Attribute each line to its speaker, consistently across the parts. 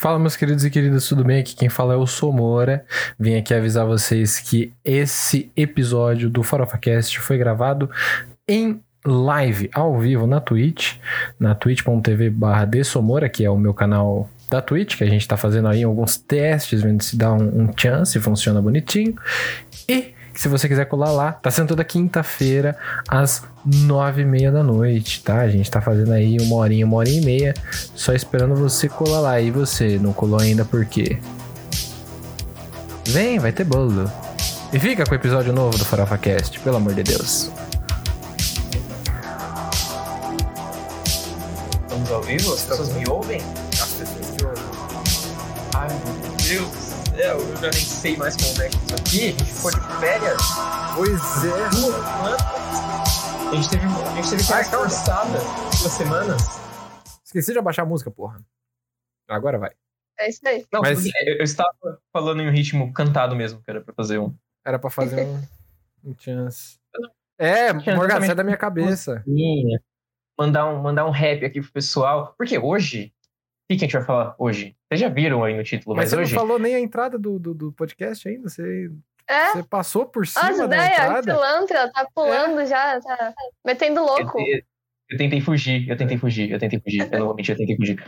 Speaker 1: Fala, meus queridos e queridas, tudo bem? Aqui quem fala é o Somora. Vim aqui avisar vocês que esse episódio do FarofaCast foi gravado em live, ao vivo, na Twitch, na twitch.tv barra que é o meu canal da Twitch, que a gente tá fazendo aí alguns testes, vendo se dá um, um chance, funciona bonitinho. E se você quiser colar lá, tá sendo toda quinta-feira, às nove e meia da noite, tá? A gente tá fazendo aí uma horinha, uma hora e meia, só esperando você colar lá. E você não colou ainda por quê? Vem, vai ter bolo. E fica com o episódio novo do Farofa Cast, pelo amor de Deus.
Speaker 2: Estamos ao vivo? As pessoas me ouvem?
Speaker 1: As pessoas te ouvem.
Speaker 2: Ai, meu Deus eu já nem sei mais como é que isso aqui. A gente ficou de férias
Speaker 1: Pois é.
Speaker 2: duas semanas. A gente teve, a gente teve férias
Speaker 1: calma.
Speaker 2: forçada duas semanas.
Speaker 1: Esqueci de abaixar a música, porra. Agora vai.
Speaker 3: É isso aí.
Speaker 2: Não,
Speaker 1: Mas-
Speaker 2: tudo bem, eu, eu estava falando em um ritmo cantado mesmo, que era pra fazer um.
Speaker 1: Era pra fazer um, um chance. É, Morgan, sai da minha cabeça.
Speaker 2: Mandar um, mandar um rap aqui pro pessoal. Porque hoje. O que que a gente vai falar hoje? Vocês já viram aí no título,
Speaker 1: Mas
Speaker 2: mas,
Speaker 1: você
Speaker 2: hoje.
Speaker 1: não falou nem a entrada do, do, do podcast ainda? Você,
Speaker 3: É,
Speaker 1: você passou por
Speaker 3: as
Speaker 1: cima da
Speaker 3: ideias,
Speaker 1: entrada?
Speaker 3: pilantra, tá pulando já, tá metendo louco.
Speaker 2: Eu, eu tentei fugir, eu tentei fugir, eu tentei fugir. Eu não vou mentir, eu tentei fugir.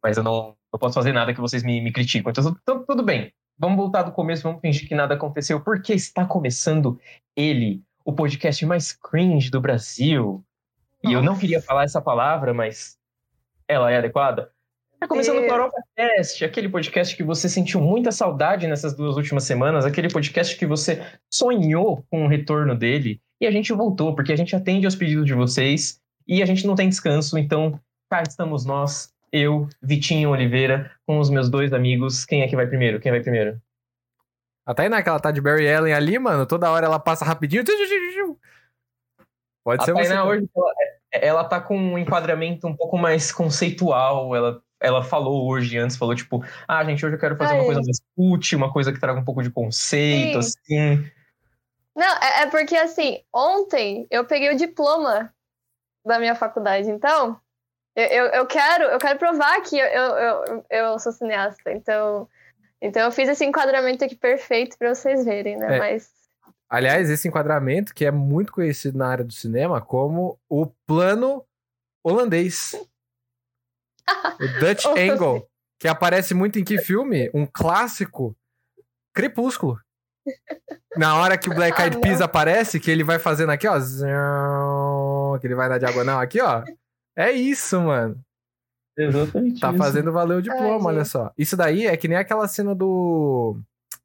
Speaker 2: Mas eu não, não posso fazer nada que vocês me, me criticam. Então, tu- tudo bem. Vamos voltar do começo, vamos fingir que nada aconteceu. Porque está começando ele, o podcast mais cringe do Brasil. E eu não queria falar essa palavra, mas ela é adequada. Está começando o
Speaker 3: Meu.
Speaker 2: Clorofacast, aquele podcast que você sentiu muita saudade nessas duas últimas semanas, aquele podcast que você sonhou com o retorno dele. E a gente voltou, porque a gente atende aos pedidos de vocês e a gente não tem descanso, então cá estamos nós, eu, Vitinho Oliveira, com os meus dois amigos. Quem é que vai primeiro? Quem vai primeiro?
Speaker 1: A Tainá, que ela tá de Barry Allen ali, mano, toda hora ela passa rapidinho. Pode
Speaker 2: A
Speaker 1: ser você.
Speaker 2: Tainá hoje, ela, ela tá com um enquadramento um pouco mais conceitual, ela... Ela falou hoje, antes, falou tipo, ah, gente, hoje eu quero fazer uma coisa mais cult, uma coisa que traga um pouco de conceito,
Speaker 3: Sim.
Speaker 2: assim.
Speaker 3: Não, é, é porque assim, ontem eu peguei o diploma da minha faculdade, então eu, eu, eu quero, eu quero provar que eu, eu, eu, eu sou cineasta. Então, então eu fiz esse enquadramento aqui perfeito pra vocês verem, né?
Speaker 1: É.
Speaker 3: Mas
Speaker 1: Aliás, esse enquadramento que é muito conhecido na área do cinema como o plano holandês. O Dutch
Speaker 3: Oh,
Speaker 1: Angle. Que aparece muito em que filme? Um clássico. Crepúsculo. Na hora que o Black
Speaker 3: Ah,
Speaker 1: Eyed Peas aparece, que ele vai fazendo aqui, ó. zão, Que ele vai na diagonal aqui, ó. É isso, mano.
Speaker 2: Exatamente.
Speaker 1: Tá
Speaker 2: isso.
Speaker 1: fazendo valer o diploma,
Speaker 3: Ai,
Speaker 1: olha só. Isso daí é que nem aquela cena do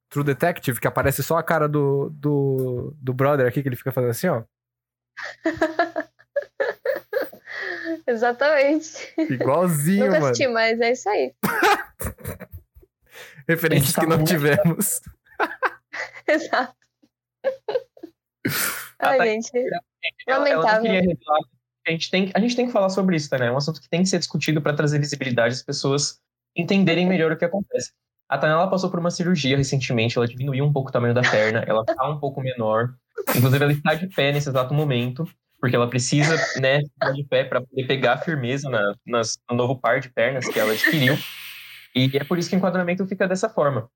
Speaker 1: True Detective, que aparece só a cara do, do, do brother aqui, que ele fica fazendo assim, ó.
Speaker 3: exatamente.
Speaker 1: Igualzinho,
Speaker 3: Nunca
Speaker 1: mano.
Speaker 3: assisti, mas é isso aí.
Speaker 1: Referências que não tivemos.
Speaker 3: Exato. Ai,
Speaker 2: tá.
Speaker 3: gente.
Speaker 2: Ela, ela não
Speaker 3: Lamentável.
Speaker 2: queria revelar. A gente, tem, a gente tem que falar sobre isso, né? É um assunto que tem que ser discutido para trazer visibilidade às pessoas entenderem melhor o que acontece. A Tana, ela passou por uma cirurgia recentemente, ela diminuiu um pouco o tamanho da perna, ela tá um pouco menor. Inclusive, ela está de pé nesse exato momento, porque ela precisa, né, ficar de pé para poder pegar firmeza na, nas, no novo par de pernas que ela adquiriu. E é por isso que o enquadramento fica dessa forma.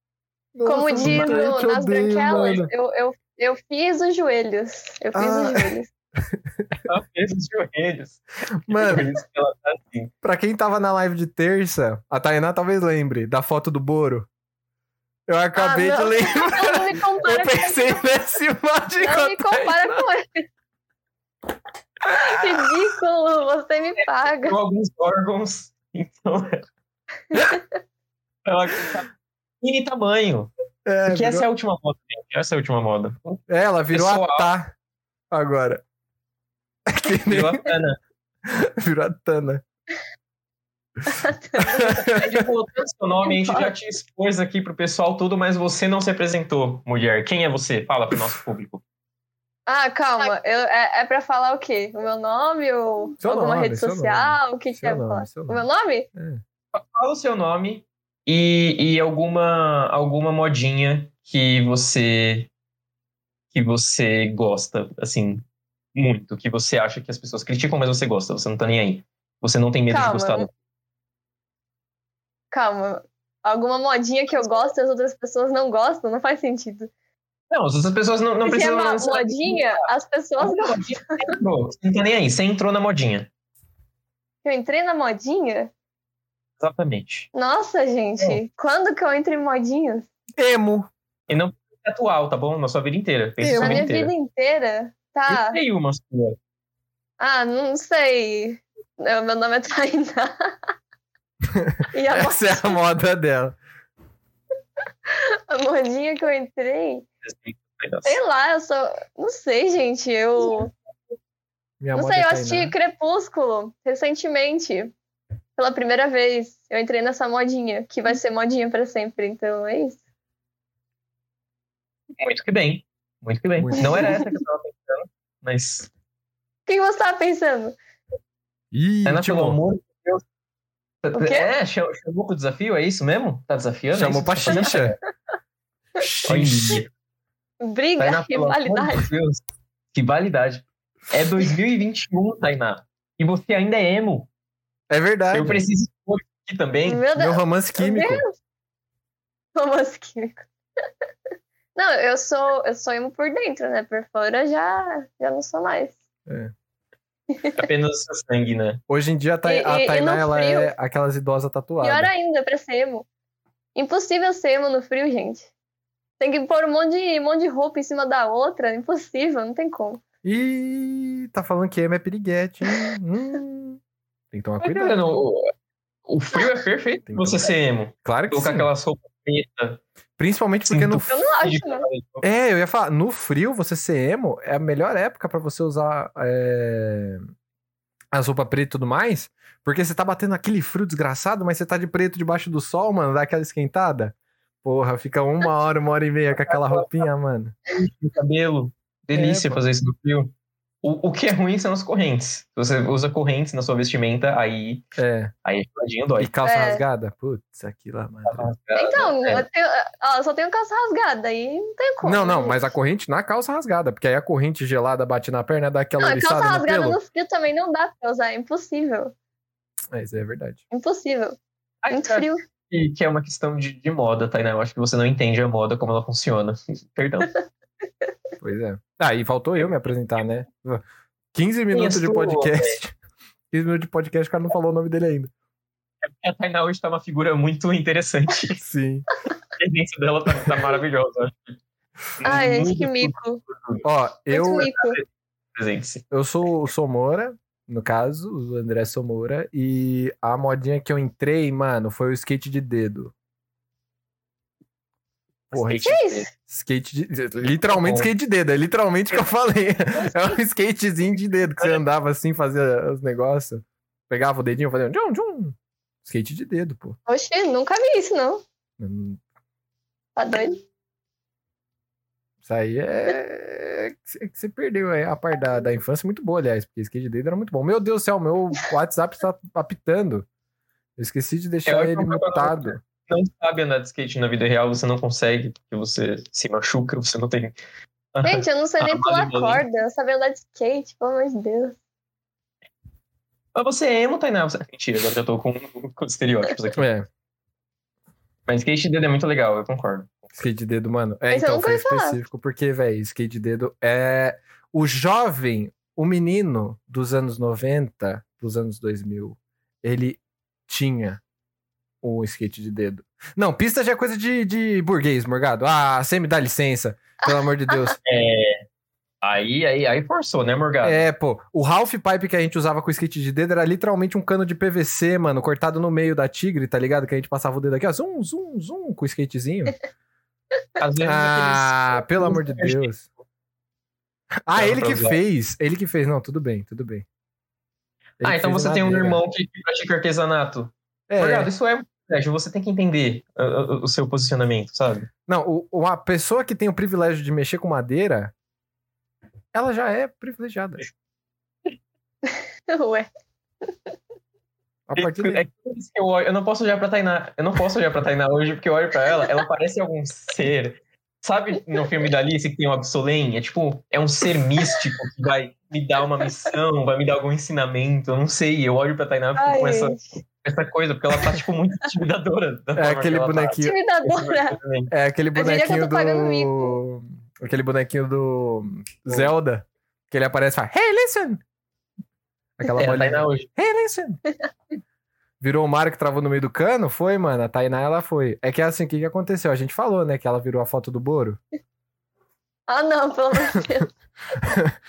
Speaker 3: Como
Speaker 1: Nossa,
Speaker 3: diz no,
Speaker 1: te
Speaker 3: nas
Speaker 1: odeio,
Speaker 3: branquelas,
Speaker 1: mano.
Speaker 3: eu, eu, eu fiz os joelhos. Eu fiz
Speaker 1: Ah.
Speaker 3: os joelhos.
Speaker 2: Ela fez os joelhos.
Speaker 1: Mano,
Speaker 2: ela tá assim.
Speaker 1: pra quem tava na live de terça, a Tainá talvez lembre da foto do Boro. Eu acabei
Speaker 3: Ah,
Speaker 1: de lembrar.
Speaker 3: Não me compara
Speaker 1: Eu
Speaker 3: com
Speaker 1: pensei nessa imagem
Speaker 3: Não
Speaker 1: com
Speaker 3: me compara com ele. Ridículo, você me paga.
Speaker 2: com alguns órgãos. Então, ela tá mini tamanho.
Speaker 1: É,
Speaker 2: Porque essa
Speaker 1: virou-
Speaker 2: é a última moda, gente. Essa é a última moda.
Speaker 1: é, ela virou a
Speaker 2: pessoal.
Speaker 1: Tá agora. Que nem-
Speaker 2: Virou a Tana.
Speaker 1: virou a Tana.
Speaker 2: A gente colocou seu nome, a gente já te expôs aqui pro pessoal tudo, mas você não se apresentou, mulher. Quem é você? Fala pro nosso público.
Speaker 3: Ah, calma. Eu, é, é pra falar o quê? O meu nome ou
Speaker 1: Seu
Speaker 3: alguma
Speaker 1: nome,
Speaker 3: rede social? O que, que
Speaker 1: Seu
Speaker 3: é
Speaker 1: nome,
Speaker 3: falar?
Speaker 1: seu
Speaker 3: O meu nome?
Speaker 2: Fala o seu nome e, e alguma, alguma modinha que você que você gosta, assim, muito, que você acha que as pessoas criticam, mas você gosta, você não tá nem aí. Você não tem medo
Speaker 3: Calma,
Speaker 2: de gostar.
Speaker 3: né? Calma. alguma modinha que eu gosto e as outras pessoas não gostam, não faz sentido.
Speaker 2: Não, as outras pessoas não, não
Speaker 3: Se é
Speaker 2: precisam...
Speaker 3: uma
Speaker 2: não-
Speaker 3: modinha, as pessoas
Speaker 2: Não, modinha, você entrou. Você não tá nem aí, você entrou na modinha.
Speaker 3: Eu entrei na modinha?
Speaker 2: Exatamente.
Speaker 3: Nossa, gente, quando que eu entrei em modinhas?
Speaker 1: Emo.
Speaker 2: E não é atual, tá bom? Na sua vida inteira. Pensa na
Speaker 3: minha
Speaker 2: inteira.
Speaker 3: vida inteira? Tá.
Speaker 2: Eu sei uma sua.
Speaker 3: Ah, não sei. Eu- Meu nome é Tainá. e a,
Speaker 1: Essa é a moda dela.
Speaker 3: a modinha que eu entrei, sei lá, eu sou. Não sei, gente. Eu.
Speaker 1: Minha
Speaker 3: não sei,
Speaker 1: é
Speaker 3: eu
Speaker 1: Tainá.
Speaker 3: assisti Crepúsculo recentemente. Pela primeira vez. Eu entrei nessa modinha, que vai ser modinha pra sempre. Então é isso.
Speaker 2: Muito que bem. Muito que bem.
Speaker 1: Muito
Speaker 2: Não era essa que eu tava pensando, mas.
Speaker 3: O que você tava pensando?
Speaker 1: Ih,
Speaker 2: Ana,
Speaker 1: tipo,
Speaker 2: pelo amor de Deus.
Speaker 3: O quê?
Speaker 2: É, chamou pro desafio, é isso mesmo? Tá desafiando? É
Speaker 1: chamou
Speaker 2: isso
Speaker 1: pra
Speaker 2: que você
Speaker 3: Briga,
Speaker 2: Tainá, pelo amor
Speaker 3: rivalidade.
Speaker 2: de Deus. Que validade. É 2021, Tainá. E você ainda é emo.
Speaker 1: É verdade.
Speaker 2: Eu preciso expor aqui também.
Speaker 3: Meu
Speaker 1: Meu
Speaker 3: Deus.
Speaker 1: romance químico.
Speaker 3: Romance químico. Não, eu sou, eu sou emo por dentro, né? Por fora já, já não sou mais.
Speaker 2: Apenas o seu sangue, né?
Speaker 1: Hoje em dia a,
Speaker 3: E-
Speaker 1: a Tainá ela
Speaker 3: frio?
Speaker 1: é aquelas idosas tatuadas.
Speaker 3: Pior ainda pra ser emo. Impossível ser emo no frio, gente. Tem que pôr um monte de, um monte de roupa em cima da outra. Impossível, não tem como.
Speaker 1: Ih, tá falando que emo é piriguete. hein? Hum, tem que tomar
Speaker 2: Mas,
Speaker 1: cuidado.
Speaker 2: cara, o, o frio é perfeito pra você ser emo.
Speaker 1: Claro que
Speaker 2: Colocar
Speaker 1: sim.
Speaker 2: aquelas roupas pretas.
Speaker 1: Principalmente porque no
Speaker 2: cinto
Speaker 3: Eu não acho, não.
Speaker 2: cabelo.
Speaker 1: É, eu ia falar, no frio, você ser emo é a melhor época pra você usar é, as roupas pretas e tudo mais, porque você tá batendo aquele frio desgraçado, mas você tá de preto debaixo do sol, mano, dá aquela esquentada. Porra, fica uma hora, uma hora e meia com aquela roupinha, mano.
Speaker 2: no cabelo. Delícia
Speaker 1: É,
Speaker 2: fazer isso no frio. O, o que é ruim são as correntes. Se você usa correntes na sua vestimenta, aí,
Speaker 1: É,
Speaker 2: aí geladinho dói.
Speaker 1: e calça
Speaker 3: É.
Speaker 1: rasgada? Putz, aquilo lá, mano.
Speaker 3: Então,
Speaker 2: É.
Speaker 3: eu, tenho, ó, só tenho calça rasgada, aí não tem como.
Speaker 1: Não, não,
Speaker 3: né?
Speaker 1: mas a corrente na calça rasgada, porque aí a corrente gelada bate na perna, dá aquela
Speaker 3: Não, calça
Speaker 1: oriçada no
Speaker 3: rasgada
Speaker 1: pelo.
Speaker 3: no frio também não dá pra usar. É impossível.
Speaker 1: É, isso é verdade.
Speaker 3: Impossível.
Speaker 2: Aí,
Speaker 3: Muito
Speaker 2: cara,
Speaker 3: frio.
Speaker 2: Que, que é uma questão de, de moda, Tainá. Eu acho que você não entende a moda, como ela funciona. Perdão.
Speaker 1: Pois é. Ah, e faltou eu me apresentar, né? 15 minutos de
Speaker 2: sua,
Speaker 1: podcast. 15 minutos de podcast, o cara não falou o nome dele ainda.
Speaker 2: A Tainá hoje tá uma figura muito interessante.
Speaker 1: Sim.
Speaker 2: A presença dela tá, tá maravilhosa.
Speaker 3: Ai, gente, que mico.
Speaker 1: Ó, eu,
Speaker 3: mico.
Speaker 1: eu sou o Somora, no caso, o André Somora, e a modinha que eu entrei, mano, foi o skate de dedo. Porra,
Speaker 2: Skate
Speaker 3: isso?
Speaker 1: skate de. Literalmente
Speaker 2: Bom.
Speaker 1: skate de dedo, é literalmente o que eu falei. É um skatezinho de dedo que você andava assim, fazia os negócios. Pegava o dedinho e fazia um tchum, tchum. Skate de dedo, pô.
Speaker 3: Oxi, nunca vi isso, não.
Speaker 1: Hum,
Speaker 3: Tá doido?
Speaker 1: Isso aí é. é que você perdeu é, a parte da, da infância muito boa, aliás, porque skate de dedo era muito bom. Meu Deus do céu, meu WhatsApp está apitando. Eu esqueci de deixar
Speaker 2: Eu-
Speaker 1: ele mutado.
Speaker 2: Não sabe andar de skate na vida real, você não consegue, porque você se machuca, você não tem.
Speaker 3: Gente, eu não sei nem pular corda. Eu não sabia andar de skate, pelo amor de Deus.
Speaker 2: Mas você é emo, Tainá. Você... Mentira, agora já tô com, com estereótipos aqui.
Speaker 1: É,
Speaker 2: Mas skate de dedo é muito legal, eu concordo.
Speaker 1: Skate de dedo, mano. É,
Speaker 3: eu
Speaker 1: então, foi
Speaker 3: ouvi falar.
Speaker 1: específico, porque, velho, skate de dedo é. O jovem, o menino dos anos 90, dos anos 2000, ele tinha o skate de dedo. Não, pista já é coisa de, de burguês, morgado. Ah, você me dá licença, pelo amor de Deus.
Speaker 2: Aí, aí, aí forçou, né, Morgado?
Speaker 1: É, pô, o half pipe que a gente usava com skate de dedo era literalmente um cano de PVC, mano, cortado no meio da tigre, tá ligado? Que a gente passava o dedo aqui, ó, zoom, zoom, zoom, com o skatezinho.
Speaker 2: Vezes
Speaker 1: Ah,
Speaker 2: aqueles-
Speaker 1: pelo amor de Deus. Ah, ele que
Speaker 2: usar.
Speaker 1: fez, ele que fez. Não, tudo bem, tudo bem. Ele
Speaker 2: Ah, então você
Speaker 1: em
Speaker 2: tem um irmão que, que pratica artesanato.
Speaker 1: É,
Speaker 2: Morgado, isso é um privilégio, você tem que entender uh, uh, o seu posicionamento, sabe?
Speaker 1: não, o- a pessoa que tem o privilégio de mexer com madeira, ela já é privilegiada.
Speaker 3: Ué.
Speaker 1: A partir
Speaker 2: É eu, olho- eu não posso olhar pra Tainá. Eu não posso olhar pra Tainá hoje, porque eu olho pra ela, ela parece algum ser. Sabe no filme da Alice que tem o Absolem? É tipo, é um ser místico que vai me dar uma missão, vai me dar algum ensinamento. Eu não sei. Eu olho pra Tainá
Speaker 3: Ai,
Speaker 2: com essa, essa coisa, porque ela tá, tipo, muito intimidadora. da
Speaker 1: É
Speaker 2: forma
Speaker 1: aquele
Speaker 2: que ela tá.
Speaker 1: bonequinho.
Speaker 3: Intimidadora.
Speaker 1: É aquele bonequinho do. Aquele bonequinho do Zelda. Que ele aparece e fala, Hey, listen! Aquela
Speaker 2: É,
Speaker 1: bolinha.
Speaker 2: Tainá hoje.
Speaker 1: Hey, listen! Virou o Mario que travou no meio do cano? Foi, mano. A Tainá, ela foi. É que é assim, o que, que aconteceu? A gente falou, né? Que ela virou a foto do Boro.
Speaker 3: Ah, não, pelo amor de Deus.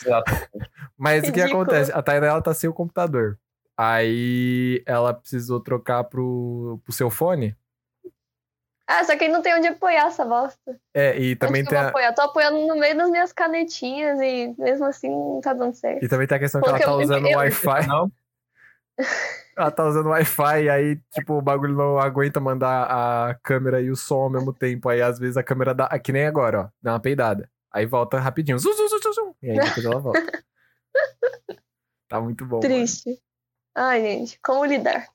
Speaker 2: Exato.
Speaker 1: Mas o que
Speaker 3: Ridículo.
Speaker 1: acontece? A Tainá, ela tá sem o computador. Aí ela precisou trocar pro, pro seu fone.
Speaker 3: Ah, só que não tem onde apoiar essa bosta.
Speaker 1: É, e também
Speaker 3: onde
Speaker 1: tem
Speaker 3: eu vou
Speaker 1: a,
Speaker 3: apoiar? Tô apoiando no meio das minhas canetinhas e mesmo assim não tá dando certo.
Speaker 1: e também tem a questão que ela
Speaker 3: Porque
Speaker 1: tá usando o
Speaker 3: eu-
Speaker 1: Wi-Fi.
Speaker 2: Não,
Speaker 1: Ela tá usando Wi-Fi e aí, tipo, o bagulho não aguenta mandar a câmera e o som ao mesmo tempo. Aí, às vezes, a câmera dá. Que nem agora, ó. Dá uma peidada. Aí volta rapidinho. Zum, zum, zum, zum, zum. E aí depois ela volta. tá muito bom. mano.
Speaker 3: Triste. Ai, gente, como lidar?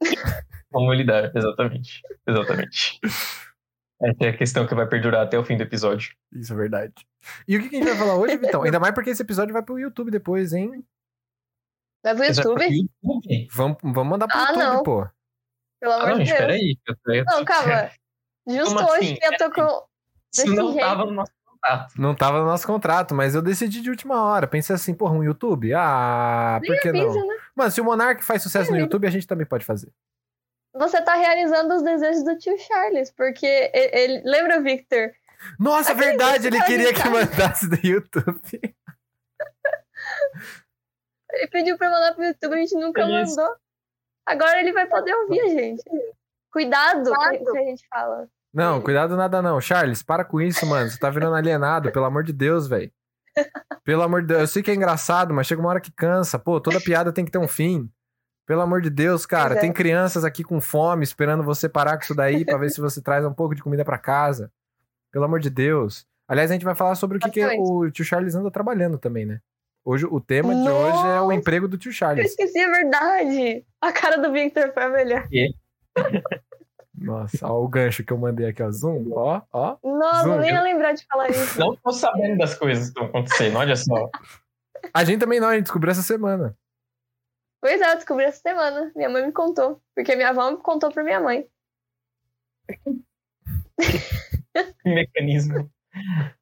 Speaker 2: como lidar, exatamente. Exatamente. Essa é a questão que vai perdurar até o fim do episódio.
Speaker 1: Isso é verdade. E o que a gente vai falar hoje, Vitão? Ainda mais porque esse episódio vai pro YouTube depois, hein?
Speaker 3: Vai pro
Speaker 2: é
Speaker 3: YouTube?
Speaker 2: pro YouTube?
Speaker 1: Vamos, vamos mandar pro
Speaker 3: Ah,
Speaker 1: YouTube,
Speaker 3: não.
Speaker 1: pô.
Speaker 3: Pelo
Speaker 2: Ah,
Speaker 3: amor
Speaker 2: não,
Speaker 3: de Deus.
Speaker 2: peraí. eu tô- eu tô-
Speaker 3: Não, calma. Justo
Speaker 2: Como
Speaker 3: hoje
Speaker 2: assim?
Speaker 3: que eu tô com.
Speaker 2: Isso
Speaker 3: desse
Speaker 2: não
Speaker 3: jeito.
Speaker 2: tava no nosso contato.
Speaker 1: Não tava no nosso contrato, mas eu decidi de última hora. Pensei assim, porra, um YouTube? Ah, por que
Speaker 3: Avisa,
Speaker 1: não?
Speaker 3: né?
Speaker 1: Mano, se o Monark faz sucesso no YouTube, a gente também pode fazer.
Speaker 3: Você tá realizando os desejos do tio Charles, porque ele, ele- lembra, Victor?
Speaker 1: Nossa,
Speaker 3: Aquele
Speaker 1: verdade, ele queria
Speaker 3: que gente
Speaker 1: mandasse do YouTube.
Speaker 3: Ele pediu pra mandar pro YouTube, a gente nunca
Speaker 2: É
Speaker 3: mandou. Agora ele vai poder ouvir a gente. Cuidado, que que a gente fala.
Speaker 1: Não, cuidado nada não. Charles, para com isso, mano. Você tá virando alienado, pelo amor de Deus, velho. Pelo amor de Deus. Eu sei que é engraçado, mas chega uma hora que cansa. Pô, toda piada tem que ter um fim. Pelo amor de Deus, cara.
Speaker 3: É.
Speaker 1: Tem crianças aqui com fome esperando você parar com isso daí pra ver se você traz um pouco de comida pra casa. Pelo amor de Deus. Aliás, a gente vai falar sobre o que, que o tio Charles anda trabalhando também, né? Hoje, o tema de hoje é o
Speaker 3: Nossa!
Speaker 1: emprego do tio
Speaker 3: Eu
Speaker 1: Charles.
Speaker 3: esqueci a verdade. A cara do Victor foi a melhor.
Speaker 1: Nossa, ó o gancho que eu mandei aqui, ó. Zoom, ó, ó.
Speaker 3: Nossa,
Speaker 1: Zoom.
Speaker 3: nem ia lembrar de falar isso.
Speaker 2: Não tô sabendo das coisas que estão acontecendo, olha só.
Speaker 1: A gente também não, a gente descobriu essa semana.
Speaker 3: Pois é, eu descobri essa semana. Minha mãe me contou. Porque minha avó me contou pra minha mãe.
Speaker 2: Que mecanismo.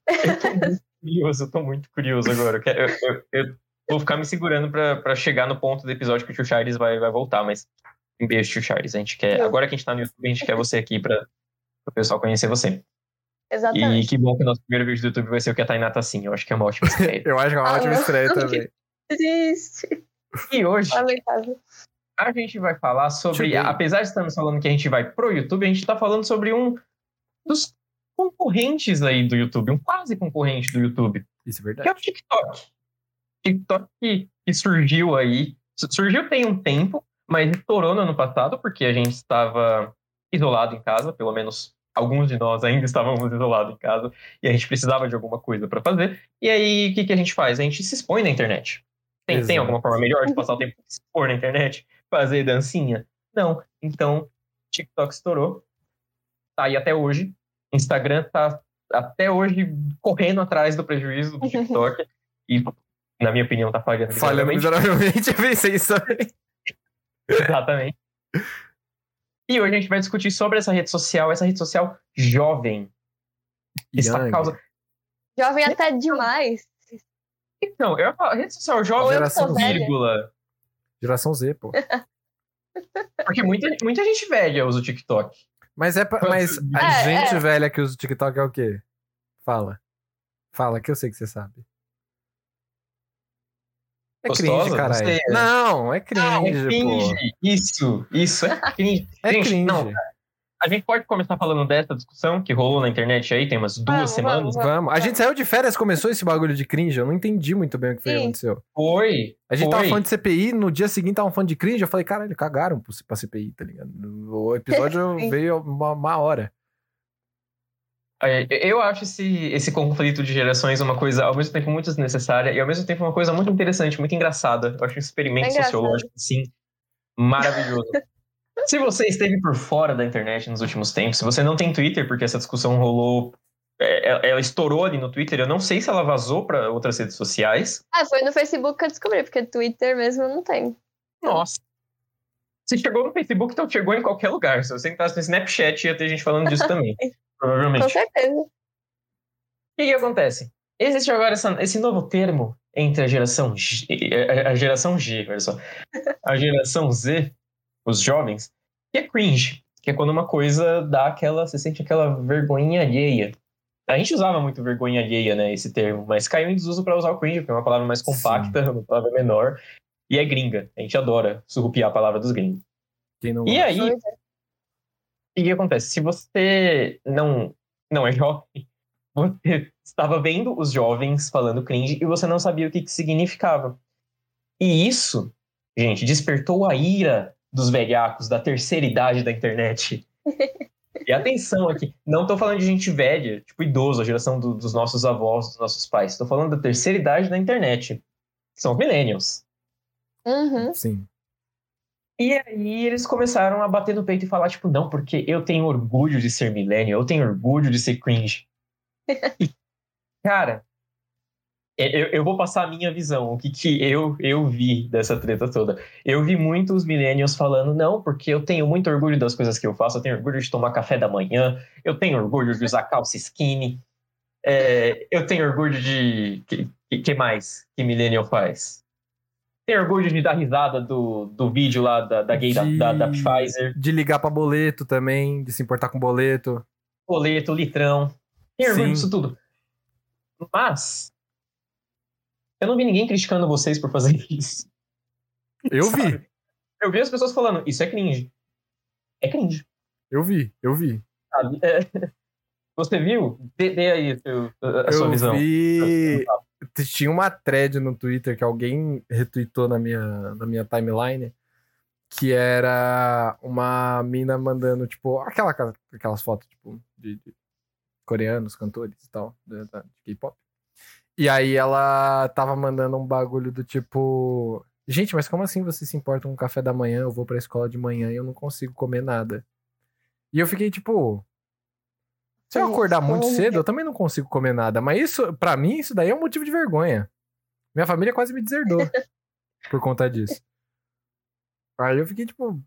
Speaker 2: Eu tô muito curioso, eu tô muito curioso agora. Eu, eu- eu- vou ficar me segurando pra, pra chegar no ponto do episódio que o tio Charles vai, vai voltar, mas um beijo, tio Charles. A gente quer,
Speaker 3: Não.
Speaker 2: agora que a gente tá no YouTube, a gente quer você aqui pra, o pessoal conhecer você. E
Speaker 3: Exatamente.
Speaker 2: que bom que o nosso primeiro vídeo do YouTube vai ser o que a Tainá tá assim. Eu acho que é uma ótima estreia.
Speaker 1: Eu acho que é uma
Speaker 3: Ah,
Speaker 1: ótima estreia
Speaker 3: Não,
Speaker 1: também.
Speaker 3: Triste.
Speaker 2: E hoje
Speaker 3: Lamentável.
Speaker 2: a gente vai falar sobre. Apesar de estarmos falando que a gente vai pro YouTube, a gente tá falando sobre um dos concorrentes aí do YouTube, um quase concorrente do YouTube,
Speaker 1: Isso é
Speaker 2: que é
Speaker 1: verdade.
Speaker 2: o TikTok. TikTok que, que surgiu aí. su- Surgiu tem um tempo, mas estourou no ano passado, porque a gente estava isolado em casa, pelo menos alguns de nós ainda estávamos isolados em casa, e a gente precisava de alguma coisa para fazer. E aí, o que, que a gente faz? A gente se expõe na internet. Tem, tem alguma forma melhor de passar o tempo se expor na internet? Fazer dancinha? Não. Então, TikTok estourou. Tá aí até hoje. Instagram tá até hoje correndo atrás do prejuízo do TikTok. e, na minha opinião, tá falhando.
Speaker 1: Falhando
Speaker 2: miseravelmente.
Speaker 1: eu pensei isso também.
Speaker 2: Exatamente. E hoje a gente vai discutir sobre essa rede social, essa rede social jovem. Está causa...
Speaker 3: Jovem até demais.
Speaker 2: Não, eu falar, rede social
Speaker 3: eu
Speaker 1: Geração
Speaker 3: velha.
Speaker 2: vírgula.
Speaker 1: Geração Z, pô.
Speaker 2: Porque muita, muita gente velha usa o TikTok.
Speaker 1: Mas é pra, mas a
Speaker 3: É,
Speaker 1: gente
Speaker 3: é.
Speaker 1: velha que usa o TikTok é o quê? Fala. Fala, que eu sei que você sabe. É
Speaker 2: Gostosa?
Speaker 1: cringe, caralho.
Speaker 2: Você-
Speaker 1: Não, é cringe,
Speaker 2: Ah, é
Speaker 1: pô.
Speaker 2: cringe. Isso, isso, é cringe.
Speaker 1: É cringe.
Speaker 2: não, a gente pode começar falando dessa discussão que rolou na internet aí, tem umas duas
Speaker 3: Vamos,
Speaker 2: semanas.
Speaker 3: vamos.
Speaker 1: Vamos. A gente saiu de férias, começou esse bagulho de cringe. Eu não entendi muito bem o que foi aconteceu.
Speaker 2: Foi.
Speaker 1: A gente
Speaker 2: foi.
Speaker 1: tava falando de CPI, no dia seguinte tava falando de cringe. Eu falei, caralho, cagaram pra CPI, tá ligado? O episódio veio uma, uma hora.
Speaker 2: É, Eu acho esse, esse conflito de gerações uma coisa ao mesmo tempo muito desnecessária e ao mesmo tempo uma coisa muito interessante, muito engraçada. Eu acho um experimento
Speaker 3: É
Speaker 2: sociológico, assim, maravilhoso. se você esteve por fora da internet nos últimos tempos, se você não tem Twitter, porque essa discussão rolou, é, ela- ela estourou ali no Twitter, eu não sei se ela vazou para outras redes sociais.
Speaker 3: Ah, foi no Facebook que eu descobri, porque Twitter mesmo não tem.
Speaker 2: Nossa. Se chegou no Facebook, então chegou em qualquer lugar. Se você entrasse no Snapchat, ia ter gente falando disso também. provavelmente.
Speaker 3: Com certeza.
Speaker 2: O que, que acontece? Existe agora essa- esse novo termo entre a geração G, a- a geração G, olha só, a geração Z, os jovens, que é cringe, que é quando uma coisa dá aquela, você sente aquela vergonha alheia. A gente usava muito vergonha alheia, né, esse termo, mas caiu em desuso para usar o cringe, porque é uma palavra mais compacta, uma palavra menor, e é gringa. A gente adora surrupiar a palavra dos gringos. E aí,
Speaker 3: é.
Speaker 2: o que, que acontece? Se você não, não é jovem, você estava vendo os jovens falando cringe e você não sabia o que, que significava. E isso, gente, despertou a ira dos velhacos da terceira idade da internet. E atenção aqui, não tô falando de gente velha, tipo idoso, a geração do- dos nossos avós, dos nossos pais. Tô falando da terceira idade da internet, que são os millennials.
Speaker 3: Uhum.
Speaker 1: Sim.
Speaker 2: E aí eles começaram a bater no peito e falar, tipo, não, porque eu tenho orgulho de ser millennial, eu tenho orgulho de ser cringe. E, cara, eu, eu vou passar a minha visão, o que, que eu, eu vi dessa treta toda. Eu vi muitos millennials falando, não, porque eu tenho muito orgulho das coisas que eu faço, eu tenho orgulho de tomar café da manhã, eu tenho orgulho de usar calça skinny, é, eu tenho orgulho de... que, que- mais que millennial faz? Tem orgulho de dar risada do, do vídeo lá da, da gay da-
Speaker 1: De-
Speaker 2: da, da Pfizer,
Speaker 1: De ligar pra boleto também, de se importar com boleto.
Speaker 2: boleto, litrão. Tem orgulho
Speaker 1: Sim.
Speaker 2: disso tudo. Mas, eu não vi ninguém criticando vocês por fazer isso.
Speaker 1: Eu vi,
Speaker 2: Eu vi as pessoas falando, isso é cringe. É cringe,
Speaker 1: eu vi, eu vi.
Speaker 2: sabe? É. Você viu? Dê, dê aí seu- a, a sua
Speaker 1: eu
Speaker 2: visão.
Speaker 1: vi. Tinha uma thread no Twitter que alguém retweetou na minha, na minha timeline. Que era uma mina mandando, tipo, aquela, aquelas fotos, tipo, de, de coreanos, cantores e tal, da- de K-pop. E aí ela tava mandando um bagulho do tipo. Gente, mas como assim você se importa com o café da manhã? Eu vou pra escola de manhã e eu não consigo comer nada. E eu fiquei tipo. Se eu acordar muito
Speaker 3: como-
Speaker 1: cedo, eu também não consigo comer nada. Mas isso, pra mim, isso daí é um motivo de vergonha. Minha família quase me deserdou por conta disso. Aí eu fiquei tipo.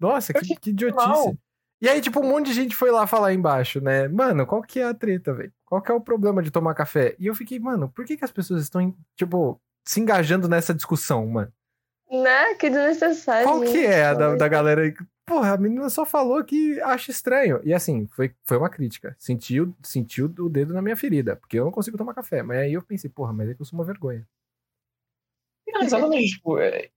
Speaker 1: Nossa,
Speaker 2: Eu
Speaker 1: que, que idiotice.
Speaker 2: normal.
Speaker 1: E aí, tipo, um monte de gente foi lá falar embaixo, né? Mano, qual que é a treta, velho? Qual que é o problema de tomar café? E eu fiquei, mano, por que, que as pessoas estão, tipo, se engajando nessa discussão, mano?
Speaker 3: Né? Que desnecessário.
Speaker 1: Qual que é a da, da galera aí? que, Porra, a menina só falou que acha estranho. E assim, foi, foi uma crítica. Sentiu, sentiu o dedo na minha ferida, porque eu não consigo tomar café. Mas aí eu pensei, porra, mas é que eu sou uma vergonha.
Speaker 2: Não, exatamente. tipo, é,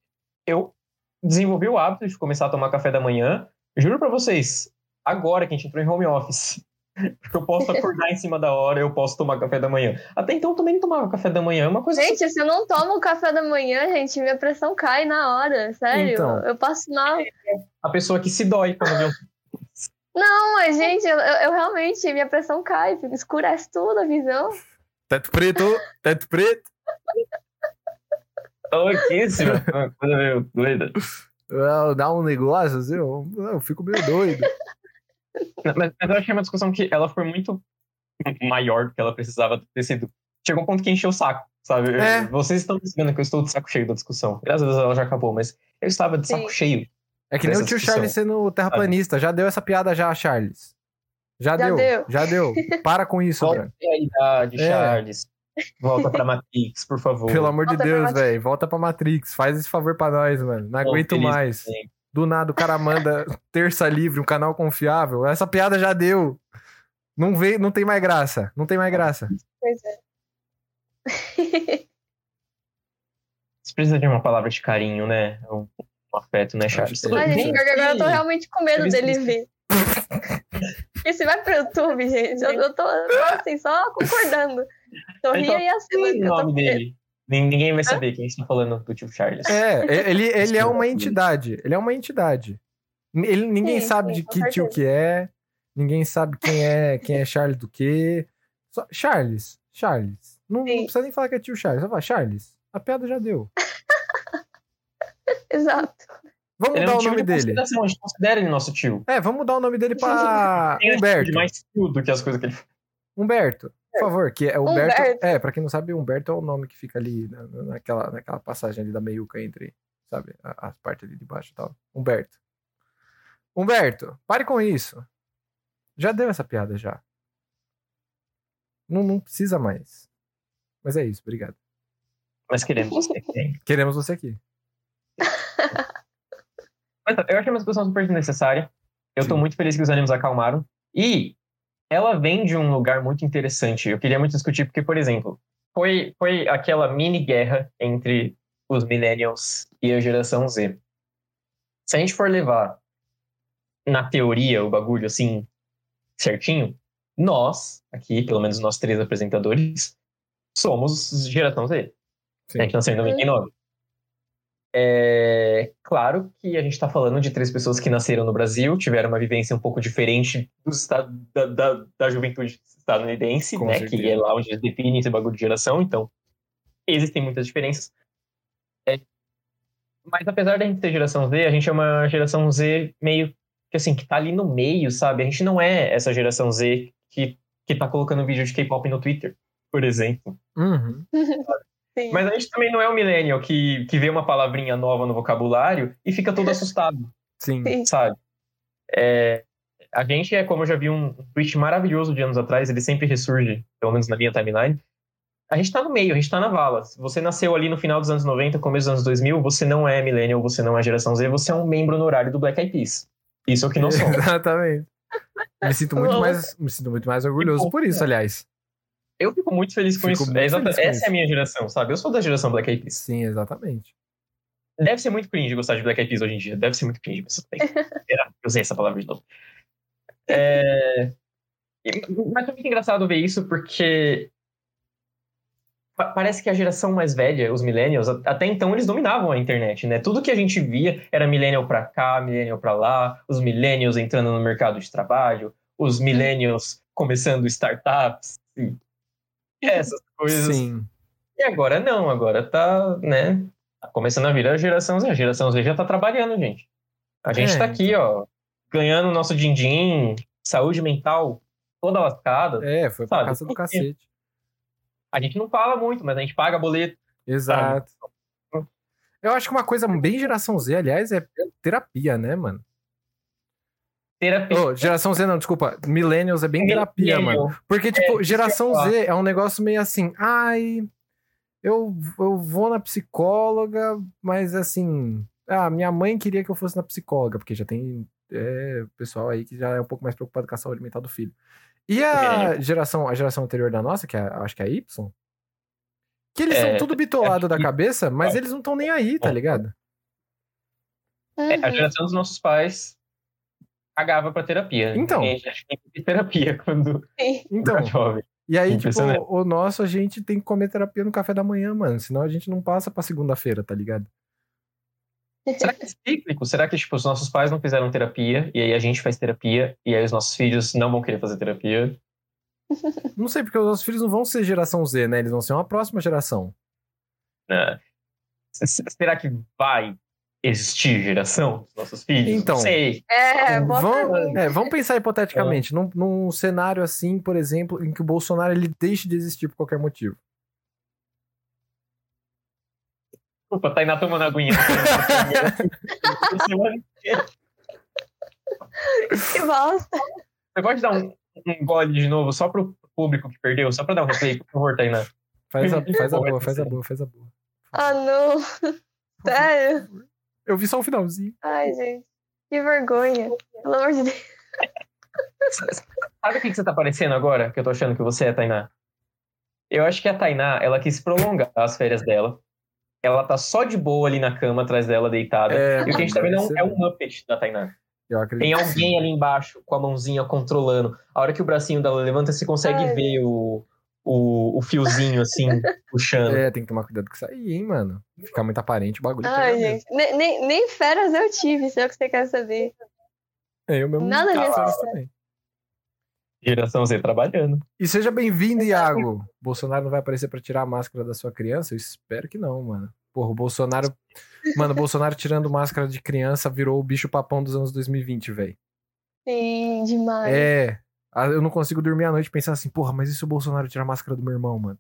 Speaker 2: eu desenvolvi o hábito de começar a tomar café da manhã. Juro pra vocês, agora que a gente entrou em home office. Porque eu posso acordar em cima da hora, eu posso tomar café da manhã. Até então eu também não tomava café da manhã. É uma coisa
Speaker 3: Gente, se eu não tomo café da manhã, gente, minha pressão cai na hora, sério.
Speaker 1: Então.
Speaker 3: Eu passo mal.
Speaker 2: a pessoa que se dói quando vê um
Speaker 3: Não, mas, gente, eu, eu- realmente, minha pressão cai, escurece tudo a visão.
Speaker 1: Teto preto, teto preto.
Speaker 2: louquíssimo. Uma coisa meio doida.
Speaker 1: Dá um negócio assim, eu, eu fico meio doido.
Speaker 2: Mas, mas eu achei uma discussão que ela foi muito maior do que ela precisava ter sido. Chegou um ponto que encheu o saco, sabe?
Speaker 1: É.
Speaker 2: Vocês estão dizendo que eu estou de saco cheio da discussão. Graças a Deus ela já acabou, mas eu estava de saco
Speaker 3: Sim.
Speaker 2: cheio.
Speaker 1: É que nem o tio
Speaker 2: discussão.
Speaker 1: Charles sendo terraplanista. Já deu essa piada já, Charles. Já,
Speaker 3: Já
Speaker 1: deu,
Speaker 3: deu.
Speaker 1: já deu. Para com isso,
Speaker 2: Volta idade,
Speaker 1: É.
Speaker 2: Charles. Volta pra Matrix, por favor.
Speaker 1: Pelo amor de
Speaker 3: Volta pra
Speaker 1: Deus, velho. Volta pra Matrix. Faz esse favor pra nós, mano. Não aguento
Speaker 2: feliz
Speaker 1: mais.
Speaker 2: bem.
Speaker 1: Do nada o cara manda terça livre, um canal confiável. Essa piada já deu. Não vem, não tem mais graça. Não tem mais graça.
Speaker 3: Pois é.
Speaker 2: Você precisa de uma palavra de carinho, né? Um, um afeto, né, Charles?
Speaker 3: Gente, agora eu tô realmente com medo dele ver. Porque se vai pro YouTube, gente, eu, eu tô assim, só concordando. Tô
Speaker 2: Então,
Speaker 3: rindo e assim,
Speaker 2: é o
Speaker 3: tô
Speaker 2: nome dele? Nin- Ninguém vai saber quem está falando do tio Charles.
Speaker 1: É, ele, ele é uma entidade. Ele é uma entidade. Ele, ninguém
Speaker 3: Sim,
Speaker 1: sabe
Speaker 3: sim,
Speaker 1: de que tio que é. Ninguém sabe quem é quem é Charles do quê. Só- Charles. Charles. Não, não precisa nem falar que é tio Charles. Só fala, Charles. A piada já deu.
Speaker 3: Exato.
Speaker 1: Vamos
Speaker 2: Ele é
Speaker 1: mudar
Speaker 2: um
Speaker 1: o
Speaker 2: tio
Speaker 1: nome
Speaker 2: de
Speaker 1: dele.
Speaker 2: a gente considera ele nosso tio.
Speaker 1: É, vamos mudar o nome dele pra
Speaker 2: Tem atitude
Speaker 1: Humberto.
Speaker 2: mais tio do que as coisas que ele.
Speaker 1: Humberto, por favor, que é Humberto.
Speaker 3: Humberto.
Speaker 1: É, pra quem não sabe, Humberto é o nome que fica ali na- na- naquela, naquela passagem ali da meiuca entre sabe? As partes ali de baixo e tal. Humberto. Humberto, pare com isso. Já deu essa piada já. Não, não precisa mais. Mas é isso, obrigado.
Speaker 2: Mas queremos você aqui.
Speaker 1: Queremos você aqui.
Speaker 2: Mas eu achei uma discussão super necessária. Eu tô
Speaker 1: Sim.
Speaker 2: muito feliz que os ânimos acalmaram. E ela vem de um lugar muito interessante. Eu queria muito discutir, porque, por exemplo, foi, foi aquela mini guerra entre os millennials e a geração Z. Se a gente for levar na teoria o bagulho assim, certinho, nós, aqui, pelo menos nós três apresentadores, somos geração Z.
Speaker 1: Sim.
Speaker 2: A gente nasceu em 99. É claro que a gente está falando de três pessoas que nasceram no Brasil, tiveram uma vivência um pouco diferente dos da, da, da juventude estadunidense,
Speaker 1: Com
Speaker 2: né?
Speaker 1: certeza.
Speaker 2: Que é lá onde eles definem esse bagulho de geração, então existem muitas diferenças. É, mas apesar da gente ser geração Z, a gente é uma geração Z meio que assim, que tá ali no meio, sabe? A gente não é essa geração Z que, que tá colocando vídeo de K-pop no Twitter, por exemplo.
Speaker 1: Uhum.
Speaker 3: Sim.
Speaker 2: Mas a gente também não é o millennial que, que vê uma palavrinha nova no vocabulário e fica todo assustado,
Speaker 1: Sim.
Speaker 2: Sabe? É, a gente é, como eu já vi um, um tweet maravilhoso de anos atrás, ele sempre ressurge, pelo menos na minha timeline. A gente tá no meio, a gente tá na vala. Se você nasceu ali no final dos anos 90, começo dos anos 2000, você não é millennial, você não é geração Z, você é um membro honorário do Black Eyed Peas. Isso é o que nós somos.
Speaker 1: Exatamente. Me sinto muito mais, me sinto muito mais orgulhoso por isso, aliás.
Speaker 2: Eu fico muito feliz com
Speaker 1: Fico
Speaker 2: isso. É exata-
Speaker 1: feliz com
Speaker 2: essa
Speaker 1: isso.
Speaker 2: é a minha geração, sabe? Eu sou da geração Black Eyed Peas.
Speaker 1: Sim, exatamente.
Speaker 2: Deve ser muito cringe gostar de Black Eyed Peas hoje em dia. Deve ser muito cringe, mas? Eu usei essa palavra de novo. É... Mas foi muito engraçado ver isso porque pa- parece que a geração mais velha, os millennials, até então eles dominavam a internet, né? Tudo que a gente via era millennial pra cá, millennial pra lá, os millennials entrando no mercado de trabalho, os millennials começando startups e essas coisas.
Speaker 1: Sim.
Speaker 2: E agora não, agora tá, né? Tá começando a vir a geração Z. A geração Z já tá trabalhando, gente. A gente
Speaker 1: É,
Speaker 2: tá aqui, ó, ganhando o nosso din-din, saúde mental toda lascada.
Speaker 1: É, foi pra
Speaker 2: Sabe,
Speaker 1: casa do cacete.
Speaker 2: A gente não fala muito, mas a gente paga boleto.
Speaker 1: Exato. Eu acho que uma coisa bem geração Z, aliás, é terapia, né, mano?
Speaker 2: Terapia.
Speaker 1: Ô, geração Z não, desculpa. Millennials é bem terapia, mano. Porque, tipo,
Speaker 2: eu
Speaker 1: geração. Z é um negócio meio assim, ai, eu, eu vou na psicóloga, mas assim, ah, minha mãe queria que eu fosse na psicóloga, porque já tem é, pessoal aí que já é um pouco mais preocupado com a saúde mental do filho. E a geração, a geração anterior da nossa, que é, acho que é a Y, que eles
Speaker 2: É,
Speaker 1: são tudo bitolado da cabeça, mas eles não estão nem aí, tá ligado?
Speaker 2: É, a
Speaker 3: Uhum.
Speaker 2: geração dos nossos pais pagava pra terapia.
Speaker 1: Então.
Speaker 2: E a gente tem que ter terapia quando
Speaker 3: Sim.
Speaker 1: Então,
Speaker 2: era jovem.
Speaker 1: e aí, tipo, o nosso, a gente tem que comer terapia no café da manhã, mano, senão a gente não passa pra segunda-feira, tá ligado?
Speaker 2: Será que é cíclico? Será que tipo, os nossos pais não fizeram terapia e aí a gente faz terapia e aí os nossos filhos não vão querer fazer terapia?
Speaker 1: Não sei, porque os nossos filhos não vão ser geração Z, né? Eles vão ser uma próxima geração.
Speaker 2: né? S- Será que vai existir geração dos nossos filhos?
Speaker 1: Então.
Speaker 2: Não sei.
Speaker 3: É, boa
Speaker 1: Vamos, é, vamos pensar hipoteticamente, num, num cenário assim, por exemplo, em que o Bolsonaro ele deixe de existir por qualquer motivo.
Speaker 2: Desculpa, Tainá tomando aguinha.
Speaker 3: Que bosta.
Speaker 2: Você pode dar um, um gole de novo só pro público que perdeu? Só pra dar um replay, por favor, Tainá.
Speaker 1: Faz a, faz a boa, faz a boa, faz a boa.
Speaker 3: Ah, não. Sério?
Speaker 1: Eu vi só o finalzinho.
Speaker 3: Ai, gente. Que vergonha. Pelo amor de Deus.
Speaker 2: Sabe o que, que você tá parecendo agora? Que eu tô achando que você é, Tainá? Eu acho que a Tainá, ela quis prolongar as férias dela. Ela tá só de boa ali na cama, atrás dela, deitada.
Speaker 1: É,
Speaker 2: e o que a gente tá vendo é um, é um Muppet da Tainá.
Speaker 1: Eu acredito.
Speaker 2: Tem alguém ali embaixo com a mãozinha controlando. A hora que o bracinho dela levanta, você consegue
Speaker 3: Ai.
Speaker 2: ver o, o, o fiozinho assim, puxando.
Speaker 1: É, tem que tomar cuidado com isso aí, hein, mano. Ficar muito aparente o bagulho.
Speaker 3: Ai, gente. Nem, nem, nem férias eu tive, se é o que você quer saber.
Speaker 1: É, eu mesmo
Speaker 3: Nada disso.
Speaker 1: também.
Speaker 2: Geração Z trabalhando.
Speaker 1: E seja bem-vindo, Iago. Bolsonaro não vai aparecer pra tirar a máscara da sua criança? Eu espero que não, mano. Porra, o Bolsonaro. Mano, o Bolsonaro tirando máscara de criança virou o bicho papão dos anos 2020, velho.
Speaker 3: Sim, demais.
Speaker 1: É. Ah, Eu não consigo dormir à noite pensando assim, porra, mas e se o Bolsonaro tirar a máscara do meu irmão, mano?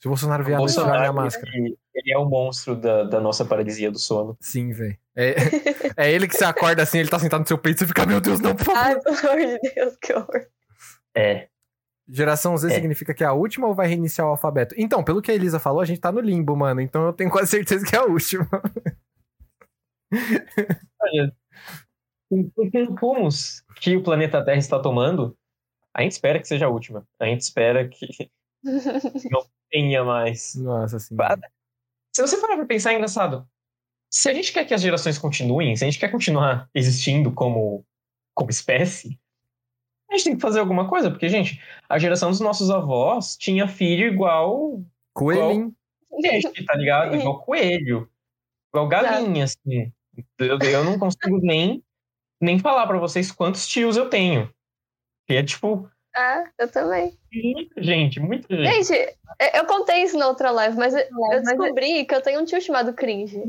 Speaker 1: Se o Bolsonaro vier
Speaker 2: O
Speaker 1: noite, tirar minha
Speaker 2: Bolsonaro,
Speaker 1: máscara.
Speaker 2: ele, ele é o monstro da, da nossa paralisia do sono.
Speaker 1: Sim, velho. É, é ele que você acorda assim, ele tá sentado no seu peito e você fica, meu Deus, não, por favor.
Speaker 3: Ai, pelo amor de Deus, que horror.
Speaker 2: É.
Speaker 1: Geração Z
Speaker 2: É.
Speaker 1: significa que é a última ou vai reiniciar o alfabeto? Então, pelo que a Elisa falou, a gente tá no limbo, mano. Então eu tenho quase certeza que é a última.
Speaker 2: Olha, com com- com rumos que o planeta Terra está tomando, a gente espera que seja a última. A gente espera que não tenha mais.
Speaker 1: Nossa, assim.
Speaker 2: Se você parar pra pensar, é engraçado. Se a gente quer que as gerações continuem, se a gente quer continuar existindo como, como espécie, a gente tem que fazer alguma coisa, porque, gente, a geração dos nossos avós tinha filho igual
Speaker 1: Coelhinho.
Speaker 2: peixe, tá ligado? Igual coelho. Igual galinha, assim. Eu, eu não consigo nem, nem falar pra vocês quantos tios eu tenho. Que é, tipo,
Speaker 3: Ah, eu também.
Speaker 2: muita gente, muita gente.
Speaker 3: Gente, eu- contei isso na outra live, mas eu eu descobri que eu tenho um tio chamado Cringe.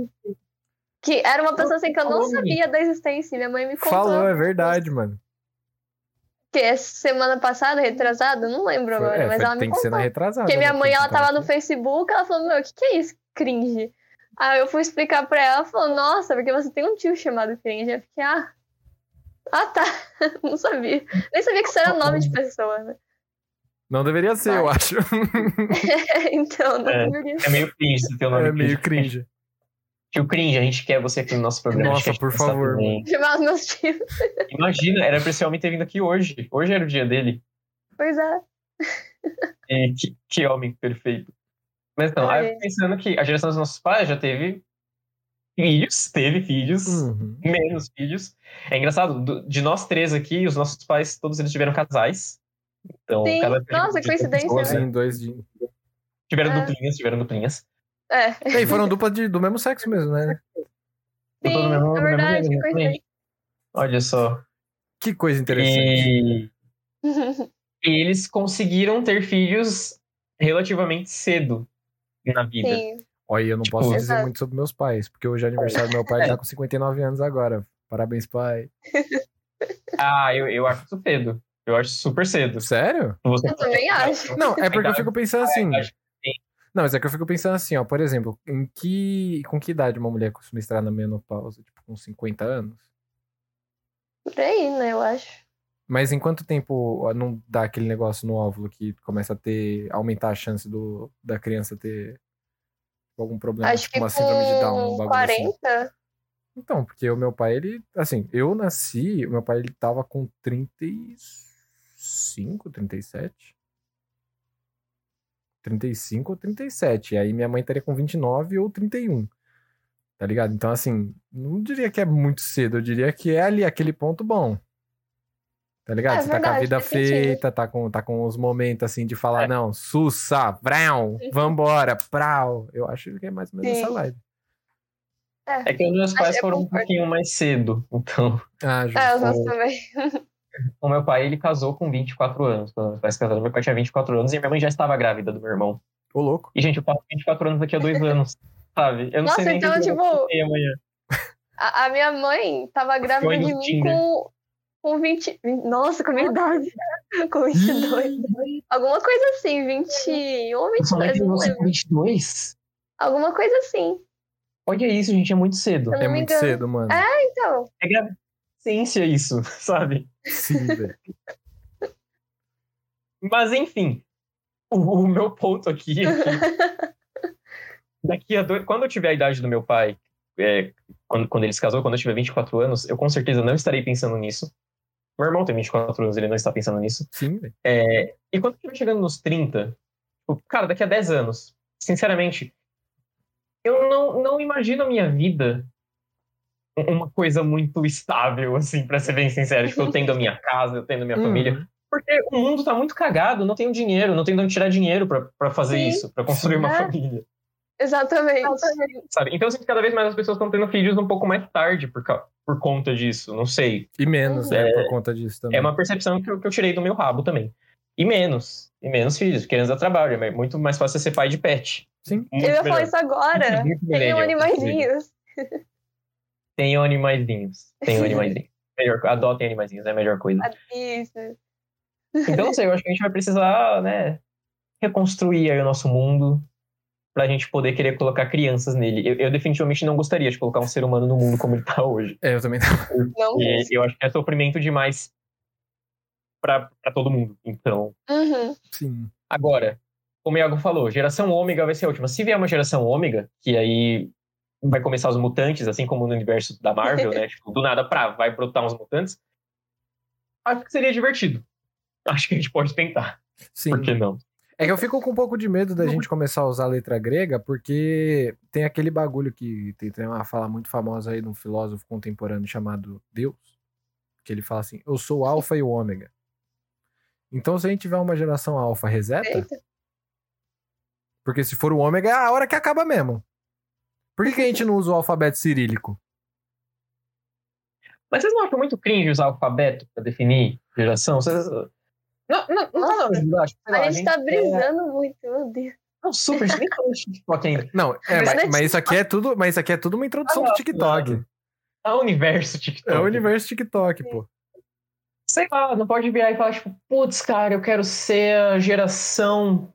Speaker 3: Que era uma pessoa assim que eu não sabia da existência. e Minha mãe me contou.
Speaker 1: Falou, é verdade, mano.
Speaker 3: Que é semana passada, retrasada, não lembro
Speaker 1: Foi-
Speaker 3: agora,
Speaker 1: é,
Speaker 3: mas
Speaker 1: foi-
Speaker 3: ela me
Speaker 1: tem que ser na
Speaker 3: contou.
Speaker 1: retrasada.
Speaker 3: Porque minha
Speaker 1: né?
Speaker 3: mãe,
Speaker 1: Porque
Speaker 3: ela tava no Facebook, ela falou, meu, o que, que é isso? Cringe. Aí eu fui explicar pra ela, ela falou, nossa, porque você tem um tio chamado Cringe. Eu fiquei, ah, ah tá, não sabia. Nem sabia que isso era nome de pessoa, né?
Speaker 1: Não deveria ser, eu acho.
Speaker 3: então, não
Speaker 2: É.
Speaker 3: deveria
Speaker 2: É meio cringe esse teu nome.
Speaker 1: É meio cringe.
Speaker 2: Tio Cringe, a gente quer você aqui no nosso programa.
Speaker 1: Nossa, por favor.
Speaker 3: chamar os meus tios.
Speaker 2: Imagina, era pra esse homem ter vindo aqui hoje. Hoje era o dia dele.
Speaker 3: Pois é.
Speaker 2: E que, que homem perfeito. Mas não, aí eu fico pensando que a geração dos nossos pais já teve filhos, teve filhos,
Speaker 1: Uhum.
Speaker 2: menos filhos. É engraçado, do- de nós três aqui, os nossos pais, todos eles tiveram casais. Então,
Speaker 3: Sim.
Speaker 2: cada
Speaker 3: Nossa, coincidência,
Speaker 2: pessoas,
Speaker 3: né?
Speaker 1: dois de.
Speaker 2: Tiveram
Speaker 3: É.
Speaker 2: duplinhas, tiveram duplinhas.
Speaker 3: É.
Speaker 1: E foram dupla de, do mesmo sexo mesmo, né?
Speaker 3: Sim,
Speaker 2: mesmo-
Speaker 3: é
Speaker 2: mesmo
Speaker 3: verdade, que.
Speaker 2: Olha só.
Speaker 1: Que coisa interessante.
Speaker 2: E eles conseguiram ter filhos relativamente cedo na vida.
Speaker 3: Sim.
Speaker 1: Olha, eu não
Speaker 2: Tipo,
Speaker 1: posso dizer
Speaker 3: Exato.
Speaker 1: muito sobre meus pais, porque hoje é aniversário do meu pai, ele
Speaker 2: É.
Speaker 1: tá com 59 anos agora. Parabéns, pai.
Speaker 2: Ah, eu, eu acho isso cedo. Eu acho super cedo.
Speaker 1: Sério?
Speaker 2: Você
Speaker 3: Eu também acho.
Speaker 1: Não, é porque eu fico pensando assim.
Speaker 2: acho
Speaker 1: Não, mas é que eu fico pensando assim, ó, por exemplo, em que, com que idade uma mulher costuma estar na menopausa? Tipo, com 50 anos?
Speaker 3: Por aí, né, eu acho.
Speaker 1: Mas em quanto tempo não dá aquele negócio no óvulo que começa a ter, aumentar a chance do, da criança ter algum problema,
Speaker 3: acho
Speaker 1: tipo
Speaker 3: que
Speaker 1: uma síndrome de Down, um
Speaker 3: com
Speaker 1: bagulho assim?
Speaker 3: 40.
Speaker 1: Então, porque o meu pai, ele, assim, eu nasci, o meu pai, ele tava com 35, 37? 35 ou 37. E aí minha mãe estaria com 29 ou 31. Tá ligado? Então, assim, não diria que é muito cedo, eu diria que é ali aquele ponto bom. Tá ligado?
Speaker 3: É
Speaker 1: Você tá com a
Speaker 3: verdade,
Speaker 1: vida
Speaker 3: sentido.
Speaker 1: feita, tá com, tá com os momentos assim de falar,
Speaker 2: É.
Speaker 1: não, sussa, vrão, vambora, prau. Eu acho que é mais ou menos
Speaker 3: Sim.
Speaker 1: essa live.
Speaker 2: É que os meus pais foram um pouquinho mais cedo. Então,
Speaker 1: Ah, justo.
Speaker 3: É, os meus também.
Speaker 2: o meu pai, ele casou com 24 anos. Quando meus pais casaram, meu pai tinha 24 anos e minha mãe já estava grávida do meu irmão.
Speaker 1: Ô, louco.
Speaker 2: E, gente, eu faço 24 anos daqui a dois anos, sabe? Eu não
Speaker 3: Nossa,
Speaker 2: sei nem
Speaker 3: então, tipo,
Speaker 2: amanhã.
Speaker 3: A, a minha mãe tava grávida de mim
Speaker 2: Tinder.
Speaker 3: com, com 20. Nossa, com a minha idade. com 22. Alguma coisa assim, 21 ou 22, eu
Speaker 2: você
Speaker 3: lembro.
Speaker 2: com 22?
Speaker 3: Alguma coisa assim.
Speaker 2: Olha isso, gente, é muito cedo.
Speaker 1: É muito
Speaker 3: engano.
Speaker 1: cedo, mano.
Speaker 3: Então,
Speaker 2: É gravidência isso, sabe?
Speaker 1: Sim, velho.
Speaker 2: Mas, enfim, o, o meu ponto aqui é que daqui a dois... Quando eu tiver a idade do meu pai, é, quando, quando ele se casou, quando eu tiver 24 anos, eu com certeza não estarei pensando nisso. Meu irmão tem 24 anos, ele não está pensando nisso.
Speaker 1: Sim, velho.
Speaker 2: É, e quando eu estiver chegando nos 30, tipo, cara, daqui a 10 anos, sinceramente, eu não, não imagino a minha vida uma coisa muito estável, assim, pra ser bem sincero. Tipo, eu tendo a minha casa, eu tendo a minha
Speaker 1: Hum.
Speaker 2: família. Porque o mundo tá muito cagado, não tenho dinheiro, não tenho de onde tirar dinheiro pra, pra fazer
Speaker 3: Sim.
Speaker 2: isso, pra construir uma
Speaker 3: É.
Speaker 2: família,
Speaker 3: exatamente.
Speaker 2: sabe? Então, eu sinto que cada vez mais as pessoas estão tendo filhos um pouco mais tarde por, por conta disso, não sei.
Speaker 1: E menos, né,
Speaker 2: É-
Speaker 1: por conta disso também.
Speaker 2: É uma percepção que eu, que eu tirei do meu rabo também. E menos, e menos filhos, antes dá trabalho, é muito mais fácil ser pai de pet.
Speaker 1: Sim.
Speaker 2: Muito
Speaker 3: Eu ia falar isso agora.
Speaker 2: Melhor.
Speaker 3: animaizinhos.
Speaker 2: Tenham animaizinhos. Tenham animaizinhos. Melhor, adotem animaizinhos, é a melhor coisa.
Speaker 3: Isso.
Speaker 2: Então, não sei, eu acho que a gente vai precisar, né, reconstruir aí o nosso mundo pra gente poder querer colocar crianças nele. Eu, eu definitivamente não gostaria de colocar um ser humano no mundo como ele tá hoje.
Speaker 1: É, eu também não.
Speaker 3: Não
Speaker 2: E eu acho que é sofrimento demais pra, pra todo mundo. Então,
Speaker 3: Uhum.
Speaker 1: Sim.
Speaker 2: agora, como o Iago falou, geração ômega vai ser a última. Se vier uma geração ômega, que aí vai começar os mutantes, assim como no universo da Marvel, né? Tipo, do nada pra vai brotar uns mutantes. Acho que seria divertido. Acho que a gente pode tentar.
Speaker 1: Sim.
Speaker 2: Por que não?
Speaker 1: É que eu fico com um pouco de medo da gente começar a usar a letra grega, porque tem aquele bagulho que tem, tem uma fala muito famosa aí de um filósofo contemporâneo chamado Deus, que ele fala assim: Eu sou o alfa e o ômega. Então, se a gente tiver uma geração alfa, reseta?
Speaker 3: Eita.
Speaker 1: Porque se for o ômega, é a hora que acaba mesmo. Por que, que a gente não usa o alfabeto cirílico?
Speaker 2: Mas vocês não acham muito cringe usar alfabeto pra definir geração? Vocês... Não, não, não,
Speaker 3: Nossa,
Speaker 2: não, não, acho que, sei lá,
Speaker 3: A gente tá
Speaker 2: é-
Speaker 3: brisando muito, meu Deus.
Speaker 2: Não, super, a gente nem falou de TikTok ainda.
Speaker 1: Não, é,
Speaker 3: Mas
Speaker 1: mas,
Speaker 3: é
Speaker 1: isso aqui é tudo, mas isso aqui é tudo uma introdução
Speaker 2: Ah,
Speaker 1: TikTok.
Speaker 2: É o universo TikTok.
Speaker 1: É o universo TikTok, pô.
Speaker 2: sei lá, não pode virar e falar, tipo, putz, cara, eu quero ser a geração.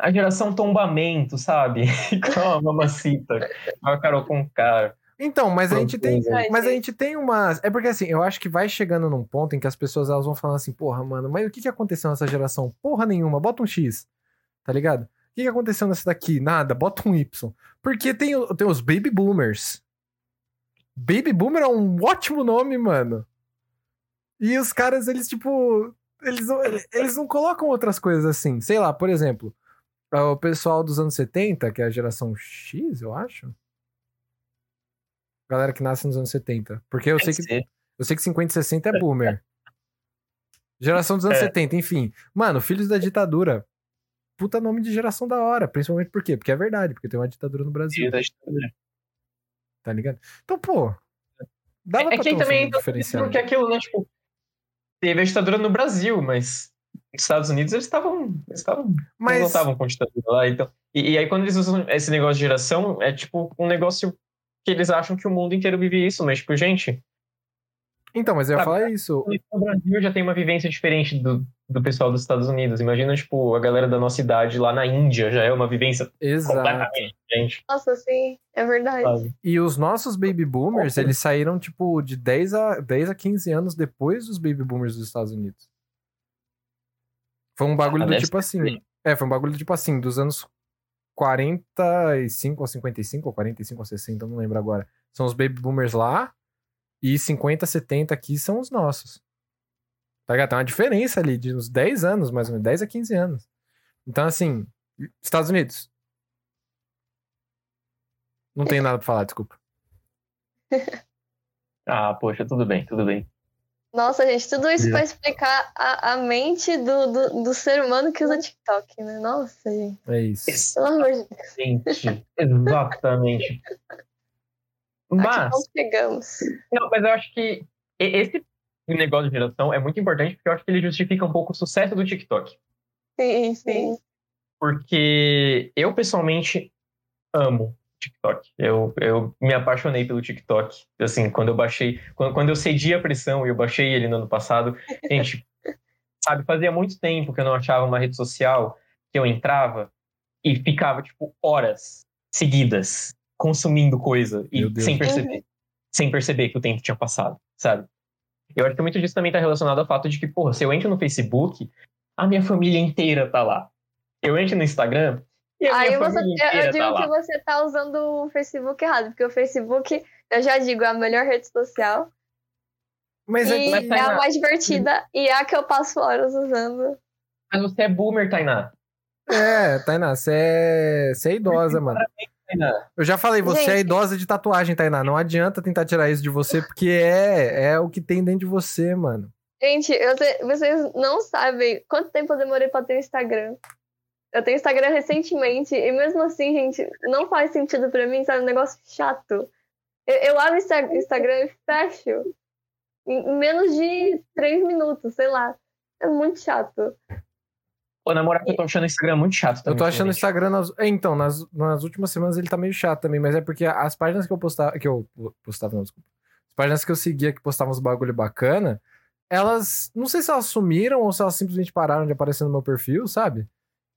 Speaker 2: A geração tombamento, sabe? Igual a mamacita. Igual a Carol com cara.
Speaker 1: Então, mas a gente tem, mas a
Speaker 3: gente.
Speaker 1: tem umas, é porque assim, eu acho que vai chegando num ponto em que as pessoas elas vão falando assim, porra, mano, mas o que que aconteceu nessa geração? Porra nenhuma, bota um X. Tá ligado? O que que aconteceu nessa daqui? Nada, bota um Y. Porque tem, tem os baby boomers. Baby boomer é um ótimo nome, mano. E os caras, eles tipo, eles não, eles não colocam outras coisas assim. Sei lá, por exemplo, o pessoal dos anos 70, que é a geração X, eu acho. Galera que nasce nos anos 70. Porque eu sei que, eu sei que 50 e 60 é boomer. Geração dos anos
Speaker 2: É.
Speaker 1: 70, enfim. Mano, Filhos da Ditadura. Puta nome de geração da hora. Principalmente por quê? Porque é verdade, porque tem uma ditadura no Brasil. Tá ligado? Então, pô. Dava
Speaker 2: É
Speaker 1: pra
Speaker 2: que
Speaker 1: ter um
Speaker 2: também
Speaker 1: diferenciado.
Speaker 2: porque aquilo, né, tipo, teve a ditadura no Brasil, mas nos Estados Unidos eles estavam. Eles estavam.
Speaker 1: Mas-
Speaker 2: Não estavam com ditadura lá, então. E, e aí, quando eles usam esse negócio de geração, é tipo um negócio que eles acham que o mundo inteiro vive isso, mas, tipo, gente,
Speaker 1: Então, mas eu ia falar isso.
Speaker 2: o Brasil já tem uma vivência diferente do, do pessoal dos Estados Unidos. Imagina, tipo, a galera da nossa idade lá na Índia já é uma vivência
Speaker 1: Exato.
Speaker 2: completamente diferente,
Speaker 3: Nossa, sim, é verdade.
Speaker 2: sabe?
Speaker 1: E os nossos baby boomers, eles saíram, tipo, de 10 a, 10 a 15 anos depois dos baby boomers dos Estados Unidos. Foi um bagulho
Speaker 2: Ah,
Speaker 1: do tipo assim. É, foi um bagulho do tipo assim, dos anos 45 a 55, ou 45 a 60, eu não lembro agora. São os baby boomers lá, e 50 a 70 aqui são os nossos. Tá ligado? Tem uma diferença ali de uns 10 anos, mais ou menos, 10 a 15 anos. Então, assim, Estados Unidos. Não tem nada pra falar, desculpa.
Speaker 2: Ah, poxa, tudo bem, tudo bem.
Speaker 3: Nossa, gente, tudo isso pra explicar a, a mente do, do, do ser humano que usa TikTok, né? Nossa, gente.
Speaker 1: É isso.
Speaker 3: Pelo amor de Deus.
Speaker 2: Exatamente. Exatamente. Mas,
Speaker 3: nós pegamos.
Speaker 2: não, mas eu acho que esse negócio de geração é muito importante porque eu acho que ele justifica um pouco o sucesso do TikTok.
Speaker 3: Sim, sim.
Speaker 2: Porque eu, pessoalmente, amo TikTok. Eu, eu me apaixonei pelo TikTok. Assim, quando eu baixei... Quando, quando eu cedi a pressão e eu baixei ele no ano passado, gente, sabe, fazia muito tempo que eu não achava uma rede social que eu entrava e ficava, tipo, horas seguidas consumindo coisa e
Speaker 1: Deus.
Speaker 2: sem perceber. Sem perceber que o tempo tinha passado, sabe? Eu acho que muito disso também tá relacionado ao fato de que, porra, se eu entro no Facebook, a minha família inteira tá lá. Eu entro no Instagram
Speaker 3: Aí você, eu, eu digo
Speaker 2: tá
Speaker 3: que você tá usando o Facebook errado, porque o Facebook, eu já digo, é a melhor rede social.
Speaker 1: Mas é
Speaker 3: e.
Speaker 2: Mas,
Speaker 3: é
Speaker 2: Tainá,
Speaker 3: a mais divertida e é a que eu passo horas usando.
Speaker 2: Mas você é boomer, Tainá.
Speaker 1: É, Tainá, você é... você é idosa, mano. Eu já falei, você é
Speaker 3: Gente.
Speaker 1: idosa de tatuagem, Tainá. Não adianta tentar tirar isso de você, porque é, é o que tem dentro de você, mano.
Speaker 3: Gente, eu te- vocês não sabem quanto tempo eu demorei pra ter Instagram. Eu tenho Instagram recentemente e mesmo assim, gente, não faz sentido pra mim, sabe? Um negócio chato. Eu, eu abro Instagram e fecho em menos de três minutos, sei lá. É muito chato.
Speaker 2: Ô, na moral, eu tô achando o Instagram muito chato
Speaker 1: Eu
Speaker 2: também.
Speaker 1: tô achando o. Instagram. Nas... é, Então, nas, nas últimas semanas ele tá meio chato também, mas é porque as páginas que eu postava. Que eu postava, não, desculpa. As páginas que eu seguia que postavam uns bagulho bacana, elas. Não sei se elas sumiram ou se elas simplesmente pararam de aparecer no meu perfil, sabe?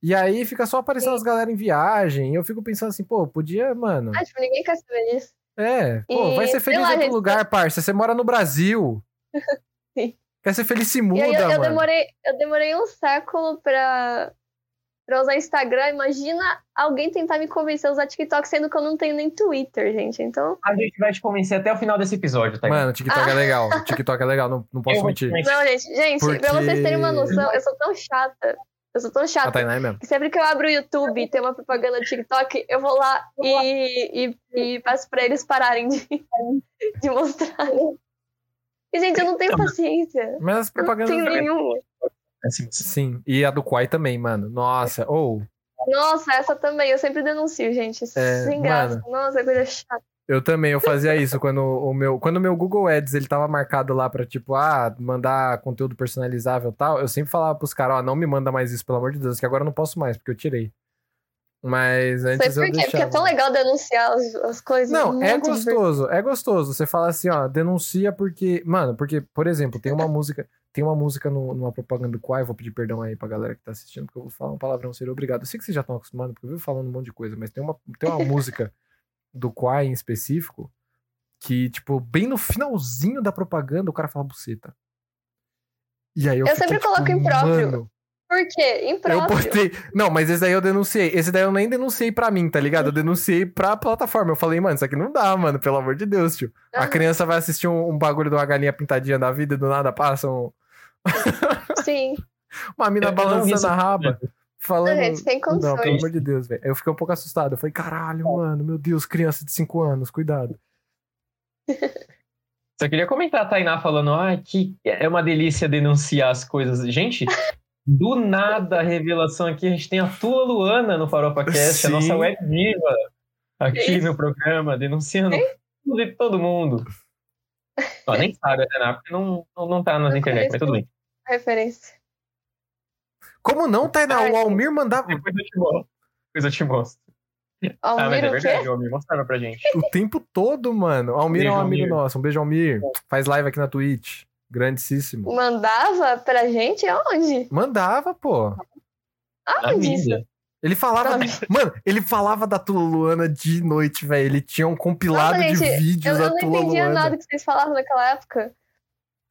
Speaker 1: E aí fica só aparecendo
Speaker 3: Sim.
Speaker 1: as galera em viagem. E eu fico pensando assim, pô, podia, mano.
Speaker 3: Ah, tipo, ninguém quer saber disso.
Speaker 1: É, pô,
Speaker 3: E,
Speaker 1: vai ser feliz
Speaker 3: lá,
Speaker 1: em outro
Speaker 3: gente,
Speaker 1: lugar, parça. Você mora no Brasil.
Speaker 3: Sim.
Speaker 1: Quer ser feliz, se
Speaker 3: E
Speaker 1: muda,
Speaker 3: aí eu, eu
Speaker 1: mano.
Speaker 3: demorei, eu demorei um século pra, pra usar Instagram. Imagina alguém tentar me convencer a usar TikTok, sendo que eu não tenho nem Twitter, gente. Então.
Speaker 2: A gente vai te convencer até o final desse episódio, tá?
Speaker 1: Mano, TikTok é
Speaker 3: Ah.
Speaker 1: legal. TikTok é legal, não, não posso
Speaker 2: Eu
Speaker 1: mentir.
Speaker 3: Não, gente, gente,
Speaker 1: Porque-
Speaker 3: pra vocês terem uma noção, eu sou tão chata. Eu sou tão
Speaker 1: A
Speaker 3: chata.
Speaker 1: Tainá é mesmo.
Speaker 3: que sempre que eu abro o YouTube e tem uma propaganda do TikTok, eu vou lá e, e, e peço pra eles pararem de, de mostrar. E, gente, eu não tenho paciência.
Speaker 1: Mas as
Speaker 3: Eu não
Speaker 1: propagandas.
Speaker 3: tenho nenhuma.
Speaker 2: Assim,
Speaker 1: Sim. E a do Quai também, mano. Nossa. Ou.
Speaker 3: Nossa, essa também, eu sempre denuncio, gente.
Speaker 1: É,
Speaker 3: Sem graça. Nossa, é coisa chata.
Speaker 1: Eu também, eu fazia isso quando o meu, quando o meu Google Ads ele tava marcado lá pra tipo, ah, mandar conteúdo personalizável e tal, eu sempre falava pros caras, ó, não me manda mais isso, pelo amor de Deus, que agora eu não posso mais, porque eu tirei. Mas antes
Speaker 3: por
Speaker 1: eu
Speaker 3: quê, porque é tão legal denunciar as, as coisas.
Speaker 1: Não, é gostoso, é gostoso. Você fala assim, ó, denuncia porque. Mano, porque, por exemplo, tem uma música. Tem uma música no- numa propaganda do Quai, vou pedir perdão aí pra galera que tá assistindo, porque eu vou falar um palavrão seria obrigado. Eu sei que vocês já estão acostumados, porque eu vivo falando um monte de coisa, mas tem uma, tem uma música do Quai em específico que, tipo, bem no finalzinho da propaganda, o cara fala buceta. E aí eu,
Speaker 3: Eu
Speaker 1: fiquei,
Speaker 3: sempre
Speaker 1: tipo,
Speaker 3: coloco impróprio.
Speaker 1: Mano,
Speaker 3: Por quê?
Speaker 1: eu
Speaker 3: Impróprio.
Speaker 1: botei. Não, mas esse daí eu denunciei. Esse daí eu nem denunciei pra mim, tá ligado? Eu denunciei pra plataforma. Eu falei, mano, isso aqui não dá, mano, pelo amor de Deus, tio. A
Speaker 3: Aham.
Speaker 1: criança vai assistir um, um bagulho de uma galinha pintadinha da vida e do nada passa um-
Speaker 3: Sim.
Speaker 1: uma mina
Speaker 2: Eu- eu não vi
Speaker 1: balançando a raba. Falando.
Speaker 3: Não, gente, tem
Speaker 1: Não, pelo
Speaker 3: condições.
Speaker 1: amor de Deus, velho. Eu fiquei um pouco assustado. Eu falei, caralho, mano, meu Deus, criança de 5 anos, cuidado.
Speaker 2: Só queria comentar a Tainá falando, ah, que é uma delícia denunciar as coisas. Gente, do nada a revelação aqui, a gente tem a Tula Luana no Farofa Cast, a
Speaker 1: Sim.
Speaker 2: nossa web diva aqui
Speaker 3: Isso.
Speaker 2: no programa, denunciando tudo e todo mundo. Ó, nem sabe a Tainá, porque não, não, não tá nas internet, mas tudo bem.
Speaker 3: Referência.
Speaker 1: Como não, Tainá?
Speaker 3: Ai,
Speaker 1: O Almir mandava
Speaker 2: Depois eu te mostro. Depois eu te mostro. Ah, mas
Speaker 3: Almir,
Speaker 2: é
Speaker 3: quê?
Speaker 2: verdade, o Almir mostrava pra gente.
Speaker 1: o tempo todo, mano. Almir é um
Speaker 2: Beijo,
Speaker 1: amigo
Speaker 2: Almir.
Speaker 1: nosso. Um beijo, Almir. Faz live aqui na Twitch. Grandíssimo.
Speaker 3: Mandava pra gente aonde?
Speaker 1: Mandava, pô.
Speaker 3: Aonde isso?
Speaker 1: Ele falava.
Speaker 3: Não.
Speaker 1: Mano, ele falava da Tula Luana de noite, velho. Ele tinha um compilado
Speaker 3: Nossa,
Speaker 1: de
Speaker 3: gente,
Speaker 1: vídeos
Speaker 3: Eu, eu
Speaker 1: da
Speaker 3: não
Speaker 1: Tula
Speaker 3: entendia
Speaker 1: Luana.
Speaker 3: nada que vocês falavam naquela época.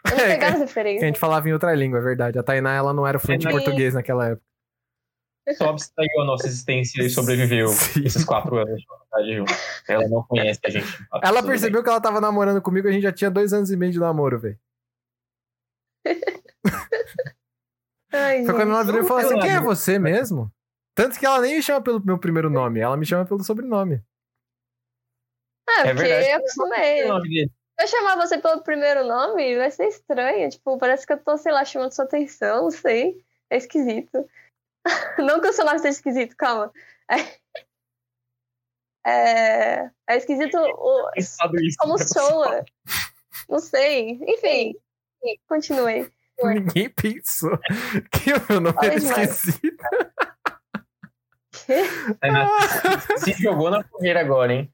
Speaker 3: Eu não
Speaker 1: É,
Speaker 3: pegava as
Speaker 1: Que a
Speaker 3: referências.
Speaker 1: gente falava em outra língua, é verdade. A Tainá, ela não era fluente em português naquela época.
Speaker 2: Só abstraiu a nossa existência e sobreviveu
Speaker 1: Sim.
Speaker 2: esses quatro anos de faculdade junto. Ela não conhece a gente.
Speaker 1: Ela
Speaker 2: tudo bem.
Speaker 1: percebeu que ela tava namorando comigo, a gente já tinha dois anos e meio de namoro, velho.
Speaker 3: Ai,
Speaker 1: Foi quando ela virou e falou assim: quem é você mesmo? Tanto que ela nem me chama pelo meu primeiro nome, ela me chama pelo sobrenome.
Speaker 3: Ah,
Speaker 2: É
Speaker 3: porque
Speaker 2: verdade.
Speaker 3: eu acostumei. Eu chamar você pelo primeiro nome, vai ser estranho. Tipo, parece que eu tô, sei lá, chamando sua atenção, não sei. É esquisito. não que o seu nome seja esquisito, calma. É, é, é esquisito o...
Speaker 2: Isso,
Speaker 3: como
Speaker 2: né?
Speaker 3: soa. Não sei. Enfim, continuei.
Speaker 1: Ninguém pensou que o meu nome era
Speaker 3: demais.
Speaker 1: esquisito.
Speaker 2: Se jogou na fogueira agora, hein?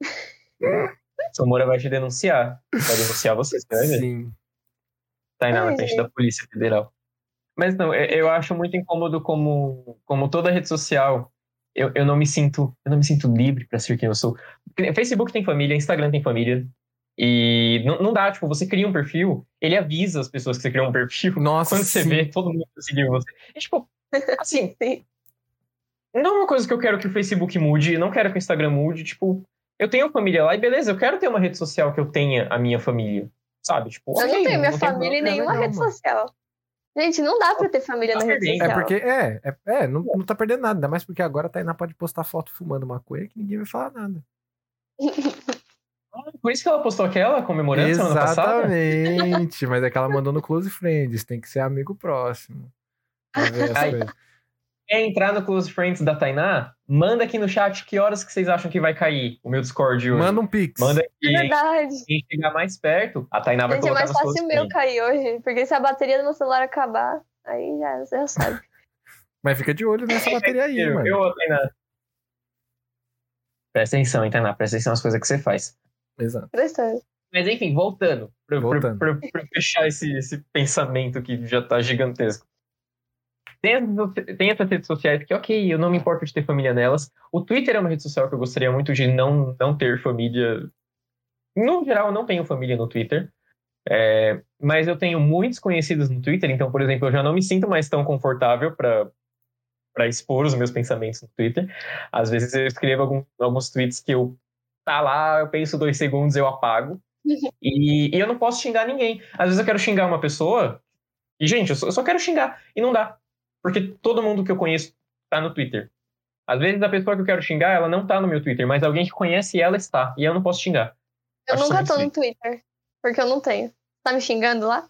Speaker 2: Samora vai te denunciar. Vai denunciar você, você vai ver.
Speaker 1: Sim.
Speaker 2: Tainá na
Speaker 3: Ai,
Speaker 2: frente da Polícia Federal. Mas não, eu, eu acho muito incômodo como, como toda rede social. Eu, eu não me sinto eu não me sinto livre pra ser quem eu sou. Facebook tem família, Instagram tem família. E não, não dá, tipo, você cria um perfil, ele avisa as pessoas que você criou um perfil.
Speaker 1: Nossa,
Speaker 2: Quando você
Speaker 1: sim.
Speaker 2: vê, todo mundo seguiu você. E, tipo, assim,
Speaker 3: Sim.
Speaker 2: não é uma coisa que eu quero que o Facebook mude, não quero que o Instagram mude. Tipo, eu tenho família lá e beleza, eu quero ter uma rede social que eu tenha a minha família. Sabe? Tipo,
Speaker 3: Eu não
Speaker 2: ok,
Speaker 3: tenho minha
Speaker 2: tem
Speaker 3: família em nenhuma
Speaker 1: não,
Speaker 3: rede social. Gente, não dá pra ter família na
Speaker 2: Tá
Speaker 3: rede
Speaker 2: perdendo.
Speaker 3: social.
Speaker 1: É porque, é, é, é não, não tá perdendo nada. Ainda mais porque agora a Tainá pode postar foto fumando maconha que ninguém vai falar nada.
Speaker 2: Ah, Por isso que ela postou aquela comemorando semana passada?
Speaker 1: Exatamente. Mas é que ela mandou no Close Friends. Tem que ser amigo próximo. Pra ver as
Speaker 2: Ai.
Speaker 1: coisas.
Speaker 2: Quer entrar no Close Friends da Tainá? Manda aqui no chat que horas que vocês acham que vai cair o meu Discord hoje.
Speaker 1: Manda um pix.
Speaker 2: Manda
Speaker 3: É
Speaker 2: aqui.
Speaker 3: verdade.
Speaker 2: Quem chegar mais perto, a Tainá vai
Speaker 3: Gente, é
Speaker 2: colocar
Speaker 3: mais
Speaker 2: nos
Speaker 3: fácil o meu
Speaker 2: Friends.
Speaker 3: cair hoje. Porque se a bateria do meu celular acabar, aí já, você já sabe.
Speaker 1: Mas fica de olho nessa bateria aí,
Speaker 2: Eu,
Speaker 1: mano.
Speaker 2: eu, Tainá. Presta atenção, hein, Tainá? Presta atenção nas coisas que você faz.
Speaker 1: Exato.
Speaker 3: Prestando.
Speaker 2: Mas enfim, voltando. Pra fechar esse, esse pensamento que já tá gigantesco. Tem, essas- tem essas redes sociais que, ok, eu não me importo de ter família nelas. O Twitter é uma rede social que eu gostaria muito de não, não ter família. No geral, eu não tenho família no Twitter. É, mas eu tenho muitos conhecidos no Twitter, então, por exemplo, eu já não me sinto mais tão confortável para para expor os meus pensamentos no Twitter. Às vezes eu escrevo algum- alguns tweets que eu tá lá, eu penso dois segundos, eu apago. E, e eu não posso xingar ninguém. Às vezes eu quero xingar uma pessoa, e, gente, eu só, eu só quero xingar, e não dá. Porque todo mundo que eu conheço tá no Twitter. Às vezes a pessoa que eu quero xingar, ela não tá no meu Twitter, mas alguém que conhece ela está, e eu não posso xingar.
Speaker 3: Eu
Speaker 2: Acho
Speaker 3: nunca tô no Twitter, porque eu não tenho. Tá me xingando lá?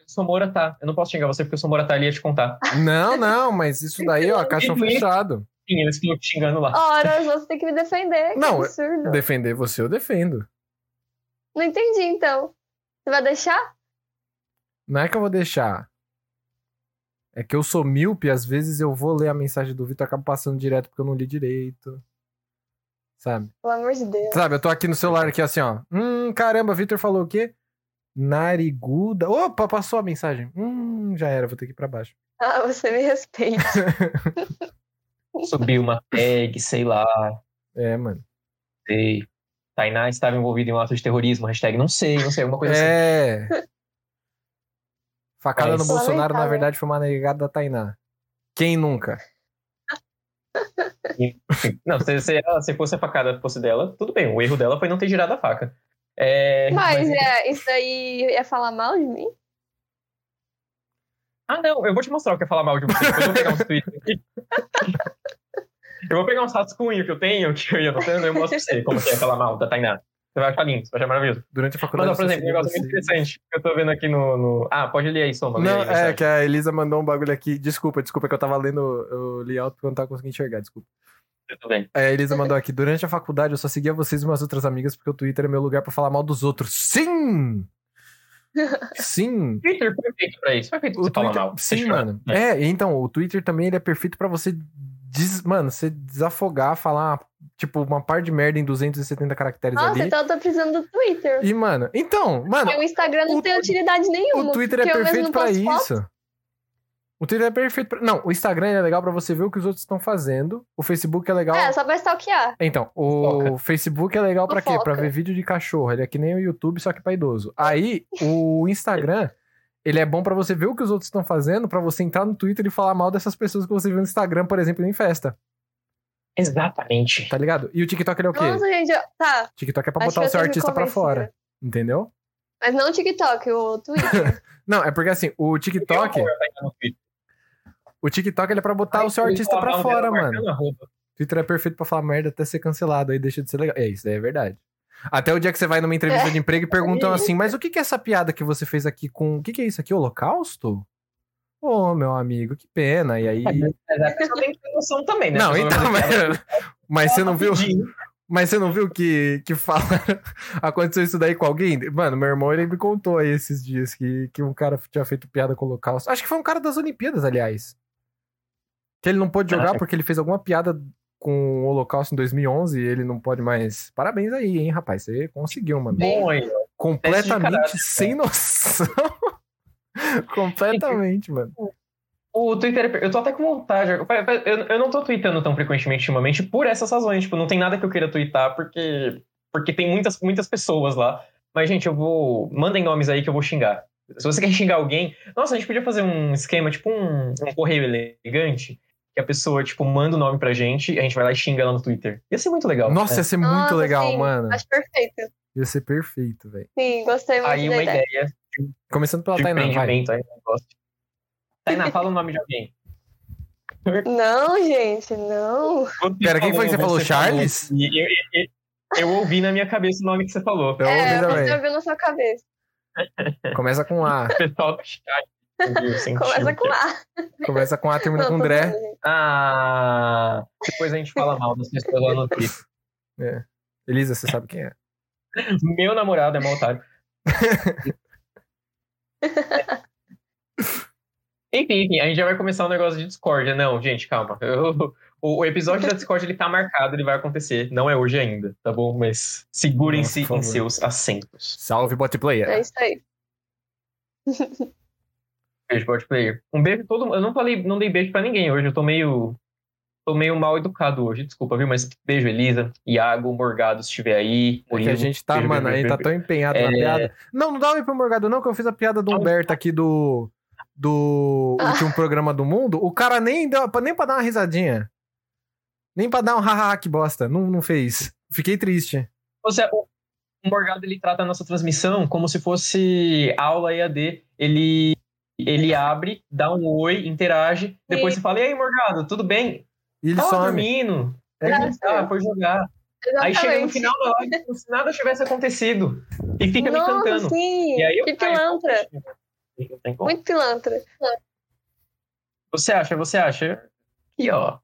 Speaker 2: O Somora tá. Eu não posso xingar você porque o Somora tá ali a te contar.
Speaker 1: Não, não, mas isso daí, ó, caixão fechado.
Speaker 2: Sim, eles estão te xingando lá.
Speaker 3: Ora, você tem que me defender. Que
Speaker 1: Não,
Speaker 3: absurdo.
Speaker 1: Defender você, eu defendo.
Speaker 3: Não entendi, então. Você vai deixar?
Speaker 1: Não é que eu vou deixar. É que eu sou míope, às vezes eu vou ler a mensagem do Vitor e acabo passando direto porque eu não li direito. Sabe?
Speaker 3: Pelo amor de Deus.
Speaker 1: Sabe, eu tô aqui no celular aqui assim, ó. Hum, caramba, Vitor falou o quê? Nariguda. Opa, passou a mensagem. Hum, já era, vou ter que ir pra baixo.
Speaker 3: Ah, você me respeita.
Speaker 2: Subiu uma tag, sei lá.
Speaker 1: É, mano.
Speaker 2: Sei. Tainá estava envolvida em um ato de terrorismo. Hashtag não sei, não sei, alguma coisa assim.
Speaker 1: É. Facada
Speaker 2: Mas-
Speaker 1: no Bolsonaro, na
Speaker 3: Lamentável.
Speaker 1: verdade, foi uma negada da Tainá. Quem nunca?
Speaker 2: Não, se, se, ela- se fosse a facada fosse dela, tudo bem. O erro dela foi não ter girado a faca. É,
Speaker 3: Mas é, isso daí é falar mal de mim?
Speaker 2: Ah, não, eu vou te mostrar o que é falar mal de você. Depois eu vou pegar uns tweets aqui. Eu vou pegar uns rascunhos que eu tenho, que eu ia anotando, e eu mostro pra você como que é falar mal da Tainá. Você vai achar lindo, você vai achar maravilhoso.
Speaker 1: Durante a
Speaker 2: Mas,
Speaker 1: faculdade.
Speaker 2: ó, por
Speaker 1: eu só
Speaker 2: exemplo, um negócio muito interessante que eu tô vendo aqui no. no- Ah, pode ler aí, Soma.
Speaker 1: Não,
Speaker 2: aí
Speaker 1: é
Speaker 2: mensagem.
Speaker 1: que a Elisa mandou um bagulho aqui. Desculpa, desculpa, que eu tava lendo, eu li alto porque eu não tava conseguindo enxergar, desculpa.
Speaker 2: Tudo bem.
Speaker 1: É, a Elisa mandou aqui. Durante a faculdade eu só seguia vocês e umas outras amigas porque o Twitter é meu lugar pra falar mal dos outros. Sim! Sim!
Speaker 2: Twitter foi feito pra isso. Foi feito pra
Speaker 1: O Twitter,
Speaker 2: mal.
Speaker 1: sim, mano. É, então, o Twitter também ele é perfeito pra você, des, mano, você desafogar, falar, tipo, uma par de merda em 270 caracteres
Speaker 3: Nossa,
Speaker 1: ali.
Speaker 3: então eu tô precisando do Twitter.
Speaker 1: E, mano, então, mano,
Speaker 3: Porque o Instagram não
Speaker 1: o-
Speaker 3: tem utilidade nenhuma.
Speaker 1: o Twitter é perfeito pra
Speaker 3: posto foto.
Speaker 1: isso. O Twitter é perfeito pra... Não, o Instagram é legal pra você ver o que os outros estão fazendo. O Facebook é legal...
Speaker 3: É, só pra stalkear.
Speaker 1: Então, o
Speaker 2: Fofoca.
Speaker 1: Facebook é legal pra quê? Pra
Speaker 3: Fofoca.
Speaker 1: ver vídeo de cachorro. Ele é que nem o YouTube, só que pra idoso. Aí, o Instagram, ele é bom pra você ver o que os outros estão fazendo, pra você entrar no Twitter e falar mal dessas pessoas que você viu no Instagram, por exemplo, em festa.
Speaker 2: Exatamente.
Speaker 1: Tá ligado? E o TikTok ele é o quê?
Speaker 3: Nossa, gente, eu- tá.
Speaker 1: TikTok é pra
Speaker 3: Acho
Speaker 1: botar o seu artista pra fora. Entendeu?
Speaker 3: Mas não o TikTok, o Twitter.
Speaker 1: Não, é porque assim, o TikTok, o TikTok ele é pra botar o seu artista pra fora, mano. O Twitter é perfeito pra falar merda até ser cancelado, aí deixa de ser legal. É, isso daí é verdade. Até o dia que você vai numa entrevista
Speaker 3: É.
Speaker 1: de emprego e perguntam assim, mas o que que é essa piada que você fez aqui com... O que que é isso aqui, holocausto? Ô, meu amigo, que pena. E aí...
Speaker 2: Mas a pessoa tem que ter noção também, né?
Speaker 1: Não, então, mas, mas você não viu...
Speaker 2: rapidinho.
Speaker 1: Mas você não viu que, que fala... aconteceu isso daí com alguém? Mano, meu irmão, ele me contou aí esses dias que, que um cara tinha feito piada com o holocausto. Acho que foi um cara das Olimpíadas, aliás. Que ele não pôde jogar
Speaker 2: Ah.
Speaker 1: porque ele fez alguma piada com o holocausto em 2011 e ele não pode mais... Parabéns aí, hein, rapaz. Você conseguiu, mano.
Speaker 2: Bom, aí, ó.
Speaker 1: Completamente
Speaker 2: caráter,
Speaker 1: sem noção. Completamente, mano.
Speaker 2: O Twitter, eu tô até com vontade. Eu, eu, eu não tô tweetando tão frequentemente ultimamente por essas razões. Tipo, não tem nada que eu queira tweetar porque, porque tem muitas, muitas pessoas lá. Mas, gente, eu vou. Mandem nomes aí que eu vou xingar. Se você quer xingar alguém. Nossa, a gente podia fazer um esquema, tipo um, um correio elegante. Que a pessoa, tipo, manda o nome pra gente e a gente vai lá e xinga ela no Twitter. Ia ser muito legal.
Speaker 1: Nossa,
Speaker 2: né?
Speaker 1: ia ser muito
Speaker 3: Nossa,
Speaker 1: legal,
Speaker 3: sim,
Speaker 1: mano.
Speaker 3: Acho perfeito.
Speaker 1: Ia ser perfeito, velho.
Speaker 3: Sim, gostei muito
Speaker 2: Aí
Speaker 3: da
Speaker 2: uma
Speaker 3: ideia.
Speaker 2: ideia
Speaker 1: Começando pela
Speaker 2: de
Speaker 1: Tainá.
Speaker 2: Tainá, fala o nome de alguém.
Speaker 3: Não, gente, não.
Speaker 1: Pera, quem foi que você falou? Charles?
Speaker 2: E eu, eu- eu ouvi na minha cabeça o nome que você falou.
Speaker 1: Eu ouvi
Speaker 3: é,
Speaker 1: também.
Speaker 3: você ouviu na sua cabeça.
Speaker 1: Começa com A.
Speaker 2: Pessoal do chat.
Speaker 3: Começa com A.
Speaker 1: Começa com A, termina
Speaker 3: Não,
Speaker 1: com Dré.
Speaker 2: Ah, depois a gente fala mal das pessoas lá no Twitter.
Speaker 1: Elisa, você sabe quem é.
Speaker 2: Meu namorado é mal otário. enfim, enfim, a gente já vai começar um negócio de discórdia. Não, gente, calma. Eu- o, o episódio da Discord ele tá marcado, ele vai acontecer. Não é hoje ainda, tá bom? Mas segurem-se em seus assentos.
Speaker 1: Salve, bot player.
Speaker 3: É isso aí.
Speaker 2: Beijo, pode player. Um beijo todo Eu não falei, não dei beijo pra ninguém hoje. Eu tô meio. Tô meio mal educado hoje, desculpa, viu? Mas beijo, Elisa, Iago, Morgado, se estiver aí.
Speaker 1: É que a gente tá,
Speaker 2: beijo,
Speaker 1: mano,
Speaker 2: beijo,
Speaker 1: a gente
Speaker 2: beijo,
Speaker 1: tá tão empenhado na
Speaker 2: É.
Speaker 1: piada. Não, não dá um pro Morgado, não, que eu fiz a piada do Humberto aqui do. Do
Speaker 3: Ah.
Speaker 1: último programa do mundo. O cara nem deu. Nem pra dar uma risadinha. Nem pra dar um hahaha que bosta. Não, não fez. Fiquei triste.
Speaker 2: Você, o o Morgado ele trata a nossa transmissão como se fosse aula EAD. Ele, ele abre, dá um oi, interage, depois
Speaker 3: Sim.
Speaker 2: você fala: E aí, Morgado, tudo bem?
Speaker 1: E ele
Speaker 2: Tava
Speaker 1: some.
Speaker 2: dormindo.
Speaker 1: É.
Speaker 2: Ah, foi jogar. Aí chega no final da live como se nada tivesse acontecido. E fica me
Speaker 3: Nossa,
Speaker 2: cantando.
Speaker 3: sim.
Speaker 2: E aí eu
Speaker 3: que
Speaker 2: caio.
Speaker 3: pilantra.
Speaker 2: Como.
Speaker 3: Muito pilantra.
Speaker 2: Você acha, você acha? E ó,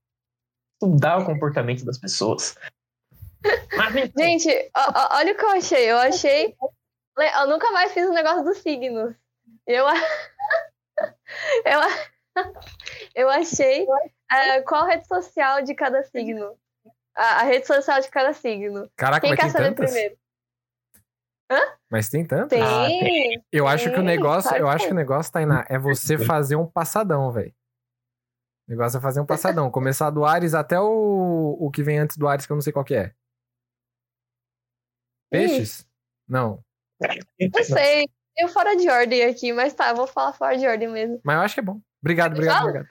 Speaker 2: estudar o comportamento das pessoas. Mas,
Speaker 3: Gente, ó- ó- olha o que eu achei. Eu achei. Eu nunca mais fiz o negócio dos signos. Eu, eu, a- eu achei é, qual rede social de cada signo. A, a rede social de cada signo.
Speaker 1: Caraca,
Speaker 3: Quem
Speaker 1: mas
Speaker 3: quer
Speaker 1: tem
Speaker 3: saber
Speaker 1: tantas?
Speaker 3: primeiro?
Speaker 1: Mas tem tantas?
Speaker 3: Tem.
Speaker 2: Ah, tem.
Speaker 1: Eu acho que o
Speaker 3: Tem,
Speaker 1: negócio, eu acho que o
Speaker 3: tem.
Speaker 1: negócio, Tainá, é você fazer um passadão, velho. O negócio é fazer um passadão. Começar do Ares até o, o que vem antes do Ares, que eu não sei qual que é. Peixes? Não.
Speaker 3: Não sei. Eu fora de ordem aqui, mas tá, eu vou falar fora de ordem mesmo.
Speaker 1: Mas eu acho que é bom. Obrigado, obrigado,
Speaker 3: Fala.
Speaker 1: obrigado.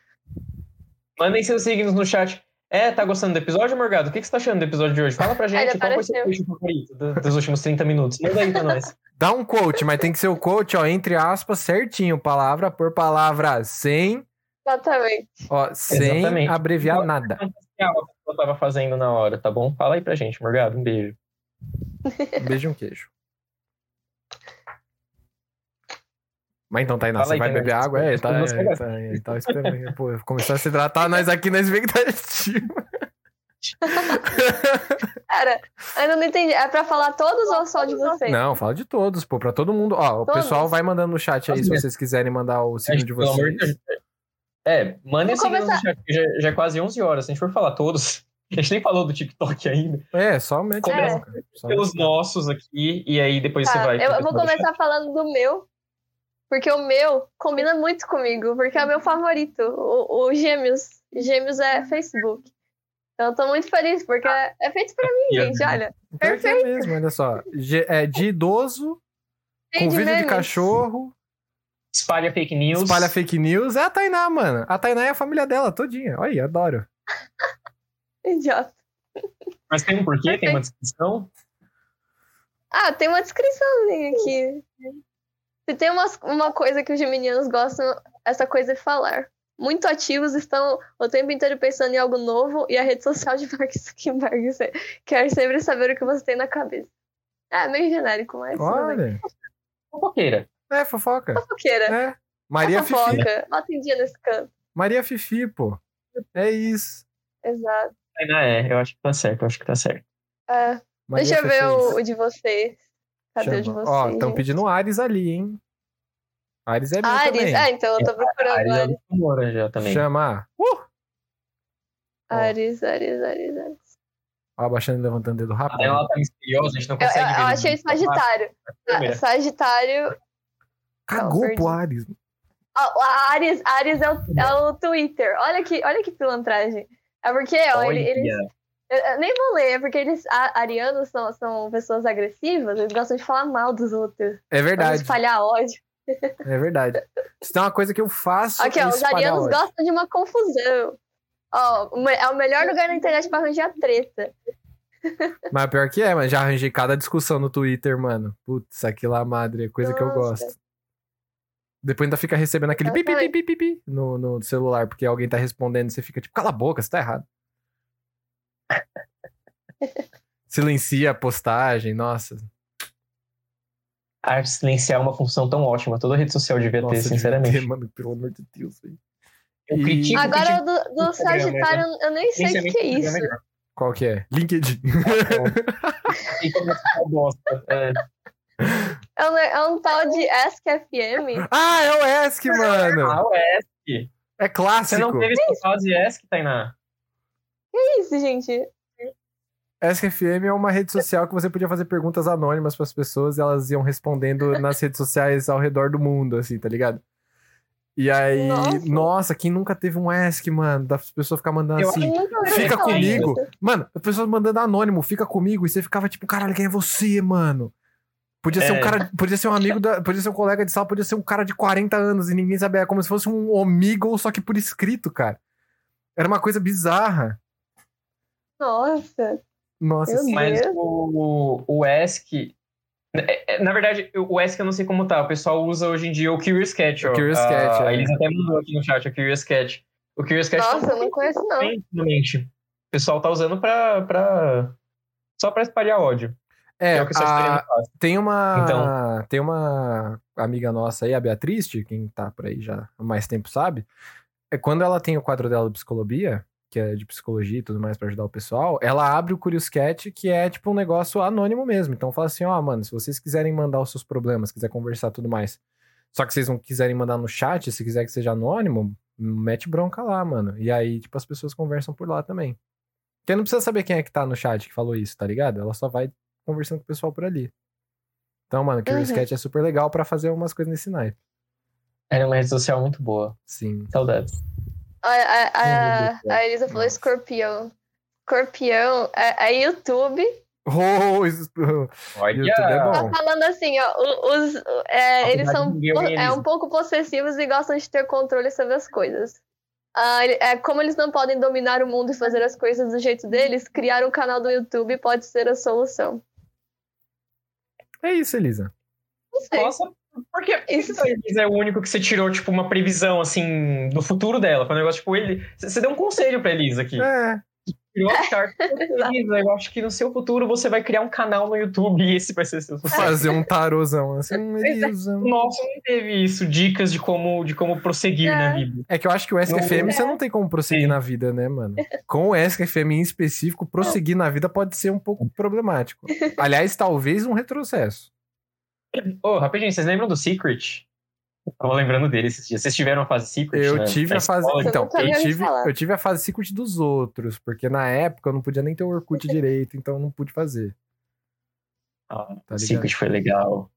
Speaker 2: Mandem seus signos no chat. É, tá gostando do episódio, Morgado? O que, que você tá achando do episódio de hoje? Fala pra gente qual foi seu favorito do- dos últimos 30 minutos. Manda aí pra nós.
Speaker 1: Dá um quote, mas tem que ser o quote, ó, entre aspas, certinho, palavra por palavra, sem,
Speaker 3: Exatamente.
Speaker 1: ó, sem
Speaker 2: Exatamente.
Speaker 1: abreviar nada.
Speaker 2: Que aula que eu tava fazendo na hora, tá bom? Fala aí pra gente, Morgado. Um beijo.
Speaker 1: Um beijo e um queijo. Mas então, Tainá,
Speaker 2: Fala
Speaker 1: você
Speaker 2: aí,
Speaker 1: vai
Speaker 2: Tainá.
Speaker 1: beber água? É, tá,
Speaker 2: Você
Speaker 1: é,
Speaker 2: vai.
Speaker 1: tá, é, tava esperando. Pô, começou a se hidratar, nós aqui na expectativa.
Speaker 3: Cara, ainda não entendi. É pra falar todos ou só de vocês?
Speaker 1: Não, fala de todos, pô, pra todo mundo. Ó, o
Speaker 3: Todos?
Speaker 1: pessoal vai mandando no chat aí se vocês quiserem mandar o signo de vocês.
Speaker 2: É, mandem
Speaker 3: Vou
Speaker 2: signos no
Speaker 3: começar.
Speaker 2: chat, porque já, já é quase 11 horas. Se a gente for falar todos, a gente nem falou do TikTok ainda.
Speaker 1: É, só mete
Speaker 2: Começa
Speaker 1: só
Speaker 2: Pelos nossos aqui, e aí depois
Speaker 3: Tá,
Speaker 2: você vai.
Speaker 3: eu, eu vou começar falando do meu, porque o meu combina muito comigo, porque é o meu favorito, o, o Gêmeos. Gêmeos é Facebook. Então eu tô muito feliz, porque é, é feito pra mim,
Speaker 2: E,
Speaker 3: gente, olha.
Speaker 1: Pior que é mesmo, olha só. É de idoso, com vídeo de
Speaker 3: memes.
Speaker 1: cachorro,
Speaker 2: Espalha fake news.
Speaker 1: espalha fake news. É a Tainá, mano. A Tainá é a família dela todinha. Olha aí, adoro.
Speaker 3: Idiota.
Speaker 2: Mas tem um porquê, tem uma descrição.
Speaker 3: Ah, tem uma descriçãozinha aqui. Se tem uma, uma coisa que os geminianos gostam, essa coisa é falar. Muito ativos, estão o tempo inteiro pensando em algo novo e a rede social de Mark Zuckerberg quer sempre saber o que você tem na cabeça. É meio genérico, mas.
Speaker 1: Olha.
Speaker 2: Fofoqueira.
Speaker 1: É, fofoca.
Speaker 3: Fofoqueira.
Speaker 1: É. Maria
Speaker 3: A
Speaker 1: Fifi.
Speaker 3: fofoca. Bota em dia nesse canto.
Speaker 1: Maria Fifi, pô. É isso.
Speaker 3: Exato.
Speaker 2: Ainda é, eu acho que tá certo, eu acho que tá certo.
Speaker 3: É, deixa eu ver
Speaker 1: é
Speaker 3: o, o de vocês. Cadê de vocês?
Speaker 1: Ó, estão pedindo Ares ali, hein? Ares é meu
Speaker 3: Ares.
Speaker 1: também.
Speaker 3: Ah, então eu tô procurando
Speaker 2: Ares é
Speaker 3: Ares.
Speaker 2: do Moura já também.
Speaker 1: Chama. Uh!
Speaker 3: Ares, Ares, Ares, Ares.
Speaker 1: Ó, abaixando e levantando o dedo rápido.
Speaker 2: Ela tá misteriosa, a gente não
Speaker 3: Eu, eu,
Speaker 2: consegue
Speaker 3: eu
Speaker 2: ver.
Speaker 3: achei Sagitário.
Speaker 2: câmera.
Speaker 3: Sagitário.
Speaker 1: Cagou
Speaker 3: Não,
Speaker 1: pro Ares.
Speaker 3: Ó, o Ares, Ares é o, é o Twitter. Olha que, olha que pilantragem. É porque, ó, ele- eles. Eu, nem vou ler, é porque eles. A, arianos são, são pessoas agressivas, eles gostam de falar mal dos outros.
Speaker 1: É
Speaker 3: Gostam de
Speaker 1: verdade.
Speaker 3: espalhar ódio.
Speaker 1: É verdade. Se tem uma coisa que eu faço.
Speaker 3: Aqui,
Speaker 1: é
Speaker 3: ó, os arianos
Speaker 1: ódio.
Speaker 3: gostam de uma confusão. Ó, é o melhor lugar na internet pra arranjar treta.
Speaker 1: Mas pior que é, mas já arranjei cada discussão no Twitter, mano. Putz, aquilo lá, madre, é coisa que eu
Speaker 3: Nossa.
Speaker 1: gosto. Depois ainda fica recebendo aquele
Speaker 3: Eu
Speaker 1: pi, pi, pi,
Speaker 3: também.
Speaker 1: pi, pi, pi no, no celular, porque alguém tá respondendo e você fica tipo, cala a boca, você tá errado. Silencia a postagem, nossa.
Speaker 2: a silenciar é uma função tão ótima. Toda rede social devia
Speaker 1: Nossa,
Speaker 2: ter,
Speaker 1: devia
Speaker 2: sinceramente.
Speaker 1: ter, mano, pelo amor de Deus, velho.
Speaker 2: Eu critico
Speaker 3: Agora,
Speaker 2: critico-
Speaker 3: o do, do
Speaker 2: Instagram,
Speaker 3: Sagitário, eu nem sei o que, que é
Speaker 2: Instagram
Speaker 3: isso.
Speaker 2: melhor.
Speaker 1: Qual que é? LinkedIn.
Speaker 2: Bosta. É.
Speaker 3: É um, é um tal de Ask FM.
Speaker 1: ah, é o ESC, mano.
Speaker 2: Ah, o ESC.
Speaker 1: É
Speaker 2: Você
Speaker 1: clássico.
Speaker 2: não teve essa fase ESC, Tainá?
Speaker 3: Que isso, gente?
Speaker 1: ESC FM é uma rede social que você podia fazer perguntas anônimas pras pessoas e elas iam respondendo nas redes sociais ao redor do mundo, assim, tá ligado? E aí,
Speaker 3: Nossa.
Speaker 1: nossa. quem nunca teve um ask, mano, das pessoas ficar mandando
Speaker 2: Eu
Speaker 1: assim. Fica comigo.
Speaker 3: disso.
Speaker 1: Mano, as pessoas mandando anônimo, fica comigo. E você ficava tipo, caralho, quem é você, mano? Podia ser um
Speaker 2: É.
Speaker 1: cara, podia ser um amigo, da, podia ser um colega de sala, podia ser um cara de 40 anos e ninguém sabia. É como se fosse um Omegle, só que por escrito, cara. Era uma coisa bizarra.
Speaker 3: Nossa.
Speaker 1: Nossa,
Speaker 3: Meu.
Speaker 2: Mas
Speaker 3: Deus.
Speaker 2: o, o ESC. é- é- Na verdade, o ESC eu não sei como tá. O pessoal usa hoje em dia o Curious Cat. ó.
Speaker 1: O Curious
Speaker 2: Ah,
Speaker 1: Cat, é.
Speaker 2: Eles até mandou aqui no chat o Curious Cat. O Curious Cat
Speaker 3: Nossa,
Speaker 2: tá
Speaker 3: eu não conheço, não.
Speaker 2: O pessoal tá usando pra. pra... Só pra espalhar ódio.
Speaker 1: É,
Speaker 2: É, o que eu
Speaker 1: a- tem uma
Speaker 2: Então.
Speaker 1: tem uma amiga nossa aí, a Beatriz, quem tá por aí já há mais tempo sabe. É quando ela tem o quadro dela de psicologia, que é de psicologia e tudo mais pra ajudar o pessoal, ela abre o Curious Cat, que é tipo um negócio anônimo mesmo. Então fala assim, ó, mano, se vocês quiserem mandar os seus problemas, quiser conversar tudo mais, só que vocês não quiserem mandar no chat, se quiser que seja anônimo, mete bronca lá, mano. E aí, tipo, as pessoas conversam por lá também. Porque não precisa saber quem é que tá no chat que falou isso, tá ligado? Ela só vai conversando com o pessoal por ali. Então, mano, Curious
Speaker 3: Uhum.
Speaker 1: Cat é super legal pra fazer umas coisas nesse naipe.
Speaker 2: Era uma rede social muito boa.
Speaker 1: Sim.
Speaker 2: Saudades.
Speaker 3: A, a, Elisa falou
Speaker 1: Nossa.
Speaker 3: escorpião. Escorpião é, é YouTube.
Speaker 1: Oh, isso-
Speaker 2: Olha!
Speaker 1: YouTube é
Speaker 3: Tá
Speaker 1: bom.
Speaker 3: falando assim, ó. Os, é, eles são é um pouco possessivos e gostam de ter controle sobre as coisas. Ah, é, como eles não podem dominar o mundo e fazer as coisas do jeito deles, criar um canal do YouTube pode ser a solução.
Speaker 1: É isso, Elisa.
Speaker 3: Não sei.
Speaker 2: Nossa, por que
Speaker 3: Isso.
Speaker 2: isso é o único que você tirou, tipo, uma previsão, assim, do futuro dela? Foi um negócio, tipo, ele... Você deu um conselho pra Elisa aqui.
Speaker 1: É.
Speaker 2: Tirou a carta. Elisa, eu acho que no seu futuro você vai criar um canal no YouTube e esse vai ser seu sucesso.
Speaker 1: fazer um tarôzão assim. hum, Elisa.
Speaker 2: Nossa, não teve isso. Dicas de como, de como prosseguir
Speaker 3: É.
Speaker 2: na vida.
Speaker 1: É que eu acho que o Ask
Speaker 2: Não-
Speaker 1: FM você não tem como prosseguir
Speaker 2: Sim.
Speaker 1: na vida, né, mano? Com o Ask FM em específico, prosseguir na vida pode ser um pouco problemático. Aliás, talvez um retrocesso.
Speaker 2: Ô, rapidinho, vocês lembram do Secret? Eu tava lembrando dele esses dias. Vocês tiveram a fase Secret?
Speaker 1: Eu
Speaker 2: né?
Speaker 1: tive a fase.
Speaker 2: escola?
Speaker 1: Então, eu
Speaker 3: ouvi
Speaker 1: tive,
Speaker 3: falar.
Speaker 1: eu tive a fase Secret dos outros, porque na época eu não podia nem ter o Orkut direito, então eu não pude fazer.
Speaker 2: Ah,
Speaker 1: Tá?
Speaker 2: Secret foi legal.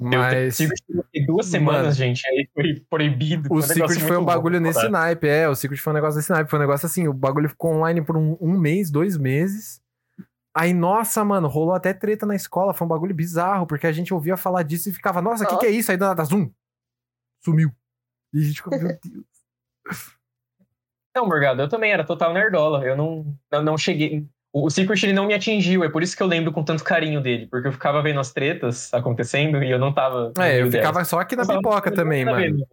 Speaker 2: Eu
Speaker 1: Mas.
Speaker 2: Secret foi duas semanas,
Speaker 1: Mano.
Speaker 2: gente. Aí foi proibido.
Speaker 1: O
Speaker 2: um
Speaker 1: Secret foi um bagulho
Speaker 2: louco,
Speaker 1: nesse naipe, é. O Secret foi um negócio nesse naipe. Foi um negócio assim, o bagulho ficou online por um, um mês, dois meses. Aí, nossa, mano, rolou até treta na escola. Foi um bagulho bizarro, porque a gente ouvia falar disso e ficava, nossa, o que, que é isso? Aí do nada, zoom. Sumiu. E a gente ficou, meu Deus.
Speaker 2: Não, Morgado, eu também era total nerdola. Eu não, não, não cheguei. O Secret ele não me atingiu, é por isso que eu lembro com tanto carinho dele, porque eu ficava vendo as tretas acontecendo e eu não tava.
Speaker 1: É, eu ficava
Speaker 2: delas.
Speaker 1: só aqui na
Speaker 2: Eu
Speaker 1: pipoca
Speaker 2: eu
Speaker 1: também, mano.
Speaker 2: vendo.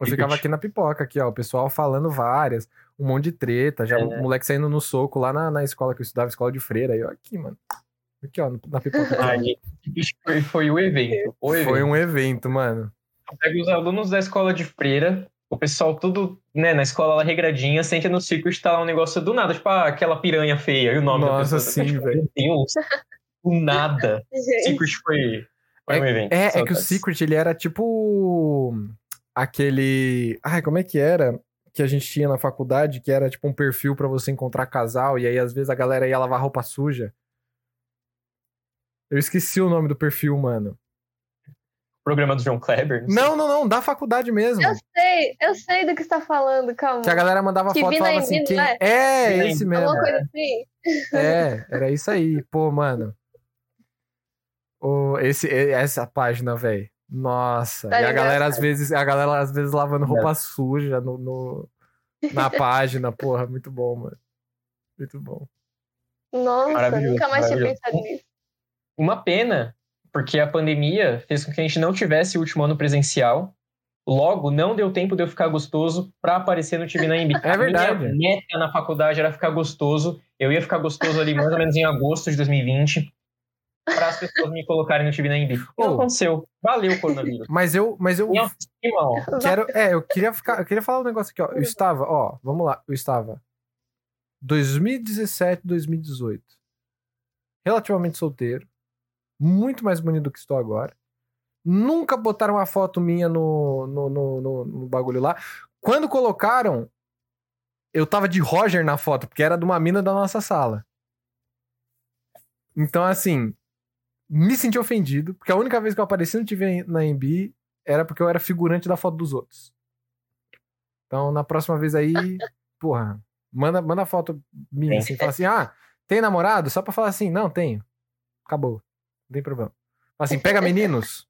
Speaker 1: Eu ficava aqui na pipoca, aqui, ó. O pessoal falando várias, um monte de treta. Já
Speaker 2: É.
Speaker 1: o moleque saindo no soco lá na, na escola que eu estudava, escola de freira. Aí, ó, aqui, mano. Aqui, ó, na pipoca.
Speaker 2: Ah, gente, foi, foi o evento. O evento.
Speaker 1: Foi um evento, mano.
Speaker 2: Pega os alunos da escola de freira, o pessoal tudo, né, na escola lá regradinha, senta no Secret, tá lá um negócio do nada, tipo, ah, aquela piranha feia, e o nome
Speaker 1: Nossa,
Speaker 2: da pessoa.
Speaker 1: sim, velho.
Speaker 2: Meu Deus, do nada. Secret foi, foi um evento.
Speaker 1: É, é que o. Secret, ele era tipo aquele. Ai, como é que era? Que a gente tinha na faculdade, que era tipo um perfil pra você encontrar casal, e aí às vezes a galera ia lavar roupa suja. Eu esqueci o nome do perfil, mano.
Speaker 2: Programa do João Kleber. sei.
Speaker 1: Não, não, não, da faculdade mesmo.
Speaker 3: Eu sei, eu sei do que você tá falando, calma.
Speaker 1: Que a galera mandava
Speaker 3: Que
Speaker 1: foto e falava assim, quem...
Speaker 3: né?
Speaker 1: É,
Speaker 2: em
Speaker 1: esse mesmo.
Speaker 3: Alguma coisa assim.
Speaker 1: É, era isso aí. Pô, mano. O, esse, e- essa página, velho. Nossa.
Speaker 3: Tá
Speaker 1: e a galera, às vezes, a galera, às vezes, lavando roupa suja no, no- na página. Porra, muito bom, mano. Muito bom.
Speaker 3: Nossa,
Speaker 2: Maravilhoso,
Speaker 3: nunca mais tinha pensado nisso.
Speaker 2: Uma pena, porque a pandemia fez com que a gente não tivesse o último ano presencial. Logo, não deu tempo de eu ficar gostoso pra aparecer no TV na MB.
Speaker 1: É verdade.
Speaker 2: A minha meta na faculdade era ficar gostoso. Eu ia ficar gostoso ali mais ou menos em agosto de 2020 para as pessoas me colocarem no na MB. Não
Speaker 1: Oh.
Speaker 2: aconteceu. Valeu, coronavírus.
Speaker 1: Mas eu, mas eu
Speaker 2: Minha autoestima, ó.
Speaker 1: quero. É, eu queria ficar. Eu queria falar um negócio aqui, ó. Eu estava, ó, vamos lá. Eu estava 2017, 2018. Relativamente solteiro. Muito mais bonito do que estou agora. Nunca botaram uma foto minha no, no, no, no- no bagulho lá. Quando colocaram, eu tava de Roger na foto, porque era de uma mina da nossa sala. Então, assim, me senti ofendido, porque a única vez que eu apareci no TV na MB era porque eu era figurante da foto dos outros. Então, na próxima vez aí, porra, manda, manda foto minha, assim, fala assim, ah, tem namorado? Só pra falar assim, não, tenho. Acabou. Não tem problema. Fala assim, pega meninos.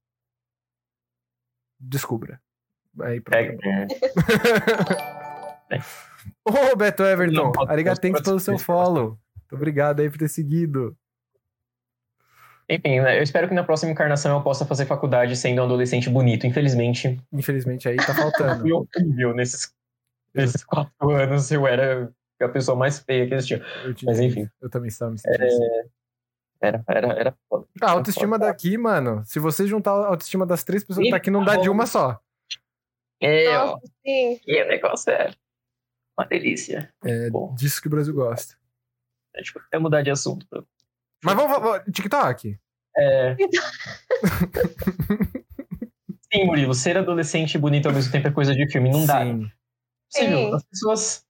Speaker 1: Descubra. Aí.
Speaker 2: Pega. É.
Speaker 1: Ô, Beto Everton, arigatenks pelo seu follow. Muito obrigado aí por ter seguido.
Speaker 2: Enfim, né, eu espero que na próxima encarnação eu possa fazer faculdade sendo um adolescente bonito. Infelizmente,
Speaker 1: Infelizmente aí tá faltando.
Speaker 2: fui horrível nesses, nesses quatro anos. Eu era a pessoa mais feia que existia. Mas enfim.
Speaker 1: Eu também estava me sentindo assim.
Speaker 2: Era, era, era foda.
Speaker 1: A autoestima daqui, mano, se você juntar a autoestima das três pessoas que tá aqui, não dá de uma só.
Speaker 2: É, ó,
Speaker 3: Nossa, sim.
Speaker 2: e o negócio é uma delícia.
Speaker 1: É
Speaker 2: Bom.
Speaker 1: disso que o Brasil gosta.
Speaker 2: A gente pode até mudar de assunto.
Speaker 1: Mas vamos, vamos TikTok.
Speaker 2: É... Sim, Murilo, ser adolescente e bonito ao mesmo tempo é coisa de filme. Não dá.
Speaker 1: Sim.
Speaker 2: As pessoas.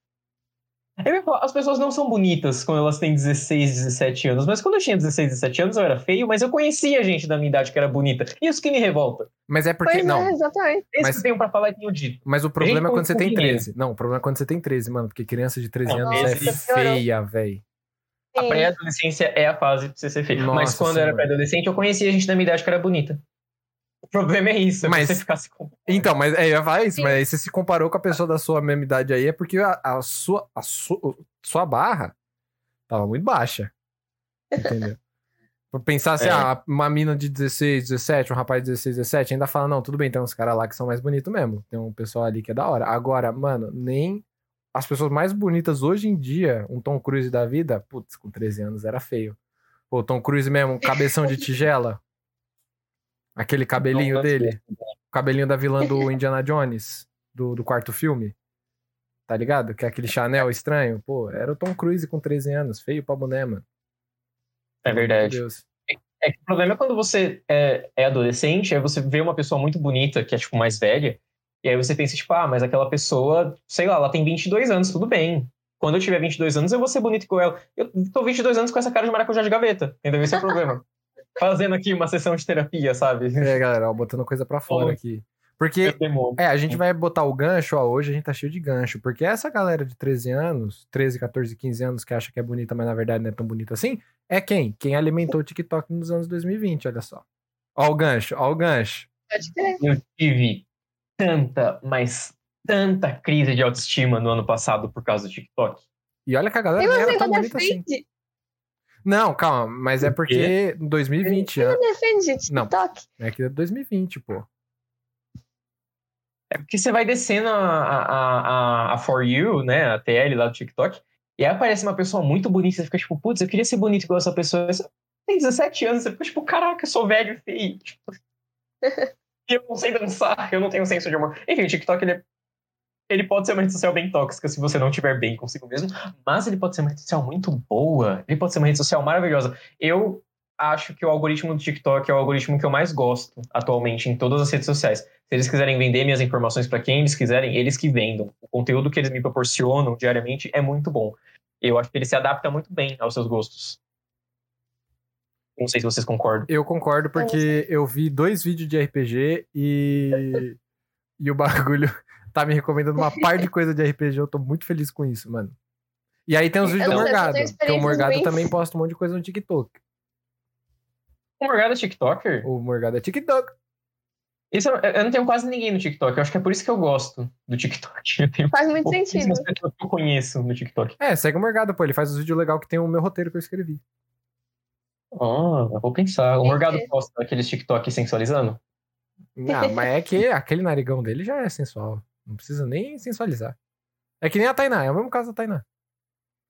Speaker 2: Falar, as pessoas não são bonitas quando elas têm 16, 17 anos. Mas quando eu tinha 16, 17 anos, eu era feio, mas eu conhecia gente da minha idade que era bonita. Isso que me revolta.
Speaker 1: Mas é porque.
Speaker 3: Pois
Speaker 1: não.
Speaker 3: é, exatamente.
Speaker 2: Esse
Speaker 1: Mas-
Speaker 2: que eu tenho pra falar e tenho dito.
Speaker 1: Mas o problema é quando você tem
Speaker 2: dinheiro.
Speaker 1: 13. Não, o problema é quando você tem 13, mano. Porque criança de 13
Speaker 2: Não,
Speaker 1: anos é feia, velho.
Speaker 2: A pré-adolescência é a fase pra você ser feio. mas quando eu era
Speaker 1: Senhora.
Speaker 2: pré-adolescente, eu conhecia gente da minha idade que era bonita. O problema é isso, é
Speaker 1: Mas-
Speaker 2: você ficar se comparando.
Speaker 1: Então, mas é, eu ia isso,
Speaker 3: Sim.
Speaker 1: mas aí você se comparou com a pessoa da sua mesma idade aí, é porque a, a sua, a sua, sua barra tava muito baixa. Entendeu? Pra pensar assim,
Speaker 2: É.
Speaker 1: ah, uma mina de 16, 17, um rapaz de 16, 17, ainda fala, não, tudo bem, tem uns caras lá que são mais bonitos mesmo. Tem um pessoal ali que é da hora. Agora, mano, nem as pessoas mais bonitas hoje em dia, um Tom Cruise da vida, putz, com 13 anos era feio. Pô, Tom Cruise mesmo, cabeção de tigela. Aquele cabelinho dele. O cabelinho da vilã do Indiana Jones, do, do quarto filme. Tá ligado? Que é aquele Chanel estranho. Pô, era o Tom Cruise com 13 anos. Feio pra boné, mano.
Speaker 2: É
Speaker 1: Meu
Speaker 2: verdade.
Speaker 1: Deus.
Speaker 2: É que o problema é quando você é, é adolescente, aí você vê uma pessoa muito bonita, que é, tipo, mais velha, e aí você pensa, tipo, ah, mas aquela pessoa, sei lá, ela tem 22 anos, tudo bem. Quando eu tiver 22 anos, eu vou ser bonito igual ela. Eu tô 22 anos com essa cara de maracujá de gaveta, entendeu? Esse é o problema. Fazendo aqui uma sessão de terapia, sabe?
Speaker 1: É, galera, ó, botando coisa pra fora aqui. Porque, é, a gente vai botar o gancho, ó, hoje a gente tá cheio de gancho. Porque essa galera de 13 anos, 13, 14, 15 anos, que acha que é bonita, mas na verdade não é tão bonita assim, é quem? Quem alimentou o TikTok nos anos 2020, olha só. Ó o gancho, ó o gancho.
Speaker 3: Pode crer.
Speaker 2: Eu tive tanta, mas tanta crise de autoestima no ano passado por causa do TikTok.
Speaker 1: E olha que a galera não era tão bonita assim. Não, calma, mas é porque em 2020,
Speaker 3: Você
Speaker 1: né?
Speaker 3: defende
Speaker 1: Não.
Speaker 3: TikTok?
Speaker 1: É que é 2020, pô.
Speaker 2: É porque você vai descendo a, a, a, a For You, né? A TL lá do TikTok, e aí aparece uma pessoa muito bonita, e você fica tipo, putz, eu queria ser bonito igual essa pessoa. Você tem 17 anos, você fica tipo, caraca, eu sou velho e feio. Tipo, e eu não sei dançar, eu não tenho senso de humor. Enfim, o TikTok, ele, é- ele pode ser uma rede social bem tóxica se você não estiver bem consigo mesmo, mas ele pode ser uma rede social muito boa, ele pode ser uma rede social maravilhosa. Eu acho que o algoritmo do TikTok é o algoritmo que eu mais gosto atualmente em todas as redes sociais. Se eles quiserem vender minhas informações para quem eles quiserem, eles que vendam. O conteúdo que eles me proporcionam diariamente é muito bom. Eu acho que ele se adapta muito bem aos seus gostos. Não sei se vocês concordam.
Speaker 1: Eu concordo porque eu vi dois vídeos de RPG e. e o bagulho tá me recomendando uma par de coisa de RPG. Eu tô muito feliz com isso, mano. E aí tem os vídeos
Speaker 3: Eu
Speaker 1: do Morgado. Porque o Morgado
Speaker 3: ruins.
Speaker 1: também posta um monte de coisa no TikTok.
Speaker 2: O Morgado é TikToker?
Speaker 1: O Morgado é TikTok.
Speaker 2: Isso, eu não tenho quase ninguém no TikTok. Eu acho que é por isso que eu gosto do TikTok. Eu tenho
Speaker 3: Faz muito sentido.
Speaker 2: pessoas que eu conheço no TikTok.
Speaker 1: É, segue o Morgado, pô. Ele faz os vídeos legais que tem o meu roteiro que eu escrevi.
Speaker 2: Ah, eu vou pensar. O. Morgado posta aqueles TikTok sensualizando?
Speaker 1: Ah, mas é que aquele narigão dele já é sensual. Não precisa nem sensualizar. É que nem a Tainá, é o mesmo caso da Tainá.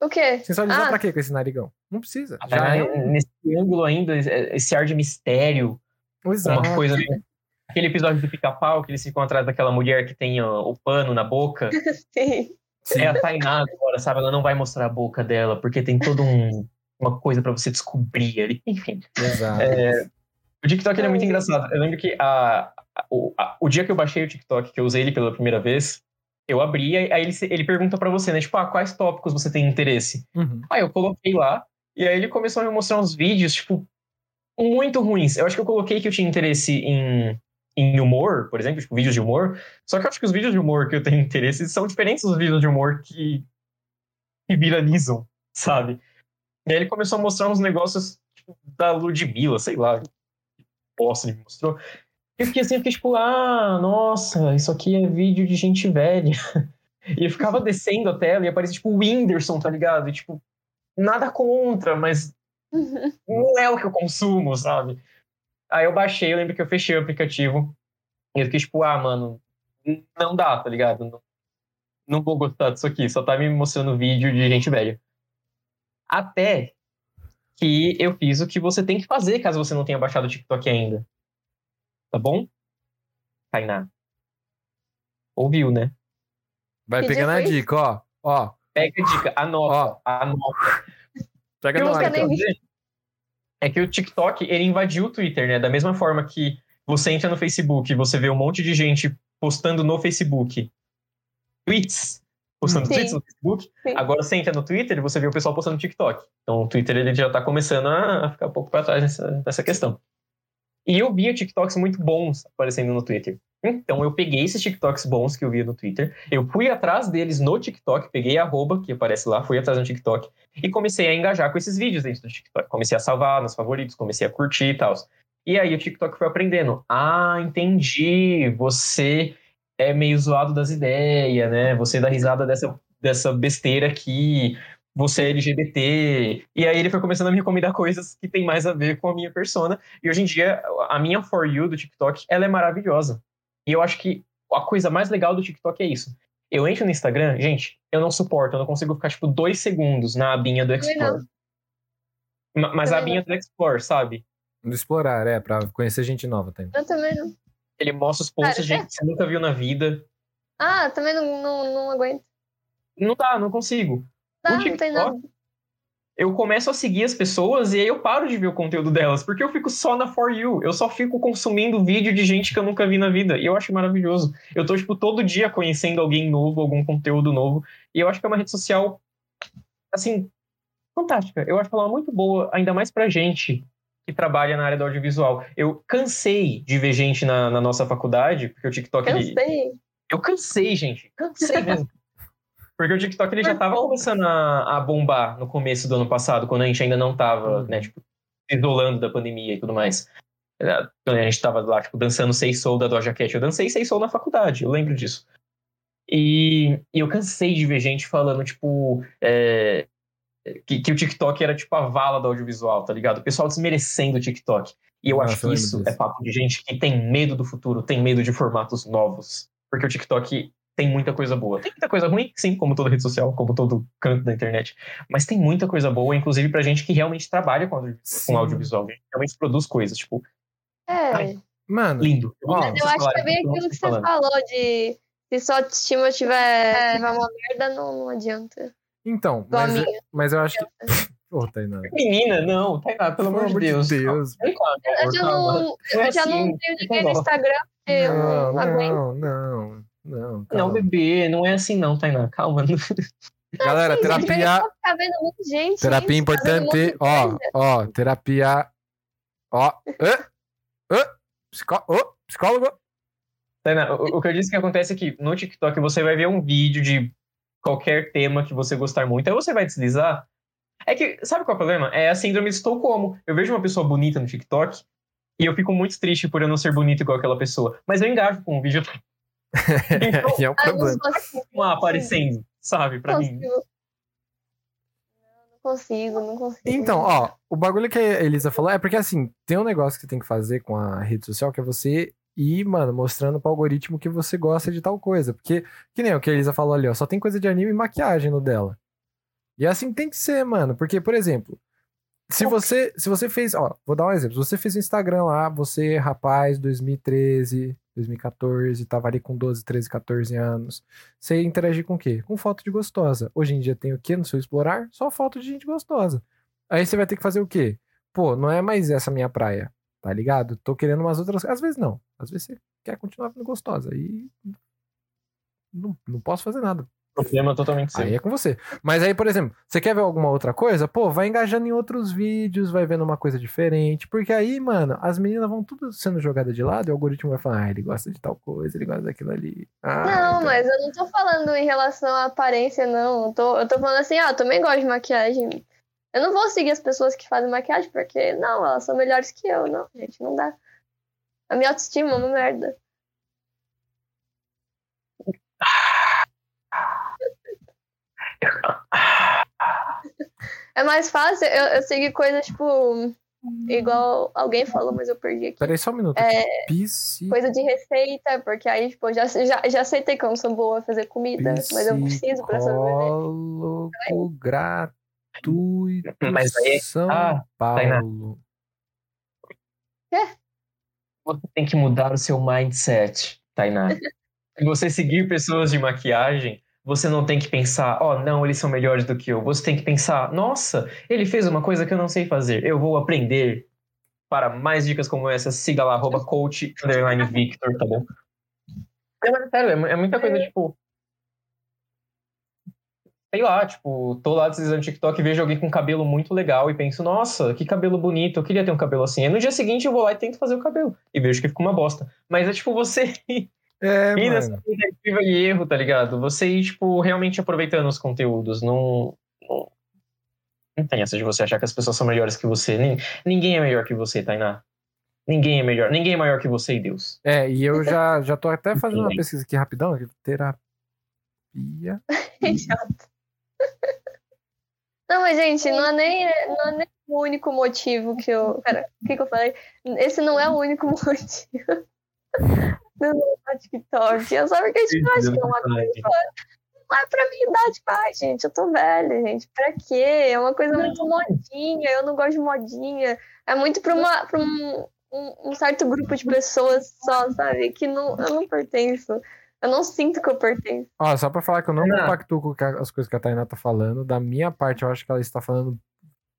Speaker 3: O quê?
Speaker 1: Sensualizar
Speaker 3: Ah.
Speaker 1: pra quê com esse narigão? Não precisa. Já
Speaker 2: Já
Speaker 1: é.
Speaker 2: Nesse ângulo ainda, esse ar de mistério.
Speaker 1: Exato.
Speaker 2: Uma coisa. Aquele episódio do pica-pau que eles ficam atrás daquela mulher que tem ó, o pano na boca.
Speaker 3: Sim.
Speaker 1: Sim.
Speaker 2: É a Tainá agora, sabe? Ela não vai mostrar a boca dela, porque tem todo um. Uma coisa pra você descobrir ali. Enfim.
Speaker 1: Exato.
Speaker 2: É, o TikTok ele é muito engraçado. Eu lembro que a, a- o, a- o dia que eu baixei o TikTok, que eu usei ele pela primeira vez, eu abri, aí ele, ele pergunta pra você, né? Tipo, ah, quais tópicos você tem interesse?
Speaker 1: Uhum.
Speaker 2: Aí eu coloquei lá, e aí ele começou a me mostrar uns vídeos, tipo, muito ruins. Eu acho que eu coloquei que eu tinha interesse em, em humor, por exemplo, tipo, vídeos de humor. Só que eu acho que os vídeos de humor que eu tenho interesse são diferentes dos vídeos de humor que, que viralizam, sabe? E aí ele começou a mostrar uns negócios tipo, da Ludmilla, sei lá, que bosta ele me mostrou. Eu fiquei assim, eu fiquei tipo, ah, nossa, isso aqui é vídeo de gente velha. E eu ficava descendo a tela e aparecia tipo o Whindersson, tá ligado? E, tipo, nada contra, mas não é o que eu consumo, sabe? Aí eu baixei, eu lembro que eu fechei o aplicativo. E eu fiquei tipo, ah, mano, não dá, tá ligado? Não, não vou gostar disso aqui, só tá me mostrando vídeo de gente velha. Até que eu fiz o que você tem que fazer caso você não tenha baixado o TikTok ainda. Tá bom? Tainá. Ouviu, né?
Speaker 1: Vai
Speaker 3: Que
Speaker 1: pegando a dica, ó. Ó,
Speaker 2: Pega a dica, anota, anota.
Speaker 1: pega na
Speaker 2: você
Speaker 1: hora.
Speaker 2: dizer é que o TikTok, ele invadiu o Twitter, né? Da mesma forma que você entra no Facebook e você vê um monte de gente postando no Facebook tweets, postando
Speaker 3: Sim.
Speaker 2: tweets no Facebook.
Speaker 3: Sim.
Speaker 2: Agora você entra no Twitter e você vê o pessoal postando no TikTok. Então o Twitter ele já tá começando a ficar um pouco para trás nessa, nessa questão. E eu via TikToks muito bons aparecendo no Twitter. Então eu peguei esses TikToks bons que eu via no Twitter, eu fui atrás deles no TikTok, peguei a arroba que aparece lá, fui atrás no TikTok e comecei a engajar com esses vídeos dentro do TikTok. Comecei a salvar nos favoritos, comecei a curtir e tal. E aí o TikTok foi aprendendo. Ah, entendi. Você é meio zoado das ideias, né? Você dá risada dessa, dessa besteira aqui. Você é LGBT. E aí ele foi começando a me recomendar coisas que tem mais a ver com a minha persona. E hoje em dia, a minha For You do TikTok, ela é maravilhosa. E eu acho que a coisa mais legal do TikTok é isso. Eu entro no Instagram, gente, eu não suporto, eu não consigo ficar, tipo, dois segundos na abinha do
Speaker 3: Também.
Speaker 2: Explore. Ma- Mas a
Speaker 3: Também
Speaker 2: abinha do Explore, sabe?
Speaker 1: Do explorar, é, pra conhecer gente nova, tá?
Speaker 3: Eu também não.
Speaker 2: Ele mostra os posts de gente que você nunca viu na vida.
Speaker 3: Ah, também não, não, não aguento.
Speaker 2: Não dá, não consigo.
Speaker 3: Tá,
Speaker 2: O
Speaker 3: não tem
Speaker 2: TikTok,
Speaker 3: nada.
Speaker 2: Eu começo a seguir as pessoas e aí eu paro de ver o conteúdo delas, porque eu fico só na For You. Eu só fico consumindo vídeo de gente que eu nunca vi na vida. E eu acho maravilhoso. Eu tô, tipo, todo dia conhecendo alguém novo, algum conteúdo novo. E eu acho que é uma rede social, assim, fantástica. Eu acho que ela é muito boa, ainda mais pra gente que trabalha na área do audiovisual. Eu cansei de ver gente na, na nossa faculdade, porque o TikTok... ele-
Speaker 3: Cansei.
Speaker 2: eu cansei, gente. Cansei mesmo. Porque o TikTok ele já
Speaker 3: Mas
Speaker 2: tava
Speaker 3: bom.
Speaker 2: começando a, a bombar no começo do ano passado, quando a gente ainda não tava,
Speaker 1: Uhum.
Speaker 2: né, tipo, se isolando da pandemia e tudo mais. Quando a gente tava lá, tipo, dançando Sei Soul da Doja Cat. Eu dancei Sei Soul na faculdade, eu lembro disso. E, e eu cansei de ver gente falando, tipo, é, que, que o TikTok era, tipo, a vala do audiovisual, tá ligado? O pessoal desmerecendo o TikTok. E eu
Speaker 1: Nossa,
Speaker 2: acho que
Speaker 1: eu
Speaker 2: isso é papo de gente que tem medo do futuro, tem medo de formatos novos. Porque o TikTok tem muita coisa boa. Tem muita coisa ruim, sim, como toda rede social, como todo canto da internet. Mas tem muita coisa boa, inclusive pra gente que realmente trabalha com, audio- com audiovisual. gente realmente produz coisas, tipo,
Speaker 3: É.
Speaker 2: Ai,
Speaker 1: Mano,
Speaker 2: lindo.
Speaker 1: Ó,
Speaker 2: Vocês
Speaker 3: Eu acho que é bem aquilo que você
Speaker 2: falando.
Speaker 3: falou de se sua autoestima tiver, tiver uma merda, não, não adianta.
Speaker 1: Então, mas,
Speaker 3: minha.
Speaker 1: mas eu acho que. Ô, Tainá.
Speaker 2: Menina, não, Tainá, pelo amor de Deus.
Speaker 1: Deus.
Speaker 2: Cá, meu
Speaker 3: Eu já não,
Speaker 2: é
Speaker 3: eu já não
Speaker 2: assim,
Speaker 3: tenho ninguém no. Instagram, eu
Speaker 1: Não,
Speaker 3: não, não aguento.
Speaker 1: não, não, não.
Speaker 2: Bebê, não é assim não, Tainá. Calma.
Speaker 1: Galera,
Speaker 3: Sim, gente, mas
Speaker 1: terapia.
Speaker 3: eu gente.
Speaker 1: Terapia
Speaker 3: gente, fazendo
Speaker 1: importante. Ó, ó, terapia. Ó. Ã? Psicó... ô, psicólogo.
Speaker 2: Tainá, o, o que eu disse que acontece é que no TikTok você vai ver um vídeo de qualquer tema que você gostar muito, aí você vai deslizar. É que, sabe qual é o problema? É a síndrome de Estocolmo. Eu vejo uma pessoa bonita no TikTok e eu fico muito triste por eu não ser bonito igual aquela pessoa. Mas eu engajo com o vídeo Então,
Speaker 1: E é um problema.
Speaker 2: lá aparecendo, sabe, pra mim.
Speaker 3: Não consigo, não consigo.
Speaker 1: Então, ó, o bagulho que a Elisa falou é porque assim, tem um negócio que você tem que fazer com a rede social que é você ir, mano, mostrando pro algoritmo que você gosta de tal coisa. Porque, que nem o que a Elisa falou ali, ó, só tem coisa de anime e maquiagem no dela. E assim tem que ser, mano. Porque, por exemplo, se você, se você fez, ó, vou dar um exemplo. Se você fez um Instagram lá, você, rapaz, 2013, 2014, tava ali com 12, 13, 14 anos. Você interagir com o quê? Com foto de gostosa. Hoje em dia tem o quê no seu explorar? Só foto de gente gostosa. Aí você vai ter que fazer o quê? Pô, não é mais essa minha praia, tá ligado? Tô querendo umas outras. Às vezes não. Às vezes você quer continuar vendo gostosa. E. Não, não posso fazer nada.
Speaker 2: Problema totalmente seu.
Speaker 1: Aí é com você. Mas aí, por exemplo, você quer ver alguma outra coisa? Pô, vai engajando em outros vídeos, vai vendo uma coisa diferente. Porque aí, mano, as meninas vão tudo sendo jogadas de lado e o algoritmo vai falar, ah, ele gosta de tal coisa, ele gosta daquilo ali. Ah,
Speaker 3: Não,
Speaker 1: então-
Speaker 3: mas eu não tô falando em relação à aparência, não. Eu tô, eu tô falando assim, ah, eu também gosto de maquiagem. Eu não vou seguir as pessoas que fazem maquiagem, porque, não, elas são melhores que eu. Não, gente, não dá. A minha autoestima é uma merda. É mais fácil eu, eu seguir coisas, tipo, igual alguém falou, mas eu perdi aqui.
Speaker 1: Peraí só um minuto.
Speaker 3: É,
Speaker 1: Psi...
Speaker 3: coisa de receita, porque aí, tipo, já, já, já aceitei que eu não sou boa a fazer comida, mas eu preciso pra sobreviver.
Speaker 1: Psicólogo gratuito
Speaker 2: Mas aí-
Speaker 1: São
Speaker 2: ah, Tainá.
Speaker 1: Paulo.
Speaker 2: Você tem que mudar o seu mindset, Tainá. Se você seguir pessoas de maquiagem, você não tem que pensar, ó, não, eles são melhores do que eu. Você tem que pensar, nossa, ele fez uma coisa que eu não sei fazer. Eu vou aprender. Para mais dicas como essa, siga lá, arroba coach, underline Victor, tá bom? É, mas, sério, é é muita coisa, tipo... Sei lá, tipo, tô lá deslizando TikTok e vejo alguém com cabelo muito legal e penso, nossa, que cabelo bonito, eu queria ter um cabelo assim. Aí no dia seguinte eu vou lá e tento fazer o cabelo. E vejo que fica uma bosta. Mas é tipo você
Speaker 1: É,
Speaker 2: ir nessa tentativa e erro, tá ligado? Você ir, tipo, realmente aproveitando os conteúdos. Não, não, não tem essa de você achar que as pessoas são melhores que você. Nin- Ninguém é melhor que você, Tainá. Ninguém é melhor. Ninguém é maior que você e Deus.
Speaker 1: É, e eu já, já tô até fazendo uma pesquisa aqui rapidão. Terapia.
Speaker 3: Chato. Não, mas, gente, não é nem, não é nem o único motivo que eu. Pera, o que, que eu falei? Esse não é o único motivo. Não, não é TikTok. É só porque tipo, eu acho que é uma coisa. Não é pra minha idade mais, gente. Eu tô velha, gente. Pra quê? É uma coisa muito modinha. Eu não gosto de modinha. É muito pra, uma, pra um, um, um certo grupo de pessoas só, sabe? Que não, eu não pertenço. Eu não sinto que eu pertenço.
Speaker 1: Ó, só pra falar que eu não
Speaker 2: Não.
Speaker 1: compactuo com as coisas que a Tainá tá falando. Da minha parte, eu acho que ela está falando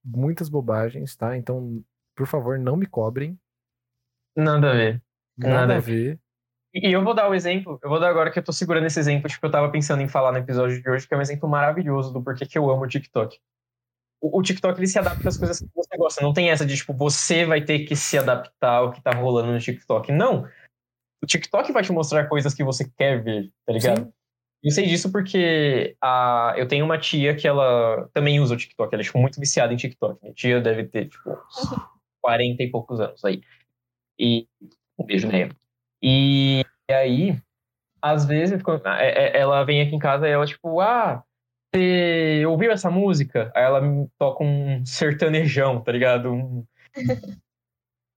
Speaker 1: muitas bobagens, tá? Então, por favor, não me cobrem.
Speaker 2: Nada a ver.
Speaker 1: Nada,
Speaker 2: Nada
Speaker 1: a ver.
Speaker 2: E eu vou dar o exemplo, eu vou dar agora que eu tô segurando esse exemplo, tipo, eu tava pensando em falar no episódio de hoje, que é um exemplo maravilhoso do porquê que eu amo o TikTok. O, o TikTok, ele se adapta às coisas que você gosta. Não tem essa de, tipo, você vai ter que se adaptar ao que tá rolando no TikTok. Não. O TikTok vai te mostrar coisas que você quer ver, tá ligado?
Speaker 1: Sim.
Speaker 2: Eu sei disso porque a, eu tenho uma tia que ela também usa o TikTok. Ela é, tipo, muito viciada em TikTok. Minha tia deve ter, tipo, uns 40 e poucos anos aí. E um beijo nela. E, e aí, às vezes, é- é- ela vem aqui em casa e ela, tipo, ah, você ouviu essa música? Aí ela toca um sertanejão, tá ligado? Um,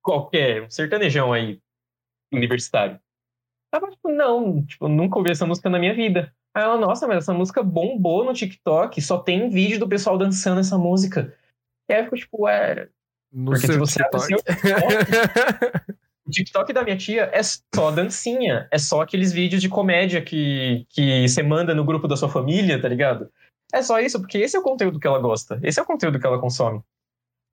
Speaker 2: qualquer, um sertanejão aí, universitário. Tava, tipo, não, tipo, nunca ouvi essa música na minha vida. Aí ela, nossa, mas essa música bombou no TikTok, só tem vídeo do pessoal dançando essa música. E aí eu fico, tipo, é.
Speaker 1: No
Speaker 2: Porque se você abre
Speaker 1: TikTok.
Speaker 2: seu O TikTok da minha tia é só dancinha. É só aqueles vídeos de comédia que, que você manda no grupo da sua família, tá ligado? É só isso, porque esse é o conteúdo que ela gosta. Esse é o conteúdo que ela consome.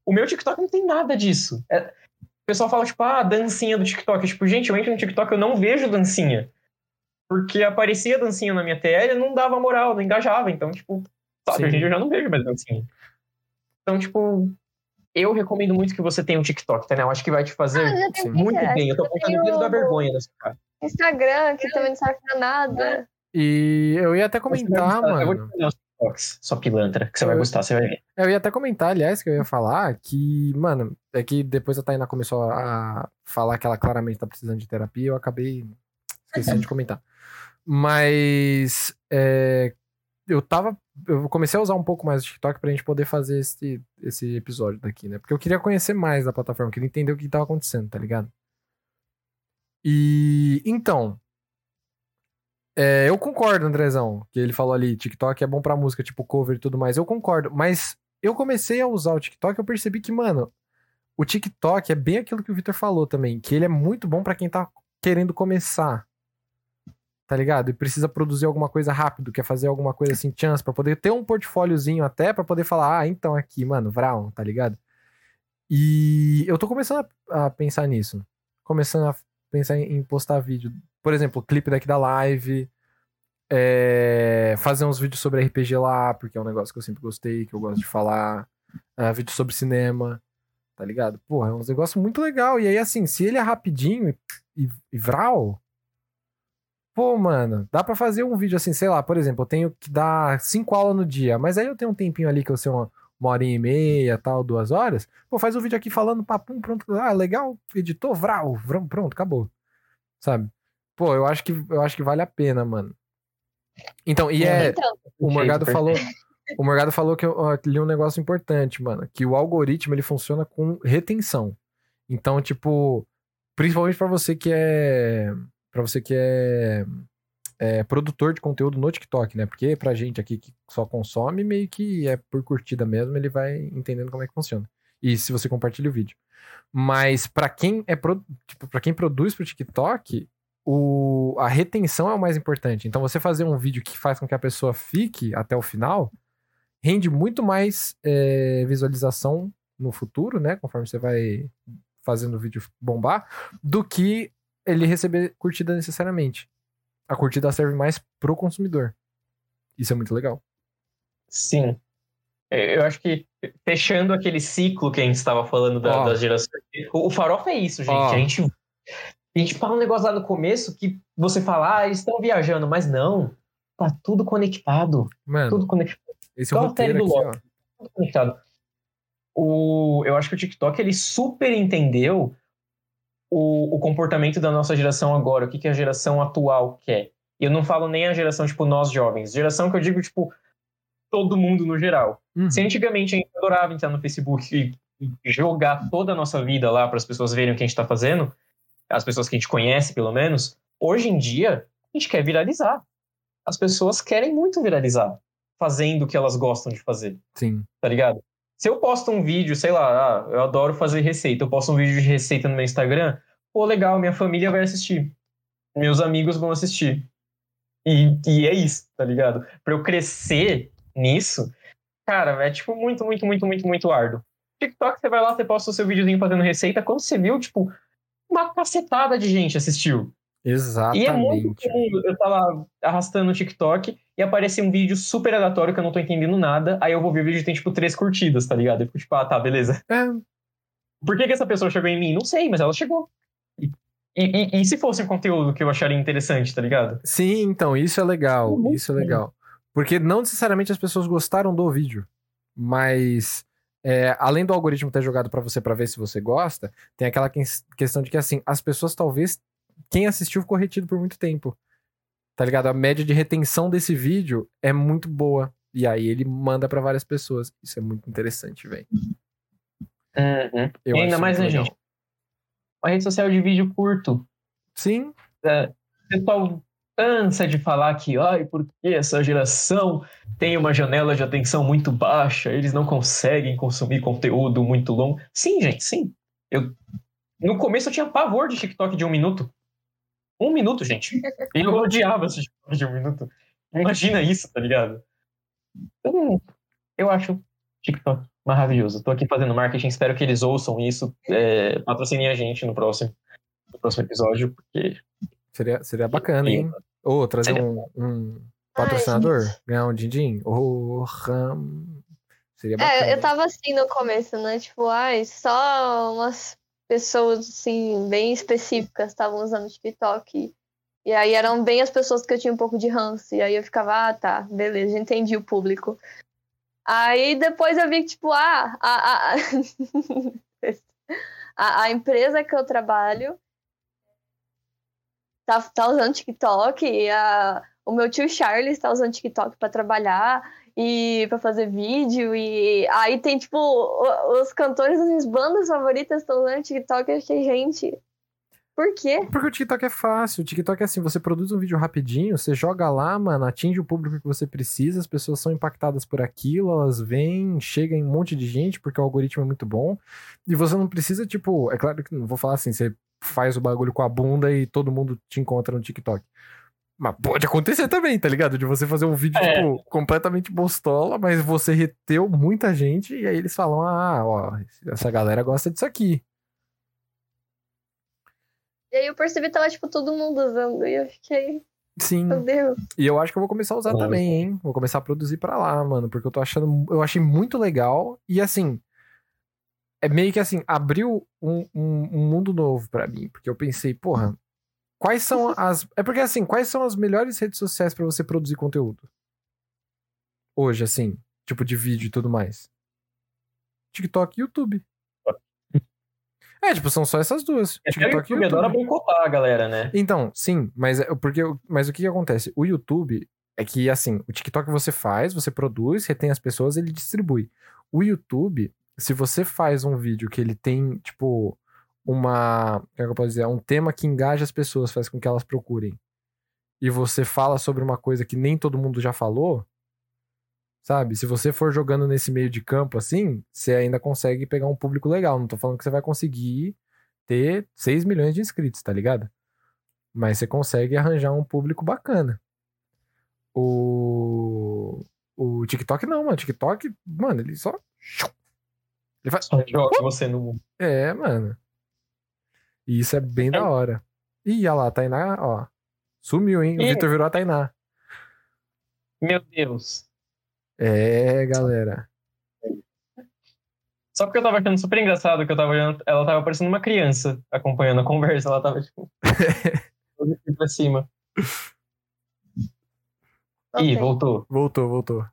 Speaker 2: O meu TikTok não tem nada disso. É- O pessoal fala, tipo, ah, dancinha do TikTok. Tipo, gente, eu entro no TikTok eu não vejo dancinha. Porque aparecia dancinha na minha tela e não dava moral, não engajava. Então, tipo, sabe,
Speaker 1: Sim.
Speaker 2: hoje em dia eu já não vejo mais dancinha. Então, tipo, eu recomendo muito que você tenha um TikTok, tá? né? Eu acho que vai te fazer
Speaker 3: Ah,
Speaker 2: muito
Speaker 3: Pinterest,
Speaker 2: bem. Eu tô colocando o dedo da vergonha nessa cara.
Speaker 3: Instagram, que também não serve pra nada.
Speaker 1: E eu ia até comentar,
Speaker 2: gostar, Eu vou
Speaker 1: mano.
Speaker 2: te TikToks, sua pilantra, que você vai gostar, você vai ver.
Speaker 1: Eu ia até comentar, aliás, que eu ia falar que, mano, é que depois a Tainá começou a falar que ela claramente tá precisando de terapia, eu acabei esquecendo de comentar. Mas é, eu tava. Eu comecei a usar um pouco mais o TikTok pra gente poder fazer esse, esse episódio daqui, né? Porque eu queria conhecer mais da plataforma, queria entender o que tava acontecendo, tá ligado? E então. É, eu concordo, Andrezão, que ele falou ali, TikTok é bom pra música, tipo cover e tudo mais. Eu concordo, mas eu comecei a usar o TikTok, eu percebi que, mano, o TikTok é bem aquilo que o Victor falou também, que ele é muito bom pra quem tá querendo começar. Tá ligado? E precisa produzir alguma coisa rápido, quer fazer alguma coisa assim, chance, pra poder ter um portfóliozinho até, pra poder falar, ah, então aqui, mano, Vrown, tá ligado? E eu tô começando a, a pensar nisso. Começando a pensar em, em postar vídeo. Por exemplo, clipe daqui da live. É, fazer uns vídeos sobre RPG lá, porque é um negócio que eu sempre gostei, que eu gosto de falar. É, vídeos sobre cinema, tá ligado? Porra, é um negócio muito legal. E aí, assim, se ele é rapidinho e, e, e vral, pô, mano, dá pra fazer um vídeo assim, sei lá, por exemplo, eu tenho que dar cinco aulas no dia, mas aí eu tenho um tempinho ali que eu sei uma, uma e meia, tal, duas horas. Pô, faz um vídeo aqui falando, papum, pronto. Ah, legal, editor, vral, vral, pronto, acabou. Sabe? Pô, eu acho que, eu acho que vale a pena, mano. Então, e é.
Speaker 3: Então,
Speaker 1: O Morgado falou. O Morgado falou que eu li um negócio importante, mano. Que o algoritmo ele funciona com retenção. Então, tipo, principalmente pra você que é. Pra você que é, é produtor de conteúdo no TikTok, né? Porque pra gente aqui que só consome, meio que é por curtida mesmo, ele vai entendendo como é que funciona. E se você compartilha o vídeo. Mas pra quem é pro, tipo, para quem produz pro TikTok, o, a retenção é o mais importante. Então, você fazer um vídeo que faz com que a pessoa fique até o final rende muito mais é, visualização no futuro, né? Conforme você vai fazendo o vídeo bombar, do que ele receber curtida necessariamente. A curtida serve mais pro consumidor. Isso é muito legal.
Speaker 2: Sim. É, Eu acho que, fechando aquele ciclo que a gente estava falando da,
Speaker 1: Ó.
Speaker 2: das gerações, o, farofa é isso, gente.
Speaker 1: Ó.
Speaker 2: A gente. A gente fala um negócio lá no começo que você fala, ah, eles estão viajando, mas não. Tá tudo conectado.
Speaker 1: Mano,
Speaker 2: Tudo conectado.
Speaker 1: esse é o roteiro
Speaker 2: do
Speaker 1: aqui, ó.
Speaker 2: tudo conectado. O, eu acho que o TikTok ele super entendeu o, o comportamento da nossa geração agora, o que, que a geração atual quer. E eu não falo nem a geração, tipo, nós jovens. Geração que eu digo, tipo, todo mundo no geral.
Speaker 1: Uhum.
Speaker 2: Se antigamente a gente adorava entrar no Facebook e e jogar toda a nossa vida lá para as pessoas verem o que a gente está fazendo, as pessoas que a gente conhece, pelo menos, hoje em dia, a gente quer viralizar. As pessoas querem muito viralizar, fazendo o que elas gostam de fazer
Speaker 1: Sim.
Speaker 2: tá ligado? Se eu posto um vídeo, sei lá, ah, eu adoro fazer receita, eu posto um vídeo de receita no meu Instagram, pô, legal, minha família vai assistir. Meus amigos vão assistir. E, e é isso, tá ligado? Pra eu crescer nisso, cara, é tipo muito, muito, muito, muito, muito árduo. TikTok, você vai lá, você posta o seu videozinho fazendo receita, quando você viu, tipo, uma cacetada de gente assistiu.
Speaker 1: Exatamente.
Speaker 2: E é muito comum. Eu tava arrastando o TikTok e aparecia um vídeo super aleatório que eu não tô entendendo nada. Aí eu vou ver o vídeo e tem, tipo, três curtidas, tá ligado? Eu fico, tipo, ah, tá, beleza.
Speaker 1: É,
Speaker 2: Por que, que essa pessoa chegou em mim? Não sei, mas ela chegou. E, e- e se fosse um conteúdo que eu acharia interessante, tá ligado?
Speaker 1: Sim, então, isso é legal.
Speaker 2: Muito
Speaker 1: Isso é legal. Porque não necessariamente as pessoas gostaram do vídeo, mas é, além do algoritmo ter jogado pra você pra ver se você gosta, tem aquela ques- questão de que assim, as pessoas talvez quem assistiu ficou retido por muito tempo. Tá ligado? A média de retenção desse vídeo é muito boa. E aí ele manda pra várias pessoas. Isso é muito interessante, velho. Eu
Speaker 2: e ainda mais, né, gente? Uma rede social de vídeo curto.
Speaker 1: Sim,
Speaker 2: o pessoal cansa de falar que, ai, porque essa geração tem uma janela de atenção muito baixa, eles não conseguem consumir conteúdo muito longo. Sim, gente, sim. Eu, no começo eu tinha pavor de TikTok de um minuto. Um minuto, gente. Eu odiava esse TikTok de um minuto. Imagina isso, tá ligado? Então, eu acho TikTok maravilhoso. Tô aqui fazendo marketing, espero que eles ouçam isso, é, patrocinem a gente no próximo, no próximo episódio, porque
Speaker 1: seria, seria bacana, hein? Ou trazer
Speaker 2: Seria.
Speaker 1: um, um patrocinador, ganhar um din-din. Oh, ram. Seria bacana.
Speaker 3: É, eu tava assim no começo, né? Tipo, ai, só umas pessoas, assim, bem específicas estavam usando o TikTok. E aí eram bem as pessoas que eu tinha um pouco de ranço. E aí eu ficava, ah, tá, beleza, entendi o público. Aí depois eu vi que, tipo, ah, a, a, a, a empresa que eu trabalho tá, tá usando TikTok, a, o meu tio Charles tá usando TikTok pra trabalhar e pra fazer vídeo. E aí tem, tipo, os cantores das minhas bandas favoritas estão usando TikTok. Eu achei, gente, por quê?
Speaker 1: Porque o TikTok é fácil. O TikTok é assim: você produz um vídeo rapidinho, você joga lá, mano, atinge o público que você precisa, as pessoas são impactadas por aquilo, elas vêm, chega em um monte de gente, porque o algoritmo é muito bom. E você não precisa, tipo, é claro que não vou falar assim, você faz o bagulho com a bunda e todo mundo te encontra no TikTok. Mas pode acontecer também, tá ligado? De você fazer um vídeo,
Speaker 2: É.
Speaker 1: tipo, completamente bostola, mas você reteu muita gente, e aí eles falam: ah, ó, essa galera gosta disso aqui.
Speaker 3: E aí eu percebi que tava, tipo, todo mundo usando. E eu fiquei.
Speaker 1: Sim.
Speaker 3: Meu Deus.
Speaker 1: E eu acho que eu vou começar a usar
Speaker 2: Nossa.
Speaker 1: também, hein? Vou começar a produzir pra lá, mano, porque eu tô achando, eu achei muito legal e assim, é meio que assim, abriu um, um, um mundo novo pra mim, porque eu pensei, porra, quais são as, é porque assim, quais são as melhores redes sociais pra você produzir conteúdo? Hoje, assim, tipo de vídeo e tudo mais. TikTok e YouTube. É, tipo, são só essas duas.
Speaker 2: O
Speaker 1: TikTok e
Speaker 2: YouTube adora boicotar a galera, né?
Speaker 1: Então, sim, mas, é- porque, mas o que, que acontece? O YouTube é que, assim, o TikTok você faz, você produz, retém as pessoas, ele distribui. O YouTube, se você faz um vídeo que ele tem, tipo, uma. Como é que eu posso dizer? Um tema que engaja as pessoas, faz com que elas procurem. E você fala sobre uma coisa que nem todo mundo já falou, sabe? Se você for jogando nesse meio de campo assim, você ainda consegue pegar um público legal. Não tô falando que você vai conseguir ter 6 milhões de inscritos, tá ligado? Mas você consegue arranjar um público bacana. O. O TikTok não, mano. O TikTok, mano, ele só. Ele faz.
Speaker 2: Joga você no mundo.
Speaker 1: É, mano. E isso é bem da hora. Ih, olha lá, a Tainá, ó. Sumiu, hein? O
Speaker 2: Ih.
Speaker 1: Vitor virou a Tainá.
Speaker 2: Meu Deus.
Speaker 1: É, galera.
Speaker 2: Só porque eu tava achando super engraçado que eu tava olhando, ela tava parecendo uma criança acompanhando a conversa, ela tava tipo. pra cima. Ih,
Speaker 3: Ok.
Speaker 2: voltou.
Speaker 1: Voltou, voltou.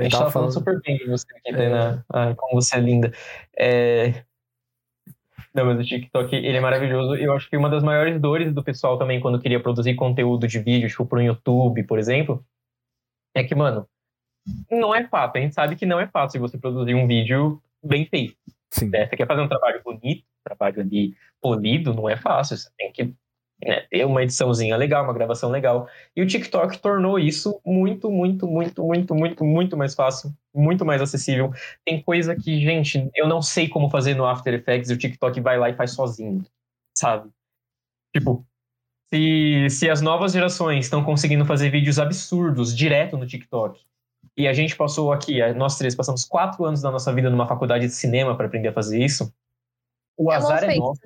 Speaker 2: A gente tava falando super bem de você aqui, Tainá. Ai, como você é linda. É... Não, mas o TikTok, ele é maravilhoso. Eu acho que uma das maiores dores do pessoal também, quando queria produzir conteúdo de vídeo, tipo, pro YouTube, por exemplo, é que, mano, não é fácil. A gente sabe que não é fácil você produzir um vídeo bem feito.
Speaker 1: Sim.
Speaker 2: né? Você quer fazer um trabalho bonito, um trabalho ali polido, não é fácil. Você tem que né, ter uma ediçãozinha legal, uma gravação legal. E o TikTok tornou isso muito, muito, muito, muito, muito, muito mais fácil, muito mais acessível. Tem coisa que, gente, eu não sei como fazer no After Effects e o TikTok vai lá e faz sozinho, sabe? Tipo, se, se as novas gerações estão conseguindo fazer vídeos absurdos direto no TikTok, e a gente passou aqui, nós três passamos quatro anos da nossa vida numa faculdade de cinema para aprender a fazer isso, o
Speaker 3: É
Speaker 2: azar é nosso.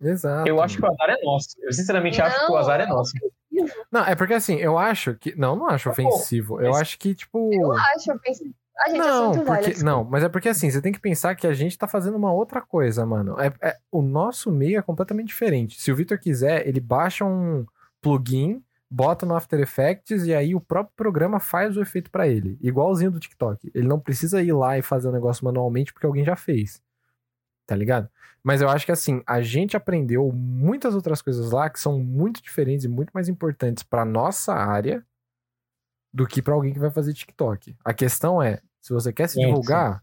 Speaker 1: Exato.
Speaker 2: Eu acho que o azar é nosso. Eu sinceramente acho que o
Speaker 3: Não,
Speaker 2: azar é nosso.
Speaker 1: Não, é porque assim, eu acho que. Não, não acho
Speaker 2: Tá
Speaker 1: ofensivo. Eu acho que, tipo.
Speaker 3: Eu acho, eu pensei. A gente,
Speaker 1: Não,
Speaker 3: assunto
Speaker 1: porque,
Speaker 3: válido. desculpa.
Speaker 1: não, mas é porque assim, você tem que pensar que a gente tá fazendo uma outra coisa, mano. É, é- o nosso meio é completamente diferente. Se o Victor quiser, ele baixa um plugin, bota no After Effects e aí o próprio programa faz o efeito pra ele. Igualzinho do TikTok. Ele não precisa ir lá e fazer o negócio manualmente porque alguém já fez. Tá ligado? Mas eu acho que assim, a gente aprendeu muitas outras coisas lá que são muito diferentes e muito mais importantes pra nossa área do que pra alguém que vai fazer TikTok. A questão é, se você quer se
Speaker 2: Sim,
Speaker 1: divulgar,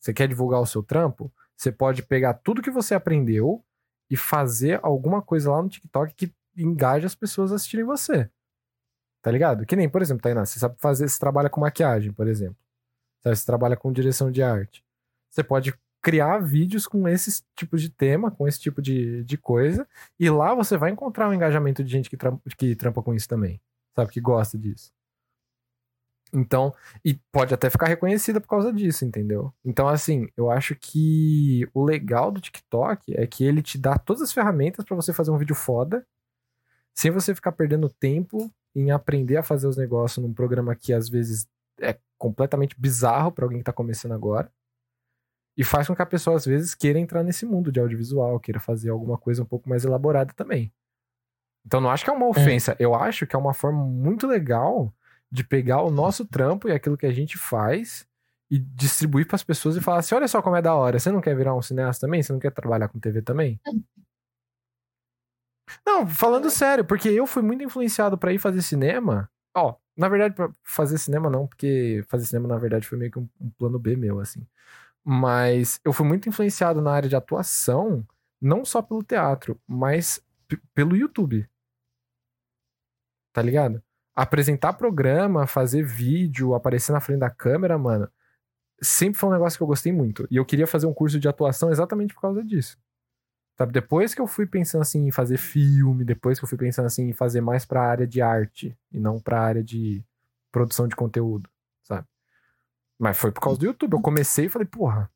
Speaker 1: você quer divulgar o seu trampo, você pode pegar tudo que você aprendeu e fazer alguma coisa lá no TikTok que engaje as pessoas a assistirem você. Tá ligado? Que nem, por exemplo, Tainá, você sabe fazer, você trabalha com maquiagem, por exemplo. Sabe, Você trabalha com direção de arte. Você pode criar vídeos com esses tipos de tema, com esse tipo de, de coisa, e lá você vai encontrar um engajamento de gente que, tram- que trampa com isso também. Sabe? Que gosta disso. Então, e pode até ficar reconhecida por causa disso, entendeu? Então, assim, eu acho que o legal do TikTok é que ele te dá todas as ferramentas pra você fazer um vídeo foda, sem você ficar perdendo tempo em aprender a fazer os negócios num programa que às vezes é completamente bizarro pra alguém que tá começando agora. E faz com que a pessoa às vezes queira entrar nesse mundo de audiovisual, queira fazer alguma coisa um pouco mais elaborada também. Então não acho que é uma ofensa, eu acho que é uma forma muito legal de pegar o nosso trampo e aquilo que a gente faz e distribuir para as pessoas e falar assim: olha só como é da hora, você não quer virar um cineasta também? Você não quer trabalhar com TV também? Não, falando sério, porque eu fui muito influenciado para ir fazer cinema. Ó, na verdade, pra fazer cinema não, porque fazer cinema na verdade foi meio que um, um plano B meu, assim. Mas eu fui muito influenciado na área de atuação, não só pelo teatro, mas pelo YouTube. Tá ligado? Apresentar programa, fazer vídeo, aparecer na frente da câmera, mano, sempre foi um negócio que eu gostei muito. E eu queria fazer um curso de atuação exatamente por causa disso. Sabe? Depois que eu fui pensando assim em fazer filme, depois que eu fui pensando assim em fazer mais pra área de arte e não pra área de produção de conteúdo, sabe? Mas foi por causa do YouTube. Eu comecei e falei, porra.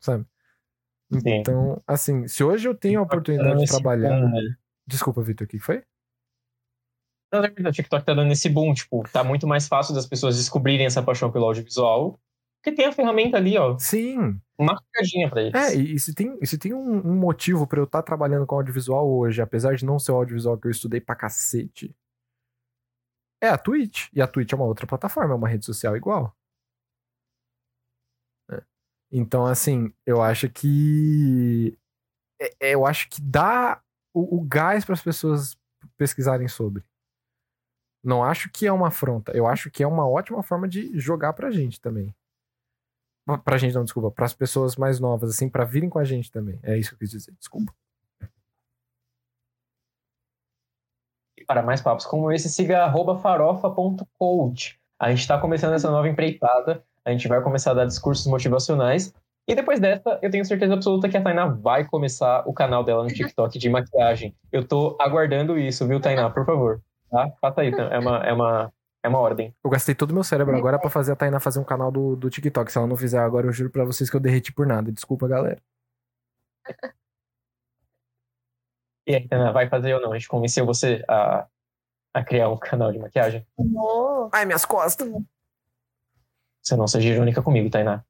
Speaker 1: Sabe?
Speaker 2: Sim.
Speaker 1: Então, assim, se hoje eu tenho a oportunidade de trabalhar. Desculpa, Vitor, o que foi?
Speaker 2: Verdade, o TikTok tá dando esse boom, tipo, tá muito mais fácil das pessoas descobrirem essa paixão pelo audiovisual, porque tem a ferramenta ali, ó,
Speaker 1: Sim.
Speaker 2: uma pegadinha pra eles.
Speaker 1: É, e, e se tem, e se tem um, um motivo pra eu estar trabalhando com audiovisual hoje, apesar de não ser o audiovisual que eu estudei pra cacete, é a Twitch. E a Twitch é uma outra plataforma, é uma rede social igual. É. Então, assim, eu acho que. é- é, eu acho que dá o, o gás para as pessoas pesquisarem sobre. Não acho que é uma afronta. Eu acho que é uma ótima forma de jogar pra gente também. Pra- gente, não, desculpa. Pras pessoas mais novas, assim, pra virem com a gente também. É isso que eu quis dizer, desculpa.
Speaker 2: Para mais papos como esse, siga farofa.coach. A gente está começando essa nova empreitada. A gente vai começar a dar discursos motivacionais. E depois dessa, eu tenho certeza absoluta que a Tainá vai começar o canal dela no TikTok de maquiagem. Eu tô aguardando isso, viu, Tainá? Por favor. Tá? Faça aí, é uma, é uma, é uma ordem.
Speaker 1: Eu gastei todo o meu cérebro agora pra fazer a Tainá fazer um canal do, do TikTok. Se ela não fizer agora, eu juro pra vocês que eu derreti por nada. Desculpa, galera.
Speaker 2: E vai fazer ou não? A gente convenceu você a, a criar um canal de maquiagem?
Speaker 3: Oh,
Speaker 1: Ai, minhas costas.
Speaker 2: Você não seja irônica comigo, Tainá.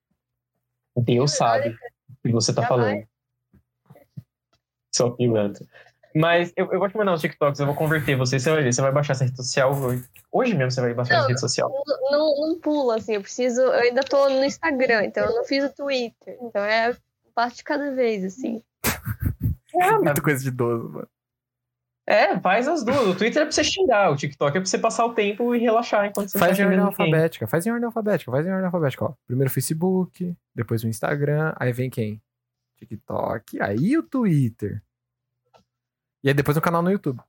Speaker 2: Deus sabe o que você tá
Speaker 3: Jamais.
Speaker 2: falando. Só pilantra. Mas eu, eu vou te mandar os TikToks, eu vou converter você, você vai ver, você vai baixar essa rede social hoje. Hoje mesmo você vai baixar essa
Speaker 3: Não,
Speaker 2: rede social.
Speaker 3: não, não, não pula, assim, eu preciso. Eu ainda tô no Instagram, então eu não fiz o Twitter. Então é passo de cada vez, assim.
Speaker 2: É, mas-
Speaker 1: Muito coisa de idoso, mano.
Speaker 2: é, faz as duas. O Twitter é pra você xingar, o TikTok é pra você passar o tempo e relaxar enquanto você
Speaker 1: Faz
Speaker 2: tá
Speaker 1: em ordem alfabética, faz em ordem alfabética, faz em ordem alfabética, ó. Primeiro o Facebook, depois o Instagram, aí vem quem? TikTok, aí o Twitter. E aí depois o canal no YouTube.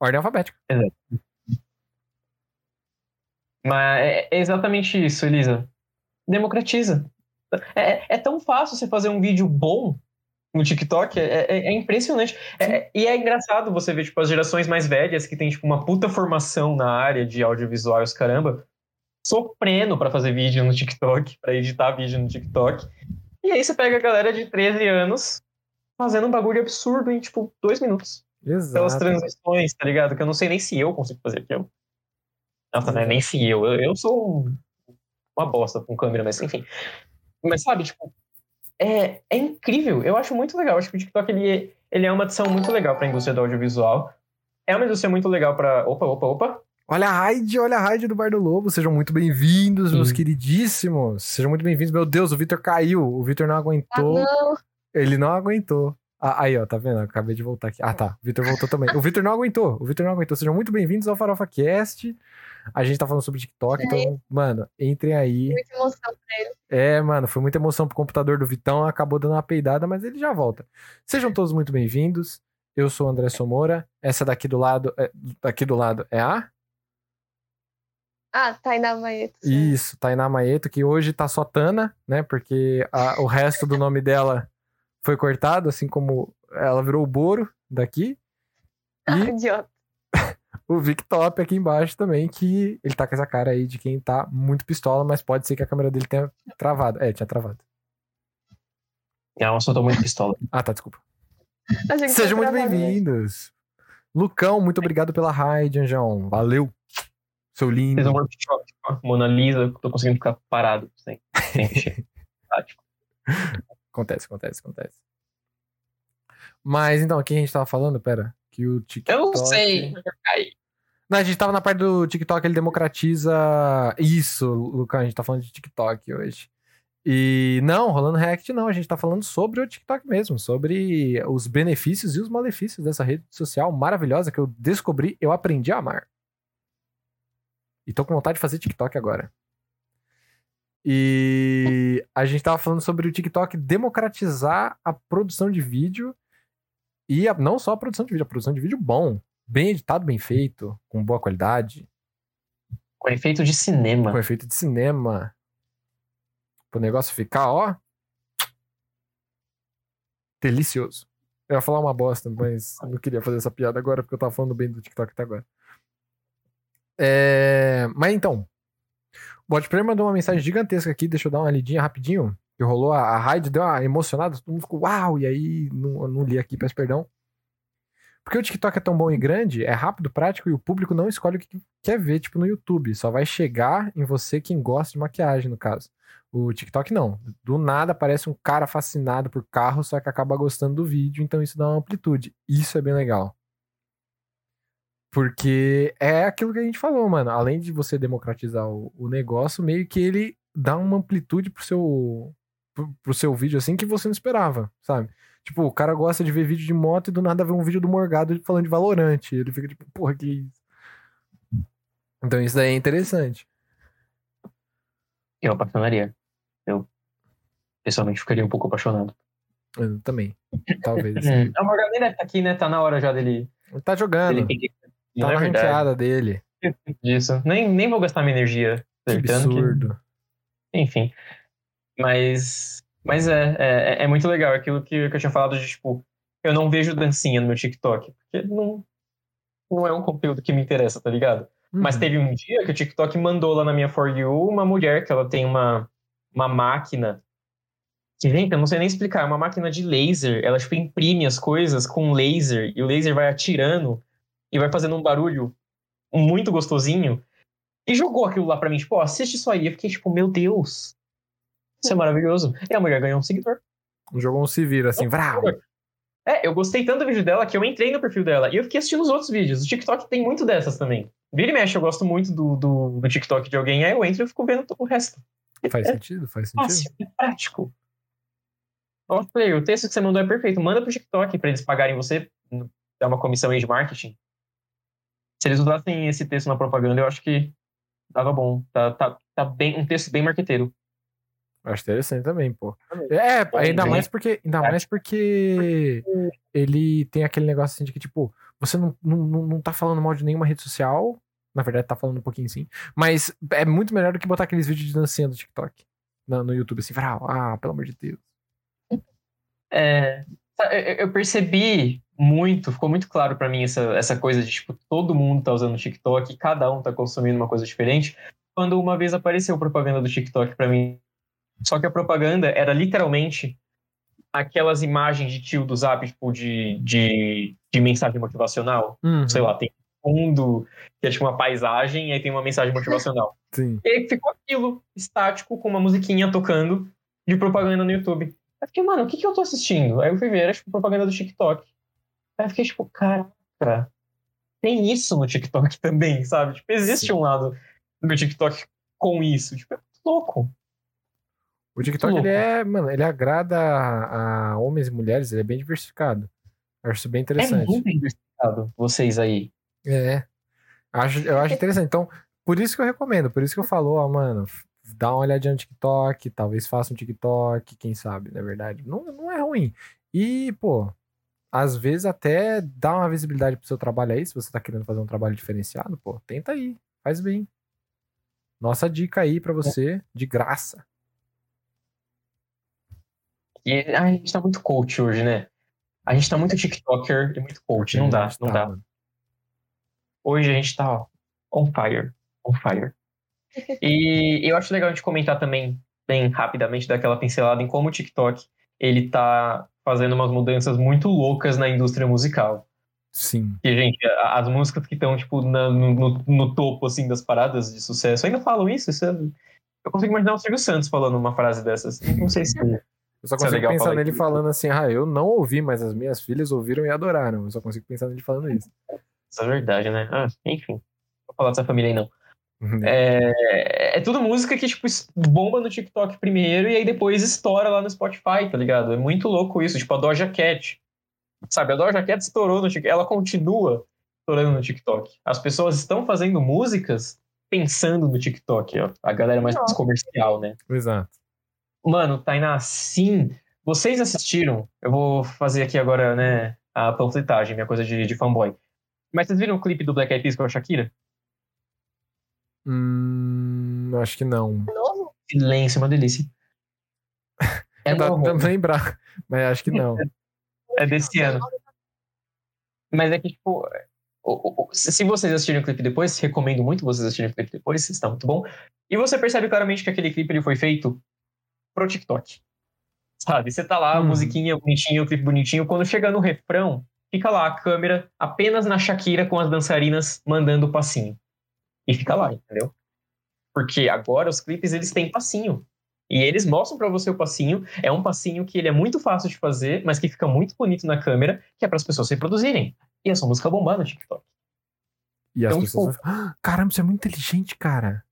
Speaker 1: Ordem alfabética.
Speaker 2: Mas é é exatamente isso, Elisa. Democratiza. É, é tão fácil você fazer um vídeo bom no TikTok, é, é- é impressionante. É- e é engraçado você ver, tipo, as gerações mais velhas que tem, tipo, uma puta formação na área de audiovisual os caramba, sofrendo pra fazer vídeo no TikTok, pra editar vídeo no TikTok. E aí você pega a galera de 13 anos fazendo um bagulho absurdo em, tipo, dois minutos.
Speaker 1: Exato.
Speaker 2: transições, tá ligado? Que eu não sei nem se eu consigo fazer aquilo. Nossa, não é nem se eu. Eu, eu sou um- uma bosta com câmera, mas enfim. Mas sabe, tipo, é, é incrível. Eu acho muito legal. Eu acho que o TikTok ele é, ele é uma adição muito legal pra indústria do audiovisual. É uma indústria muito legal pra. Opa, opa, opa.
Speaker 1: Olha a raid, olha a raid do Bar do Lobo. Sejam muito bem-vindos, meus
Speaker 2: Sim.
Speaker 1: queridíssimos. Sejam muito bem-vindos. Meu Deus, o Vitor caiu. O Vitor não
Speaker 3: Ah,
Speaker 1: aguentou.
Speaker 3: não.
Speaker 1: Ele não aguentou. Ah, aí, ó, tá vendo? Eu Acabei de voltar aqui. Ah, tá. O Vitor voltou também. O Vitor não aguentou. O Vitor não aguentou. Sejam muito bem-vindos ao Farofa Cast. A gente tá falando sobre TikTok, então, mano, entrem aí.
Speaker 3: Muita emoção.
Speaker 1: É, mano, foi muita emoção pro computador do Vitão, acabou dando uma peidada, mas ele já volta. Sejam todos muito bem-vindos. Eu sou o André Somora. Essa daqui do lado, é, daqui do lado é a
Speaker 3: Ah, Tainá Maeto. sim.
Speaker 1: Isso, Tainá Maeto, que hoje tá só Tana, né? Porque a- o resto do nome dela foi cortado, assim como ela virou o Boro daqui.
Speaker 3: Ah,
Speaker 1: E
Speaker 3: idiota.
Speaker 1: O Vic Top aqui embaixo também, que ele tá com essa cara aí de quem tá muito pistola, mas pode ser que a câmera dele tenha travado. É, tinha travado.
Speaker 2: Não, eu só tô muito pistola.
Speaker 1: Ah, tá, desculpa. Sejam
Speaker 3: tinha
Speaker 1: muito
Speaker 3: mesmo.
Speaker 1: bem-vindos. Lucão, muito obrigado pela raid, Anjão. Valeu. Seu lindo.
Speaker 2: Fiz um workshop com a Mona Lisa, tô conseguindo ficar parado sem, sem mexer. Tá, tipo,
Speaker 1: Acontece, acontece, acontece. Mas então, aqui a gente tava falando, pera, que o TikTok...
Speaker 2: Eu sei.
Speaker 1: Não, a gente tava na parte do TikTok, ele democratiza. Isso, Lucão, a gente tá falando de TikTok hoje. E não, rolando React não, a gente tá falando sobre o TikTok mesmo, sobre os benefícios e os malefícios dessa rede social maravilhosa que eu descobri, eu aprendi a amar. E tô com vontade de fazer TikTok agora. E a gente tava falando sobre o TikTok democratizar a produção de vídeo e a- não só a produção de vídeo, a produção de vídeo bom, bem editado, bem feito, com boa qualidade,
Speaker 2: Com efeito de cinema.
Speaker 1: com efeito de cinema. Pro negócio ficar, ó. Delicioso. Eu ia falar uma bosta, mas não queria fazer essa piada agora, porque eu tava falando bem do TikTok até agora. É... Mas então. O Bot mandou uma mensagem gigantesca aqui, deixa eu dar uma lidinha rapidinho. Que rolou, a, a raid deu uma emocionada, todo mundo ficou uau, e aí não, eu não li aqui, peço perdão. Porque o TikTok é tão bom e grande, é rápido, prático e o público não escolhe o que quer ver, tipo no YouTube. Só vai chegar em você quem gosta de maquiagem, no caso. O TikTok não. Do nada aparece um cara fascinado por carro, só que acaba gostando do vídeo, então isso dá uma amplitude. Isso é bem legal. Porque é aquilo que a gente falou, mano. Além de você democratizar o, o negócio, meio que ele dá uma amplitude pro seu, pro, pro seu vídeo assim que você não esperava, sabe? Tipo, o cara gosta de ver vídeo de moto e do nada vê um vídeo do Morgado falando de Valorante. Ele fica tipo, porra, que isso? Então isso daí é interessante.
Speaker 2: Eu apaixonaria. Eu pessoalmente ficaria um pouco apaixonado.
Speaker 1: Eu também. Talvez.
Speaker 2: Hum, o Morgado nem deve estar aqui, né? Tá na hora já dele.
Speaker 1: Ele tá jogando.
Speaker 2: dele
Speaker 1: Tá
Speaker 2: é
Speaker 1: na ranqueada dele.
Speaker 2: disso. Nem, nem vou gastar minha energia
Speaker 1: Que
Speaker 2: acertando. que-
Speaker 1: absurdo.
Speaker 2: Enfim. Mas. Mas é, é, é muito legal aquilo que, que eu tinha falado de, tipo, eu não vejo dancinha no meu TikTok. Porque não, não é um conteúdo que me interessa, tá ligado? Mas
Speaker 1: Uhum.
Speaker 2: teve um dia que o TikTok mandou lá na minha For You uma mulher que ela tem uma, uma máquina. Que, gente, eu não sei nem explicar. É uma máquina de laser. Ela, tipo, imprime as coisas com laser. E o laser vai atirando e vai fazendo um barulho muito gostosinho. E jogou aquilo lá pra mim, tipo, ó, assiste isso aí. Eu fiquei, tipo, meu Deus. Isso é maravilhoso. E a mulher ganhou um seguidor.
Speaker 1: Jogou um se vira assim, vrau.
Speaker 2: É, eu gostei tanto do vídeo dela que eu entrei no perfil dela e eu fiquei assistindo os outros vídeos. O TikTok tem muito dessas também. Vira e mexe, eu gosto muito do, do, do TikTok de alguém, aí eu entro e fico vendo o resto.
Speaker 1: Faz
Speaker 2: É
Speaker 1: sentido, faz sentido.
Speaker 2: fácil, é prático. Ó, Play, o texto que você mandou é perfeito. Manda pro TikTok pra eles pagarem você, dar uma comissão aí de marketing. Se eles usassem esse texto na propaganda, eu acho que tava bom. Tá, tá, tá bem, um texto bem marqueteiro.
Speaker 1: Acho interessante também, pô. É, ainda mais porque. Ainda mais porque ele tem aquele negócio assim de que, tipo, você não, não, não tá falando mal de nenhuma rede social. Na verdade, tá falando um pouquinho sim. Mas é muito melhor do que botar aqueles vídeos de dancinha do TikTok. No, no YouTube, assim, vrau. ah, pelo amor de Deus.
Speaker 2: É, eu percebi muito, ficou muito claro pra mim essa, essa coisa de, tipo, todo mundo tá usando o TikTok, cada um tá consumindo uma coisa diferente, quando uma vez apareceu propaganda do TikTok pra mim. Só que a propaganda era literalmente aquelas imagens de tio do Zap, tipo, de, de, de mensagem motivacional.
Speaker 1: Uhum,
Speaker 2: Sei lá, tem um fundo que é tipo uma paisagem e aí tem uma mensagem motivacional.
Speaker 1: Sim.
Speaker 2: E aí ficou aquilo, estático, com uma musiquinha tocando de propaganda no YouTube. Aí fiquei, mano, o que, que eu tô assistindo? Aí eu fui ver, era tipo propaganda do TikTok. Aí eu fiquei tipo, caraca, tem isso no TikTok também, sabe? Tipo, existe
Speaker 1: Sim.
Speaker 2: um lado do TikTok com isso. Tipo, é muito louco.
Speaker 1: O TikTok, ele é, mano, ele agrada a, a homens e mulheres, ele é bem diversificado. Acho isso bem
Speaker 2: É
Speaker 1: interessante.
Speaker 2: muito diversificado, vocês aí.
Speaker 1: É. Acho, eu acho interessante. Então, por isso que eu recomendo, por isso que eu falo, ó, mano, dá uma olhadinha no TikTok, talvez faça um TikTok, quem sabe, na verdade. Não, não é ruim. E, pô, às vezes até dá uma visibilidade pro seu trabalho aí, se você tá querendo fazer um trabalho diferenciado, pô, tenta aí, faz bem. Nossa dica aí pra você, de graça.
Speaker 2: E a gente tá muito coach hoje, né? A gente tá muito TikToker e muito coach. Não dá, não
Speaker 1: tá,
Speaker 2: dá. Hoje a gente tá ó, on fire. On fire. E eu acho legal a gente comentar também, bem rapidamente, daquela pincelada em como o TikTok ele tá fazendo umas mudanças muito loucas na indústria musical.
Speaker 1: Sim.
Speaker 2: E, gente, as músicas que estão, tipo, na- no, no- no topo, assim, das paradas de sucesso, ainda falam isso? Isso é- Eu consigo imaginar o Silvio Santos falando uma frase dessas. Não sei se...
Speaker 1: Eu só
Speaker 2: é
Speaker 1: consigo
Speaker 2: legal
Speaker 1: pensar nele
Speaker 2: isso.
Speaker 1: falando assim, ah, eu não ouvi, mas as minhas filhas ouviram e adoraram. Eu só consigo pensar nele falando isso.
Speaker 2: Isso é verdade, né? Ah, enfim. Não vou falar dessa família aí, não. É, é tudo música que, tipo, bomba no TikTok primeiro e aí depois estoura lá no Spotify, tá ligado? É muito louco isso. Tipo, a Doja Cat. Sabe, a Doja Cat estourou no TikTok. Ela continua estourando no TikTok. As pessoas estão fazendo músicas pensando no TikTok, ó. A galera mais comercial, né?
Speaker 1: Exato.
Speaker 2: Mano, Tainá, sim. Vocês assistiram? Eu vou fazer aqui agora, né, a panfletagem, minha coisa de, de fanboy. Mas vocês viram o clipe do Black Eyed Peas com a Shakira?
Speaker 1: Hum, acho que não.
Speaker 3: Novo?
Speaker 2: Silêncio, uma delícia. É, novo,
Speaker 1: tentando lembrar, mas acho que não.
Speaker 2: é desse ano. Mas é que, tipo, se vocês assistirem o clipe depois, recomendo muito vocês assistirem o clipe depois, está muito bom. E você percebe claramente que aquele clipe ele foi feito pro TikTok. Sabe? Você tá lá, a
Speaker 1: Uhum.
Speaker 2: musiquinha bonitinha, o clipe bonitinho. Quando chega no refrão, fica lá a câmera apenas na Shakira com as dançarinas mandando o passinho. E fica lá, entendeu? Porque agora os clipes eles têm passinho. E eles mostram para você o passinho. É um passinho que ele é muito fácil de fazer, mas que fica muito bonito na câmera, que é para as pessoas reproduzirem. E essa música bombar no TikTok.
Speaker 1: E as
Speaker 2: Então,
Speaker 1: pessoas
Speaker 2: tipo-
Speaker 1: "Ah, caramba, isso é muito inteligente, cara.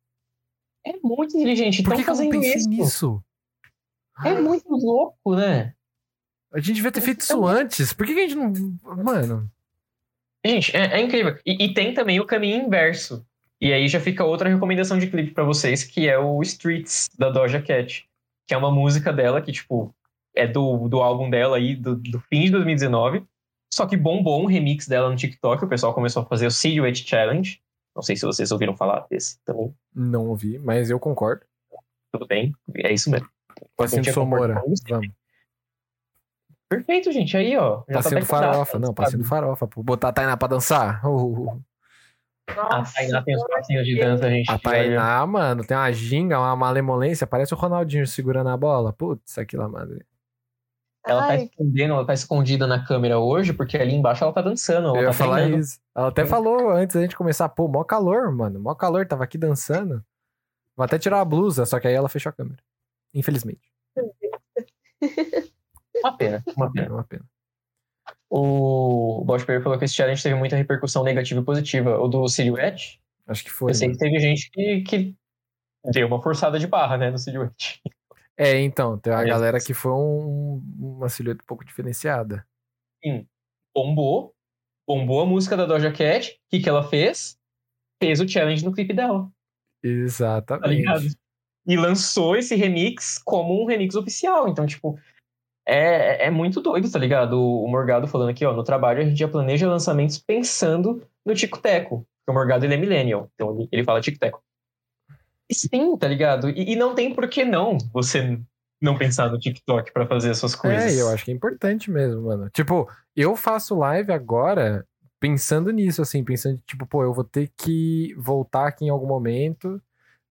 Speaker 2: É muito inteligente.
Speaker 1: Por que, que eu não
Speaker 2: fazendo
Speaker 1: pensei
Speaker 2: isso.
Speaker 1: nisso?
Speaker 2: É muito louco, né?
Speaker 1: A gente devia ter feito isso antes. Por que, que a gente não. Mano.
Speaker 2: Gente, é, é incrível. E, e tem também o caminho inverso. E aí já fica outra recomendação de clipe pra vocês, que é o Streets, da Doja Cat. Que é uma música dela que, tipo, é do, do álbum dela aí, do, do fim de 2019. Só que bombou um remix dela no TikTok. O pessoal começou a fazer o Silhouette Challenge. Não sei se vocês ouviram falar desse também.
Speaker 1: Não ouvi, mas eu concordo.
Speaker 2: Tudo bem. É isso mesmo.
Speaker 1: Passinho
Speaker 2: tinha
Speaker 1: Somora. Vamos.
Speaker 2: Perfeito, gente. Aí, ó. já tá
Speaker 1: Passinho do
Speaker 2: decorado,
Speaker 1: farofa. Não, passinho do farofa. Pô. Botar a Tainá pra dançar. Uh,
Speaker 2: A Tainá tem os passinhos de dança, gente.
Speaker 1: a Tainá, mano, tem uma ginga, uma malemolência. Parece o Ronaldinho segurando a bola. Putz, aquilo lá, madre.
Speaker 2: Ela tá
Speaker 3: Ai,
Speaker 2: escondendo, ela tá escondida na câmera hoje, porque ali embaixo ela tá dançando. Ela
Speaker 1: Eu ia
Speaker 2: tá
Speaker 1: falar
Speaker 2: treinando.
Speaker 1: isso. Ela até falou antes da gente começar, pô, mó calor, mano. Mó calor, tava aqui dançando. Vou até tirar a blusa, só que aí ela fechou a câmera. Infelizmente.
Speaker 2: Uma pena, uma
Speaker 1: É
Speaker 2: pena.
Speaker 1: uma pena.
Speaker 2: O Bosch Player falou que esse challenge teve muita repercussão negativa e positiva. O do Silhouette,
Speaker 1: Acho que foi.
Speaker 2: eu sei
Speaker 1: mano.
Speaker 2: que teve gente que, que deu uma forçada de barra, né, no Silhouette.
Speaker 1: É, então, tem uma
Speaker 2: É.
Speaker 1: galera que foi um- uma silhueta um pouco diferenciada.
Speaker 2: Bombou, bombou a música da Doja Cat. O que, que ela fez? Fez o challenge no clipe dela, tá ligado? E lançou esse remix como um remix oficial. Então, tipo, é, é muito doido, tá ligado? O, Morgado falando aqui, ó, no trabalho a gente já planeja lançamentos pensando no Tico-Teco. Porque o Morgado, ele é millennial, então ele, ele fala Tico-Teco. E sim, tá ligado? E, e não tem por que não você não pensar no TikTok pra fazer essas coisas.
Speaker 1: É, eu acho que é importante mesmo, mano. Tipo, eu faço live agora pensando nisso, assim, pensando, tipo, pô, eu vou ter que voltar aqui em algum momento,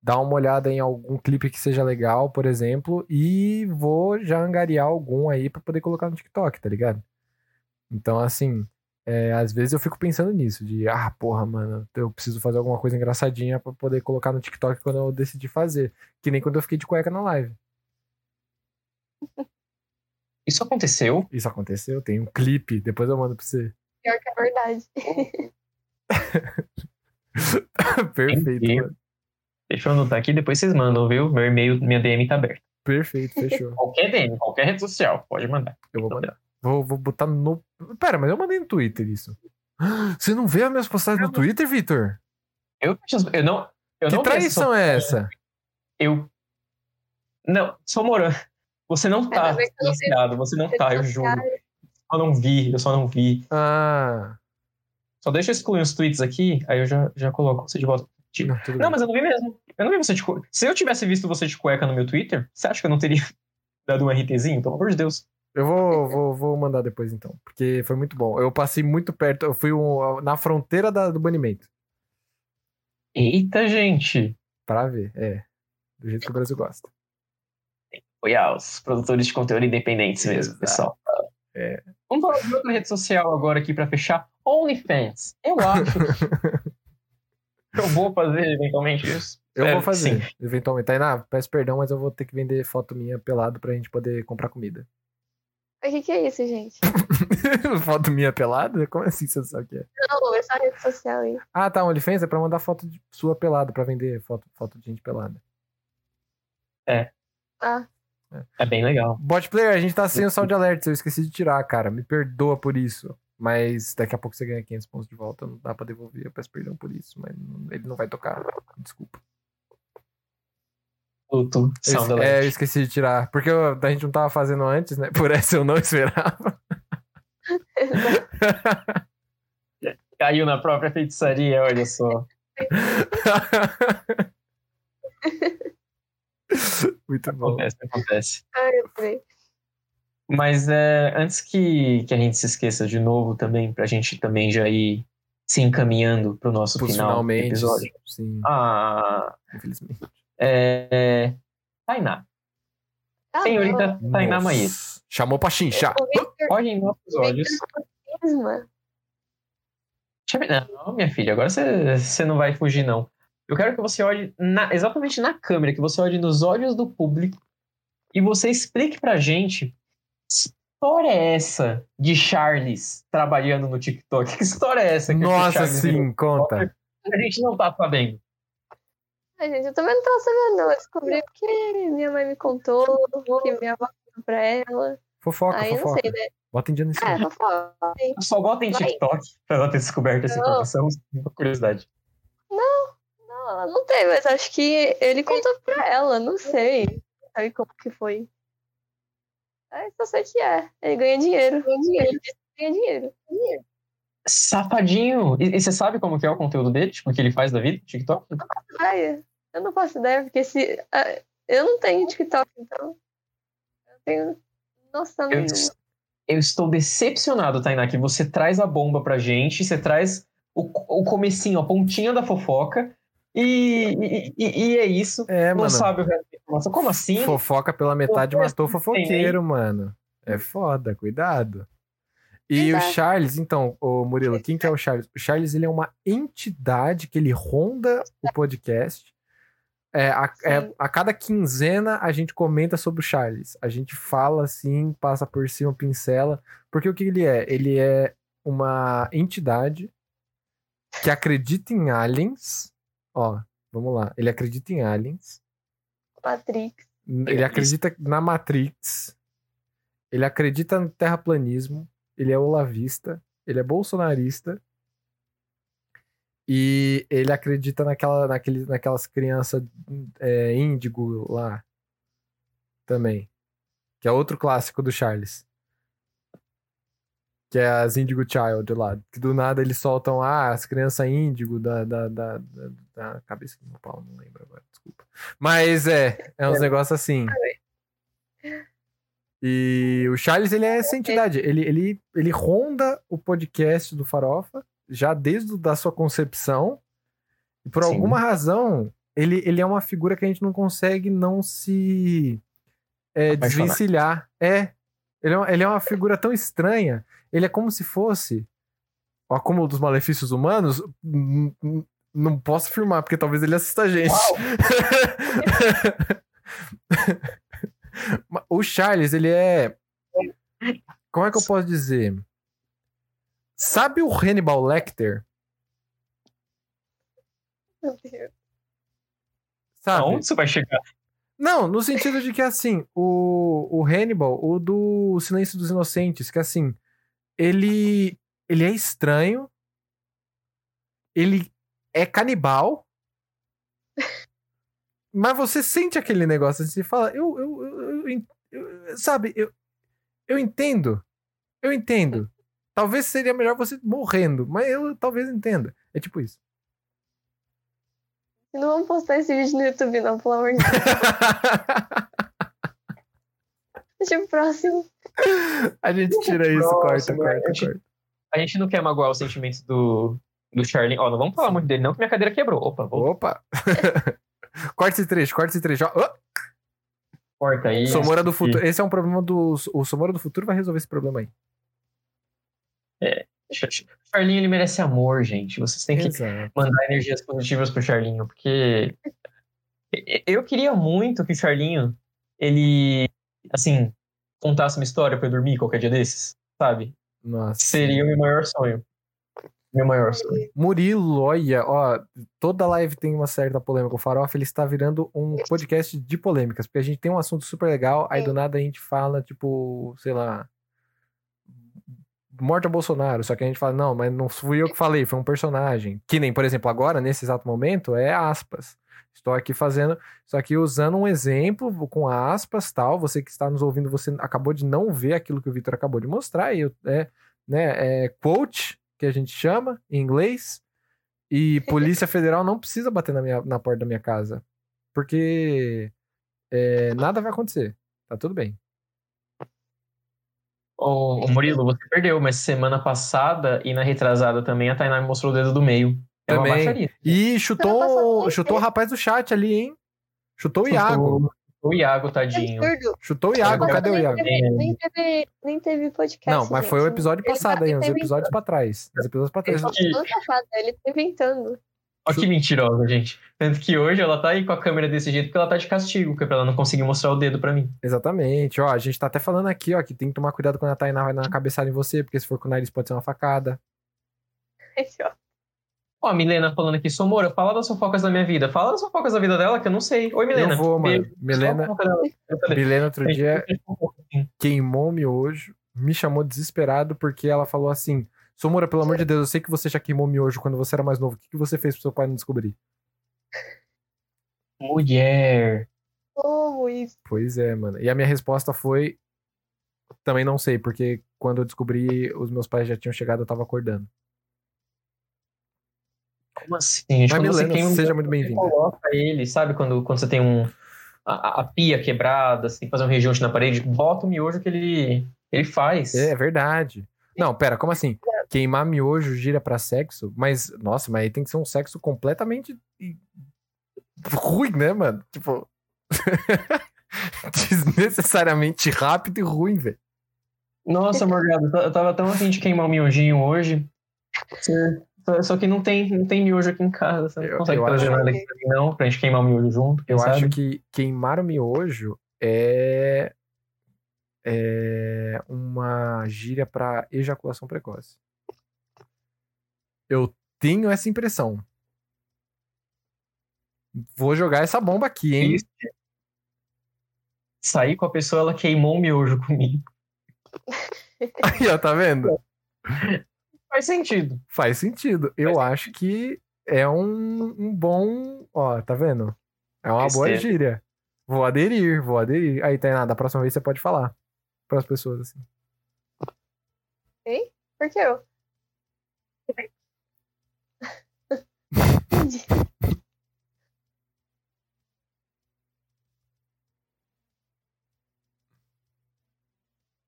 Speaker 1: dar uma olhada em algum clipe que seja legal, por exemplo, e vou já angariar algum aí pra poder colocar no TikTok, tá ligado? Então, assim, é, às vezes eu fico pensando nisso, de, ah, porra, mano, eu preciso fazer alguma coisa engraçadinha pra poder colocar no TikTok quando eu decidi fazer. Que nem quando eu fiquei de cueca na live.
Speaker 2: Isso aconteceu.
Speaker 1: Isso aconteceu, tem um clipe, depois eu mando pra você.
Speaker 3: pior que é verdade.
Speaker 1: Perfeito, mano.
Speaker 2: Deixa eu anotar aqui, depois vocês mandam, viu? Meu e-mail, minha DM tá aberta.
Speaker 1: Perfeito, fechou.
Speaker 2: Qualquer DM, qualquer rede social, pode mandar.
Speaker 1: Eu vou mandar. Vou, vou botar no. Pera, mas eu mandei no Twitter isso. Você não vê as minhas postagens no Twitter, Vitor?
Speaker 2: Eu, eu não. Eu
Speaker 1: Que
Speaker 2: não
Speaker 1: traição é essa?
Speaker 2: Eu. Não, sou Moran. Você não tá
Speaker 3: eu não sei
Speaker 2: silenciado, você não tá, eu juro. Eu não vi, eu só não vi.
Speaker 1: Ah.
Speaker 2: Só deixa eu excluir os tweets aqui, aí eu já, já coloco você de volta.
Speaker 1: Não, tudo
Speaker 2: Não,
Speaker 1: bem.
Speaker 2: mas eu não vi mesmo. Eu não vi você de cueca. Se eu tivesse visto você de cueca no meu Twitter, você acha que eu não teria dado um RTzinho? Pelo amor de Deus.
Speaker 1: Eu vou, vou, vou mandar depois então. Porque foi muito bom. Eu passei muito perto. Eu fui um- na fronteira da- do banimento.
Speaker 2: Eita, gente.
Speaker 1: Pra ver. É. Do jeito que o Brasil gosta.
Speaker 2: Foi aos produtores de conteúdo independentes mesmo,
Speaker 1: Exato.
Speaker 2: pessoal.
Speaker 1: É.
Speaker 2: Vamos falar de outra rede social agora aqui pra fechar. OnlyFans. Eu acho eu vou fazer eventualmente isso.
Speaker 1: Eu
Speaker 2: É,
Speaker 1: vou fazer,
Speaker 2: sim.
Speaker 1: eventualmente. Tainá, peço perdão, mas eu vou ter que vender foto minha pelado pra gente poder comprar comida.
Speaker 3: O que, que é isso, gente?
Speaker 1: foto minha pelada? Como assim você sabe o que é?
Speaker 3: Não, essa rede social aí.
Speaker 1: Ah, tá, OnlyFans é pra mandar foto de sua pelada, pra vender foto, foto de gente pelada.
Speaker 3: Ah,
Speaker 2: É bem legal.
Speaker 1: Bot player, a gente tá sem o sound alert, eu esqueci de tirar, cara. Me perdoa por isso. Mas daqui a pouco você ganha 500 pontos de volta, não dá pra devolver, eu peço perdão por isso, mas ele não vai tocar. Desculpa.
Speaker 2: Luto,
Speaker 1: Eu, é, eu esqueci de tirar, porque eu- a gente não tava fazendo antes, né? Por essa eu não esperava.
Speaker 2: Caiu na própria feitiçaria, olha só.
Speaker 1: Muito bom.
Speaker 2: Acontece, acontece.
Speaker 3: ai, eu sei.
Speaker 2: Mas é, antes que, que a gente se esqueça de novo também, pra gente também já ir se encaminhando pro nosso
Speaker 1: Pros
Speaker 2: final do
Speaker 1: finalmente.
Speaker 2: episódio.
Speaker 1: Sim,
Speaker 2: Ah,
Speaker 1: infelizmente.
Speaker 2: é... Tainá.
Speaker 3: Ah,
Speaker 2: Senhorita
Speaker 3: não.
Speaker 2: Tainá.
Speaker 1: Nossa. Chamou pra chinchar.
Speaker 3: O
Speaker 2: Olhem nossos
Speaker 3: o
Speaker 2: olhos. Não, minha filha, agora você, não vai fugir, não. Eu quero que você olhe na- exatamente na câmera, que você olhe nos olhos do público e você explique pra gente história é essa de Charles trabalhando no TikTok? Que história é essa?
Speaker 1: Nossa, sim, conta.
Speaker 2: A gente não tá sabendo.
Speaker 3: Ai, gente, eu também não tava sabendo, não. Eu descobri porque minha mãe me contou, que minha avó contou pra ela.
Speaker 1: Fofoca,
Speaker 3: Aí não
Speaker 1: fofoca.
Speaker 3: sei, né?
Speaker 1: Bota em dia nesse
Speaker 3: É, fofoca. sim.
Speaker 2: Só bota em
Speaker 3: Vai.
Speaker 2: TikTok pra ela ter descoberto essa
Speaker 3: Não.
Speaker 2: informação. Uma curiosidade.
Speaker 3: Não, ela não tem, mas acho que ele contou pra ela, não sei. Sabe como que foi? É, só sei que é. Ele ganha dinheiro. Ganha dinheiro. Ele disse que ganha dinheiro.
Speaker 2: Safadinho! E, e você sabe como que é o conteúdo dele? Tipo, o que ele faz da vida? TikTok?
Speaker 3: Ai, eu não faço ideia, porque se. ah, Eu não tenho TikTok, então. Eu tenho noção
Speaker 2: Eu,
Speaker 3: nenhuma.
Speaker 2: eu estou decepcionado, Tainá, que você traz a bomba pra gente, você traz o, o comecinho, a pontinha da fofoca, e, e, e- e é isso.
Speaker 1: É,
Speaker 2: não
Speaker 1: mano.
Speaker 2: sabe o resto informação. Como assim?
Speaker 1: Fofoca pela metade
Speaker 2: Pô,
Speaker 1: matou o
Speaker 2: tem
Speaker 1: fofoqueiro, mano. É foda, cuidado. E o
Speaker 3: Cuidado.
Speaker 1: Charles, então, o Murilo, quem que é o Charles? O Charles, ele é uma entidade que ele ronda o podcast. É, a, é, a cada quinzena a gente comenta sobre o Charles. A gente fala assim, passa por cima, pincela. Porque o que ele é? Ele é uma entidade que acredita em aliens. Ó, vamos lá. Ele acredita em aliens.
Speaker 3: Matrix.
Speaker 1: Ele acredita na Matrix. Ele acredita no terraplanismo. Ele é olavista. Ele é bolsonarista. E ele acredita naquela, naquele, naquelas crianças é, índigo lá. Também. Que é outro clássico do Charles. Que é as Indigo Child lá. Que do nada eles soltam, ah, as crianças índigo da, da, da, da, da cabeça do meu pau, não lembro agora, desculpa. Mas é, é uns negócios assim. E o Charles, ele é essa entidade. Ele, ele, ele ronda o podcast do Farofa, já desde da sua concepção. E por
Speaker 2: Sim.
Speaker 1: alguma razão, ele, ele é uma figura que a gente não consegue não se é, desvencilhar. É. Ele, é uma, ele é uma figura tão estranha. Ele é como se fosse o acúmulo dos malefícios humanos. Não posso afirmar, porque talvez ele assista a gente. O Charles, ele é. Como é que eu posso dizer? Sabe o Hannibal Lecter?
Speaker 3: Meu Deus.
Speaker 1: Sabe?
Speaker 2: Aonde você vai chegar?
Speaker 1: Não, no sentido de que, assim, o, o Hannibal, o do Silêncio dos Inocentes, que, assim, ele, ele é estranho, ele é canibal, mas você sente aquele negócio, assim, você fala, eu, eu, eu, eu sabe, eu, eu entendo, eu entendo. Talvez seria melhor você morrendo, mas eu talvez entenda. É tipo isso.
Speaker 3: Não vamos postar esse vídeo no YouTube, não, pelo amor de Deus. Deixa o próximo.
Speaker 1: A gente tira isso, corta,
Speaker 2: Próximo,
Speaker 1: corta,
Speaker 2: a gente-
Speaker 1: corta.
Speaker 2: A gente não quer magoar os sentimentos do, do Charlie. Ó, não vamos falar muito dele, não, que minha cadeira quebrou. Opa, vou
Speaker 1: Opa! corta esse trecho, corta esse trecho. Ó,
Speaker 2: corta aí.
Speaker 1: Somora do futuro. Esse é um problema do. O Somora do futuro vai resolver esse problema aí.
Speaker 2: O Charlinho, ele merece amor, gente. Vocês têm que
Speaker 1: Exato.
Speaker 2: mandar energias positivas pro Charlinho, porque eu queria muito que o Charlinho, ele, assim, contasse uma história pra eu dormir qualquer dia desses, sabe?
Speaker 1: Nossa.
Speaker 2: Seria o meu maior sonho. Meu maior sonho.
Speaker 1: Murilo, olha, ó, toda live tem uma certa polêmica. O Farofa, ele está virando um podcast de polêmicas, porque a gente tem um assunto super legal, aí do nada a gente fala, tipo, sei lá, morte a Bolsonaro, só que a gente fala, não, mas não fui eu que falei, foi um personagem. Que nem, por exemplo, agora, nesse exato momento, é aspas. Estou aqui fazendo, só que usando um exemplo com aspas, tal. Você que está nos ouvindo, você acabou de não ver aquilo que o Vitor acabou de mostrar, e eu, é, né, é quote, que a gente chama em inglês. E Polícia Federal não precisa bater na, minha, na porta da minha casa. Porque é, nada vai acontecer. Tá tudo bem.
Speaker 2: Ô, ô, Murilo, você perdeu, mas semana passada e na retrasada também a Tainá me mostrou o dedo do meio. É uma
Speaker 1: Também.
Speaker 2: baixaria.
Speaker 1: E chutou, chutou o rapaz do chat ali, hein? Chutou o Iago.
Speaker 2: O Iago, tadinho.
Speaker 3: Absurdo.
Speaker 1: Chutou o Iago, cadê o Iago?
Speaker 3: teve- Nem teve, nem teve podcast.
Speaker 1: Não, mas foi o episódio passado
Speaker 3: tá-
Speaker 1: aí,
Speaker 3: ele
Speaker 1: uns
Speaker 3: tá
Speaker 1: episódios pra trás. Uns episódios pra trás.
Speaker 3: Ele tá inventando.
Speaker 2: Ó, que mentirosa, gente. Tanto que hoje ela tá aí com a câmera desse jeito porque ela tá de castigo, que é pra ela não conseguir mostrar o dedo pra mim.
Speaker 1: Exatamente, ó, a gente tá até falando aqui, ó, que tem que tomar cuidado quando a Tainá vai dar uma cabeçada em você, porque se for com o nariz pode ser uma facada.
Speaker 3: Esse, ó.
Speaker 2: Ó, a Milena falando aqui, Somora, fala das fofocas da minha vida. Fala das fofocas da vida dela, que eu não sei. Oi, Milena.
Speaker 1: Eu vou, mano.
Speaker 2: Beijo.
Speaker 1: Milena, Milena outro dia
Speaker 2: tem fofoca, sim.
Speaker 1: queimou miojo, me chamou desesperado porque ela falou assim: Somora, pelo amor de Deus, eu sei que você já queimou miojo quando você era mais novo. O que, que você fez pro seu pai não descobrir?
Speaker 2: Mulher.
Speaker 3: Como isso?
Speaker 1: Pois é, mano. E a minha resposta foi: também não sei, porque quando eu descobri, os meus pais já tinham chegado, eu tava acordando.
Speaker 2: Como assim, gente?
Speaker 1: Mas
Speaker 2: Quando você
Speaker 1: Milena,
Speaker 2: queima um
Speaker 1: seja muito
Speaker 2: você
Speaker 1: bem-vinda.
Speaker 2: coloca ele, sabe? Quando, quando você tem um... A, a pia quebrada, você tem que fazer um reajuste na parede, bota o miojo que ele, ele faz.
Speaker 1: É, é verdade. Não, pera, como assim? Queimar miojo gira pra sexo? Mas, nossa, mas aí tem que ser um sexo completamente ruim, né, mano? Tipo. Desnecessariamente rápido e ruim, velho.
Speaker 2: Nossa, Morgado, eu ta- eu tava tão afim de queimar o miojinho hoje. Só- Só que não tem, não tem miojo aqui em casa. Você não
Speaker 1: Eu-
Speaker 2: consegue
Speaker 1: eu
Speaker 2: trazer nada aqui pra mim, não, pra gente queimar o miojo junto.
Speaker 1: Eu
Speaker 2: sabe?
Speaker 1: acho que queimar o miojo é. É uma gíria pra ejaculação precoce. Eu tenho essa impressão. Vou jogar essa bomba aqui, hein?
Speaker 2: Isso. Saí com a pessoa, ela queimou o miojo comigo.
Speaker 1: Aí, ó, tá vendo?
Speaker 2: Faz sentido.
Speaker 1: Faz sentido. Eu acho que é um, um bom. Ó, tá vendo? É uma boa gíria. Vou aderir, vou aderir. Aí, Tainá, da próxima vez você pode falar para as pessoas assim.
Speaker 3: Por que eu? Entendi.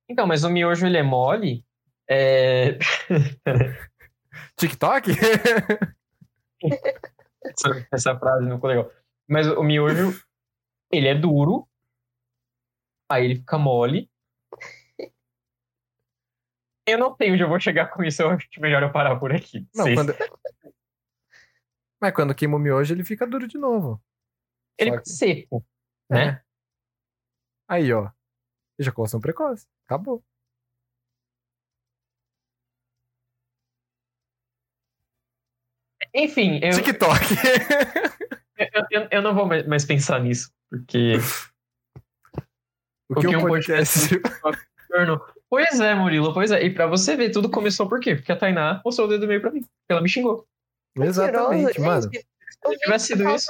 Speaker 2: Então, mas o miojo ele é mole. É...
Speaker 1: TikTok?
Speaker 2: essa, essa frase não ficou legal. Mas o miojo, ele é duro. Aí ele fica mole. Eu não sei onde eu vou chegar com isso. Eu acho que melhor eu parar por aqui.
Speaker 1: Não,
Speaker 2: Vocês-
Speaker 1: quando. Mas quando queima o miojo, ele fica duro de novo.
Speaker 2: Ele fica
Speaker 1: que-
Speaker 2: seco, né?
Speaker 1: É. Aí, ó. Ejaculação precoce. Acabou.
Speaker 2: Enfim, eu,
Speaker 1: TikTok.
Speaker 2: eu, eu, eu não vou mais pensar nisso. Porque
Speaker 1: o que
Speaker 2: que
Speaker 1: o
Speaker 2: um
Speaker 1: podcast.
Speaker 2: Tornou. Pois é, Murilo, pois é. E pra você ver, tudo começou por quê? Porque a Tainá mostrou o dedo meio pra mim. Ela me xingou.
Speaker 1: Exatamente, mano.
Speaker 3: Gente,
Speaker 2: Se tivesse sido isso,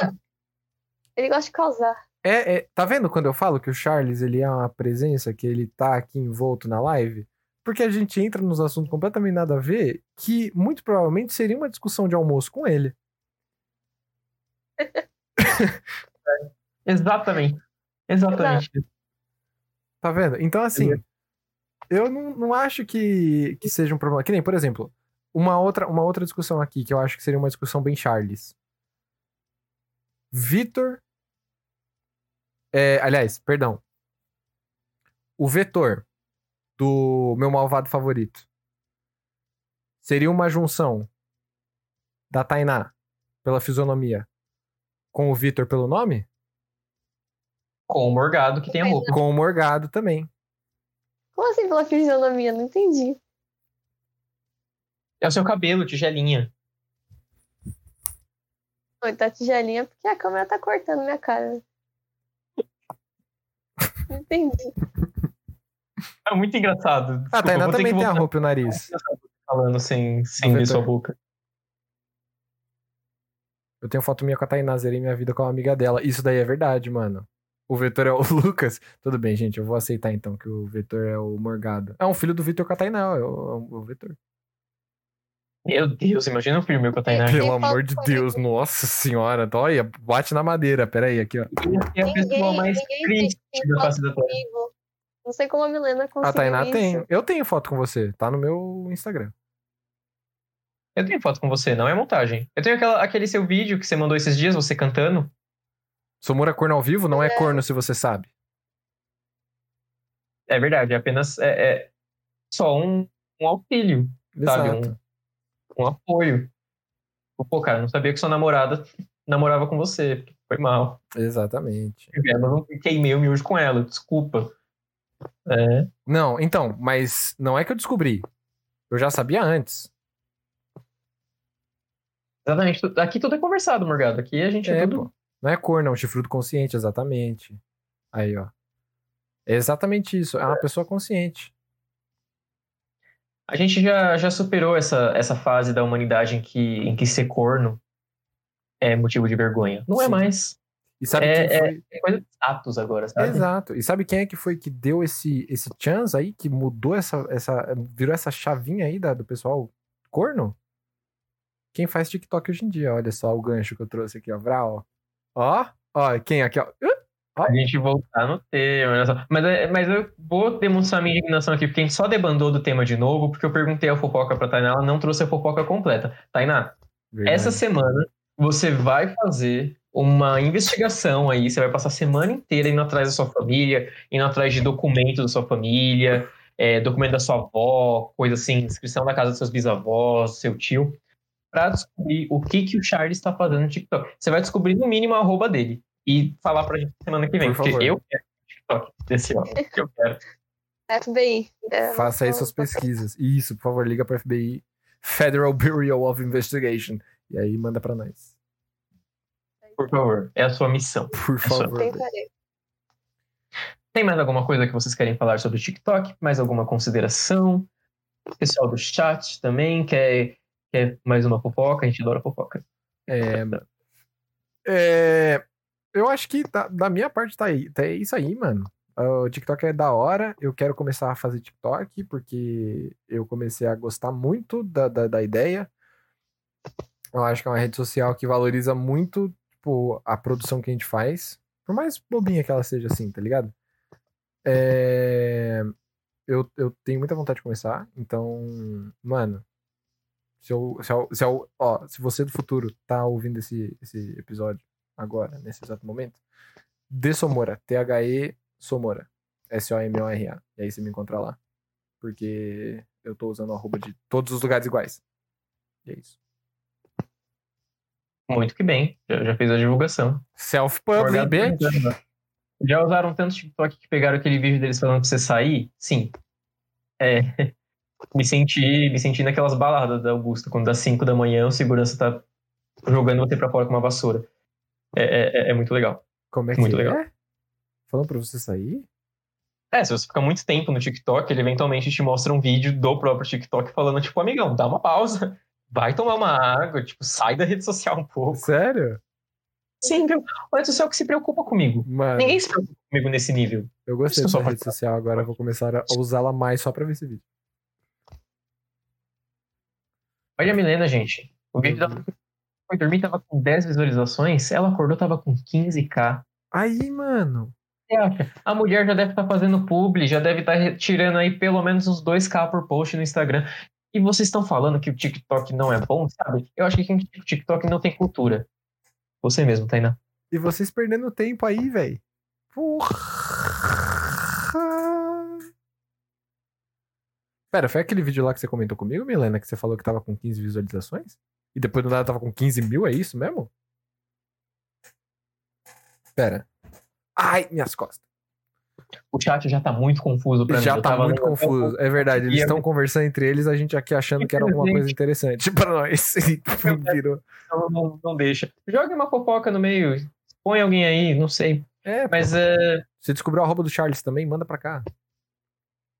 Speaker 3: Ele gosta de causar.
Speaker 1: É, é, tá vendo quando eu falo que o Charles ele é uma presença, que ele tá aqui envolto na live? Porque a gente entra nos assuntos completamente nada a ver, que muito provavelmente seria uma discussão de almoço com ele.
Speaker 2: exatamente. Exatamente.
Speaker 1: Tá vendo? Então, assim, eu não, não acho que, que seja um problema. Que nem, por exemplo, uma outra, uma outra discussão aqui, que eu acho que seria uma discussão bem Charles. Vitor. é, aliás, perdão. O vetor do meu malvado favorito seria uma junção da Tainá pela fisionomia com o Vitor pelo nome?
Speaker 2: Com o Morgado, que tem a roupa.
Speaker 1: Com o Morgado também.
Speaker 3: Como assim pela fisionomia? Não entendi.
Speaker 2: É o seu cabelo, tigelinha.
Speaker 3: Oi, tá tigelinha porque a câmera tá cortando minha cara. Não entendi.
Speaker 2: É muito engraçado.
Speaker 1: Ah,
Speaker 2: Desculpa,
Speaker 1: a Tainá também tem a roupa e o nariz.
Speaker 2: falando sem, sem
Speaker 1: Do
Speaker 2: ver sua boca.
Speaker 1: Eu tenho foto minha com a Tainá, zerei minha vida com uma amiga dela. Isso daí é verdade, mano. O Vetor é o Lucas. Tudo bem, gente, eu vou aceitar então que o Vetor é o Morgado. É um filho do Vitor Tainá, é o, é o Vetor.
Speaker 2: Meu Deus, imagina o filme com a Tainá.
Speaker 1: Pelo amor de. Deus, nossa senhora. Olha, bate na madeira. Pera aí, aqui, ó.
Speaker 2: É a pessoa mais triste da face da Terra.
Speaker 3: Não sei como a Milena conseguiu
Speaker 1: A Tainá
Speaker 3: isso.
Speaker 1: tem. Eu tenho foto com você. Tá no meu Instagram.
Speaker 2: Eu tenho foto com você, não é montagem. Eu tenho aquela, aquele seu vídeo que você mandou esses dias, você cantando.
Speaker 1: Somura é corno ao vivo não é, corno se você sabe.
Speaker 2: É verdade, é apenas é, é só um, um auxílio, sabe? Um, um apoio. Pô, cara, não sabia que sua namorada namorava com você. Foi mal.
Speaker 1: Exatamente.
Speaker 2: Eu não queimei o miojo com ela, desculpa. É.
Speaker 1: Não, então, mas não é que eu descobri. Eu já sabia antes.
Speaker 2: Exatamente. Aqui tudo é conversado, Morgado. Aqui a gente é,
Speaker 1: É,
Speaker 2: tudo.
Speaker 1: Não é corno, é um chifrudo consciente, exatamente. Aí, ó. É exatamente isso. É uma pessoa consciente.
Speaker 2: A gente já, já superou essa, essa fase da humanidade em que, em que ser corno é motivo de vergonha. Não é
Speaker 1: Sim.
Speaker 2: mais.
Speaker 1: E sabe
Speaker 2: É-
Speaker 1: quem foi?
Speaker 2: É coisa de status agora, sabe?
Speaker 1: Exato. E sabe quem é que foi que deu esse, esse chance aí, que mudou essa, essa. virou essa chavinha aí da, do pessoal corno? Quem faz TikTok hoje em dia, olha só o gancho que eu trouxe aqui, ó. Vral. Ó, ó, quem aqui, ó.
Speaker 2: A gente voltar no tema. Mas, é- mas eu vou demonstrar minha indignação aqui, porque a gente só debandou do tema de novo, porque eu perguntei a fofoca pra Tainá, ela não trouxe a fofoca completa. Tainá,
Speaker 1: verdade.
Speaker 2: essa semana você vai fazer uma investigação aí, você vai passar a semana inteira indo atrás da sua família, indo atrás de documentos da sua família, é, documento da sua avó, coisa assim, inscrição da casa dos seus bisavós, do seu tio, pra descobrir o que, que o Charles está fazendo no TikTok. Você vai descobrir no mínimo a arroba dele e falar pra gente semana que vem,
Speaker 1: Por
Speaker 2: porque
Speaker 1: favor.
Speaker 2: eu quero o TikTok desse homem, eu quero.
Speaker 3: FBI. é,
Speaker 1: Faça aí suas pesquisas. Isso, por favor, liga pra FBI. Federal Bureau of Investigation. E aí manda pra nós.
Speaker 2: Por favor, é a sua missão.
Speaker 1: Por
Speaker 2: só-
Speaker 1: favor.
Speaker 2: Tem mais alguma coisa que vocês querem falar sobre o TikTok? Mais alguma consideração? O pessoal do chat também quer, quer mais uma fofoca? A gente adora fofoca.
Speaker 1: É, é, eu acho que da, da minha parte tá, aí, tá isso aí, mano. O TikTok é da hora. Eu quero começar a fazer TikTok porque eu comecei a gostar muito da, da, da ideia. Eu acho que é uma rede social que valoriza muito tipo, a produção que a gente faz. Por mais bobinha que ela seja assim, tá ligado? É, eu, eu tenho muita vontade de começar. Então, mano, se eu, se eu, se eu- ó, se você do futuro tá ouvindo esse, esse episódio agora, nesse exato momento, de Somora, T-H-E Somora, S-O-M-O-R-A. E aí você me encontra lá. Porque eu tô usando o arroba de todos os lugares iguais. E é isso.
Speaker 2: Muito que bem, já, já fez a divulgação.
Speaker 1: Self-public, bitch.
Speaker 2: perguntando, Já usaram tanto TikTok que pegaram aquele vídeo deles falando pra você sair? Sim. É. Me senti, me senti naquelas baladas da Augusta, quando das 5 da manhã o segurança tá jogando você pra fora com uma vassoura. É, é- é muito legal.
Speaker 1: Como é que
Speaker 2: Muito
Speaker 1: é?
Speaker 2: legal.
Speaker 1: Falando pra você sair?
Speaker 2: É, se você ficar muito tempo no TikTok, ele eventualmente te mostra um vídeo do próprio TikTok falando, tipo, amigão, dá uma pausa, vai tomar uma água, tipo, sai da rede social um pouco.
Speaker 1: Sério?
Speaker 2: Sim, viu? A rede social que se preocupa comigo.
Speaker 1: Mano,
Speaker 2: Ninguém se preocupa comigo nesse nível.
Speaker 1: eu gostei
Speaker 2: só
Speaker 1: da rede social, agora eu vou começar a usá-la mais só pra ver esse vídeo.
Speaker 2: Olha a Milena, gente. O vídeo dela foi dormir, tava com 10 visualizações, ela acordou, tava com 15k.
Speaker 1: Aí, mano.
Speaker 2: Acha? A mulher já deve estar fazendo publi, já deve estar tirando aí pelo menos uns 2k por post no Instagram. E vocês estão falando que o TikTok não é bom, sabe? Eu acho que quem o TikTok não tem cultura. Você mesmo, Tainá.
Speaker 1: E vocês perdendo tempo aí, velho. Porra. Pera, foi aquele vídeo lá que você comentou comigo, Milena, que você falou que tava com 15 visualizações? E depois do nada tava com 15 mil, é isso mesmo? Pera. Ai, minhas costas.
Speaker 2: O chat já tá muito confuso pra mim.
Speaker 1: Já
Speaker 2: Eu
Speaker 1: tá muito confuso. É verdade, eles
Speaker 2: é
Speaker 1: estão
Speaker 2: muito-
Speaker 1: conversando entre eles, a gente aqui achando que era alguma coisa interessante pra nós. E virou.
Speaker 2: Então não, não deixa. Jogue uma fofoca no meio. Põe alguém aí, não sei.
Speaker 1: É,
Speaker 2: Mas é,
Speaker 1: você descobriu a roupa do Charles também? Manda pra cá.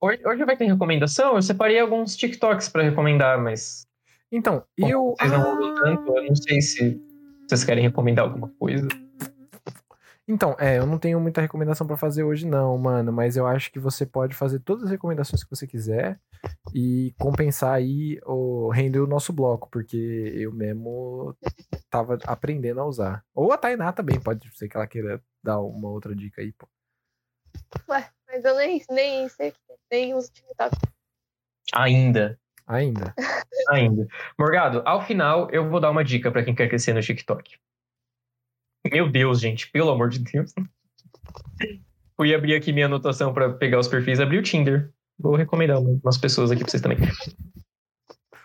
Speaker 2: Hoje, hoje vai ter recomendação. Eu separei alguns TikToks pra recomendar, mas
Speaker 1: Então,
Speaker 2: Bom,
Speaker 1: eu.
Speaker 2: vocês não mudam tanto, eu não sei se vocês querem recomendar alguma coisa.
Speaker 1: Então, é, eu não tenho muita recomendação pra fazer hoje, não, mano. Mas eu acho que você pode fazer todas as recomendações que você quiser e compensar aí o render o nosso bloco, porque eu mesmo tava aprendendo a usar. Ou a Tainá também, pode ser que ela queira dar uma outra dica aí, pô.
Speaker 3: Ué, mas eu nem, nem sei é, nem uso TikTok.
Speaker 2: Ainda.
Speaker 1: Ainda.
Speaker 2: Ainda. Morgado, ao final eu vou dar uma dica pra quem quer crescer no TikTok. Meu Deus, gente, pelo amor de Deus. Fui abrir aqui minha anotação pra pegar os perfis, abri o Tinder. Vou recomendar umas pessoas aqui pra vocês também.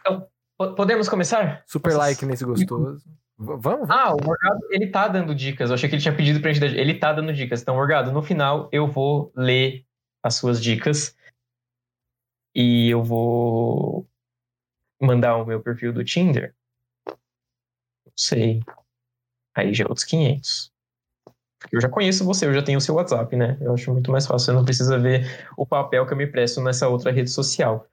Speaker 2: Então, po- podemos começar?
Speaker 1: Super
Speaker 2: Nossa.
Speaker 1: like nesse gostoso. V- Vamos?
Speaker 2: Ah, o Morgado, ele tá dando dicas. Eu achei que ele tinha pedido pra gente dar Ele tá dando dicas. Então, Morgado, no final eu vou ler as suas dicas. E eu vou mandar o meu perfil do Tinder. Não sei. Aí já é outros 500. Porque eu já conheço você, eu já tenho o seu WhatsApp, né? Eu acho muito mais fácil. Você não precisa ver o papel que eu me presto nessa outra rede social.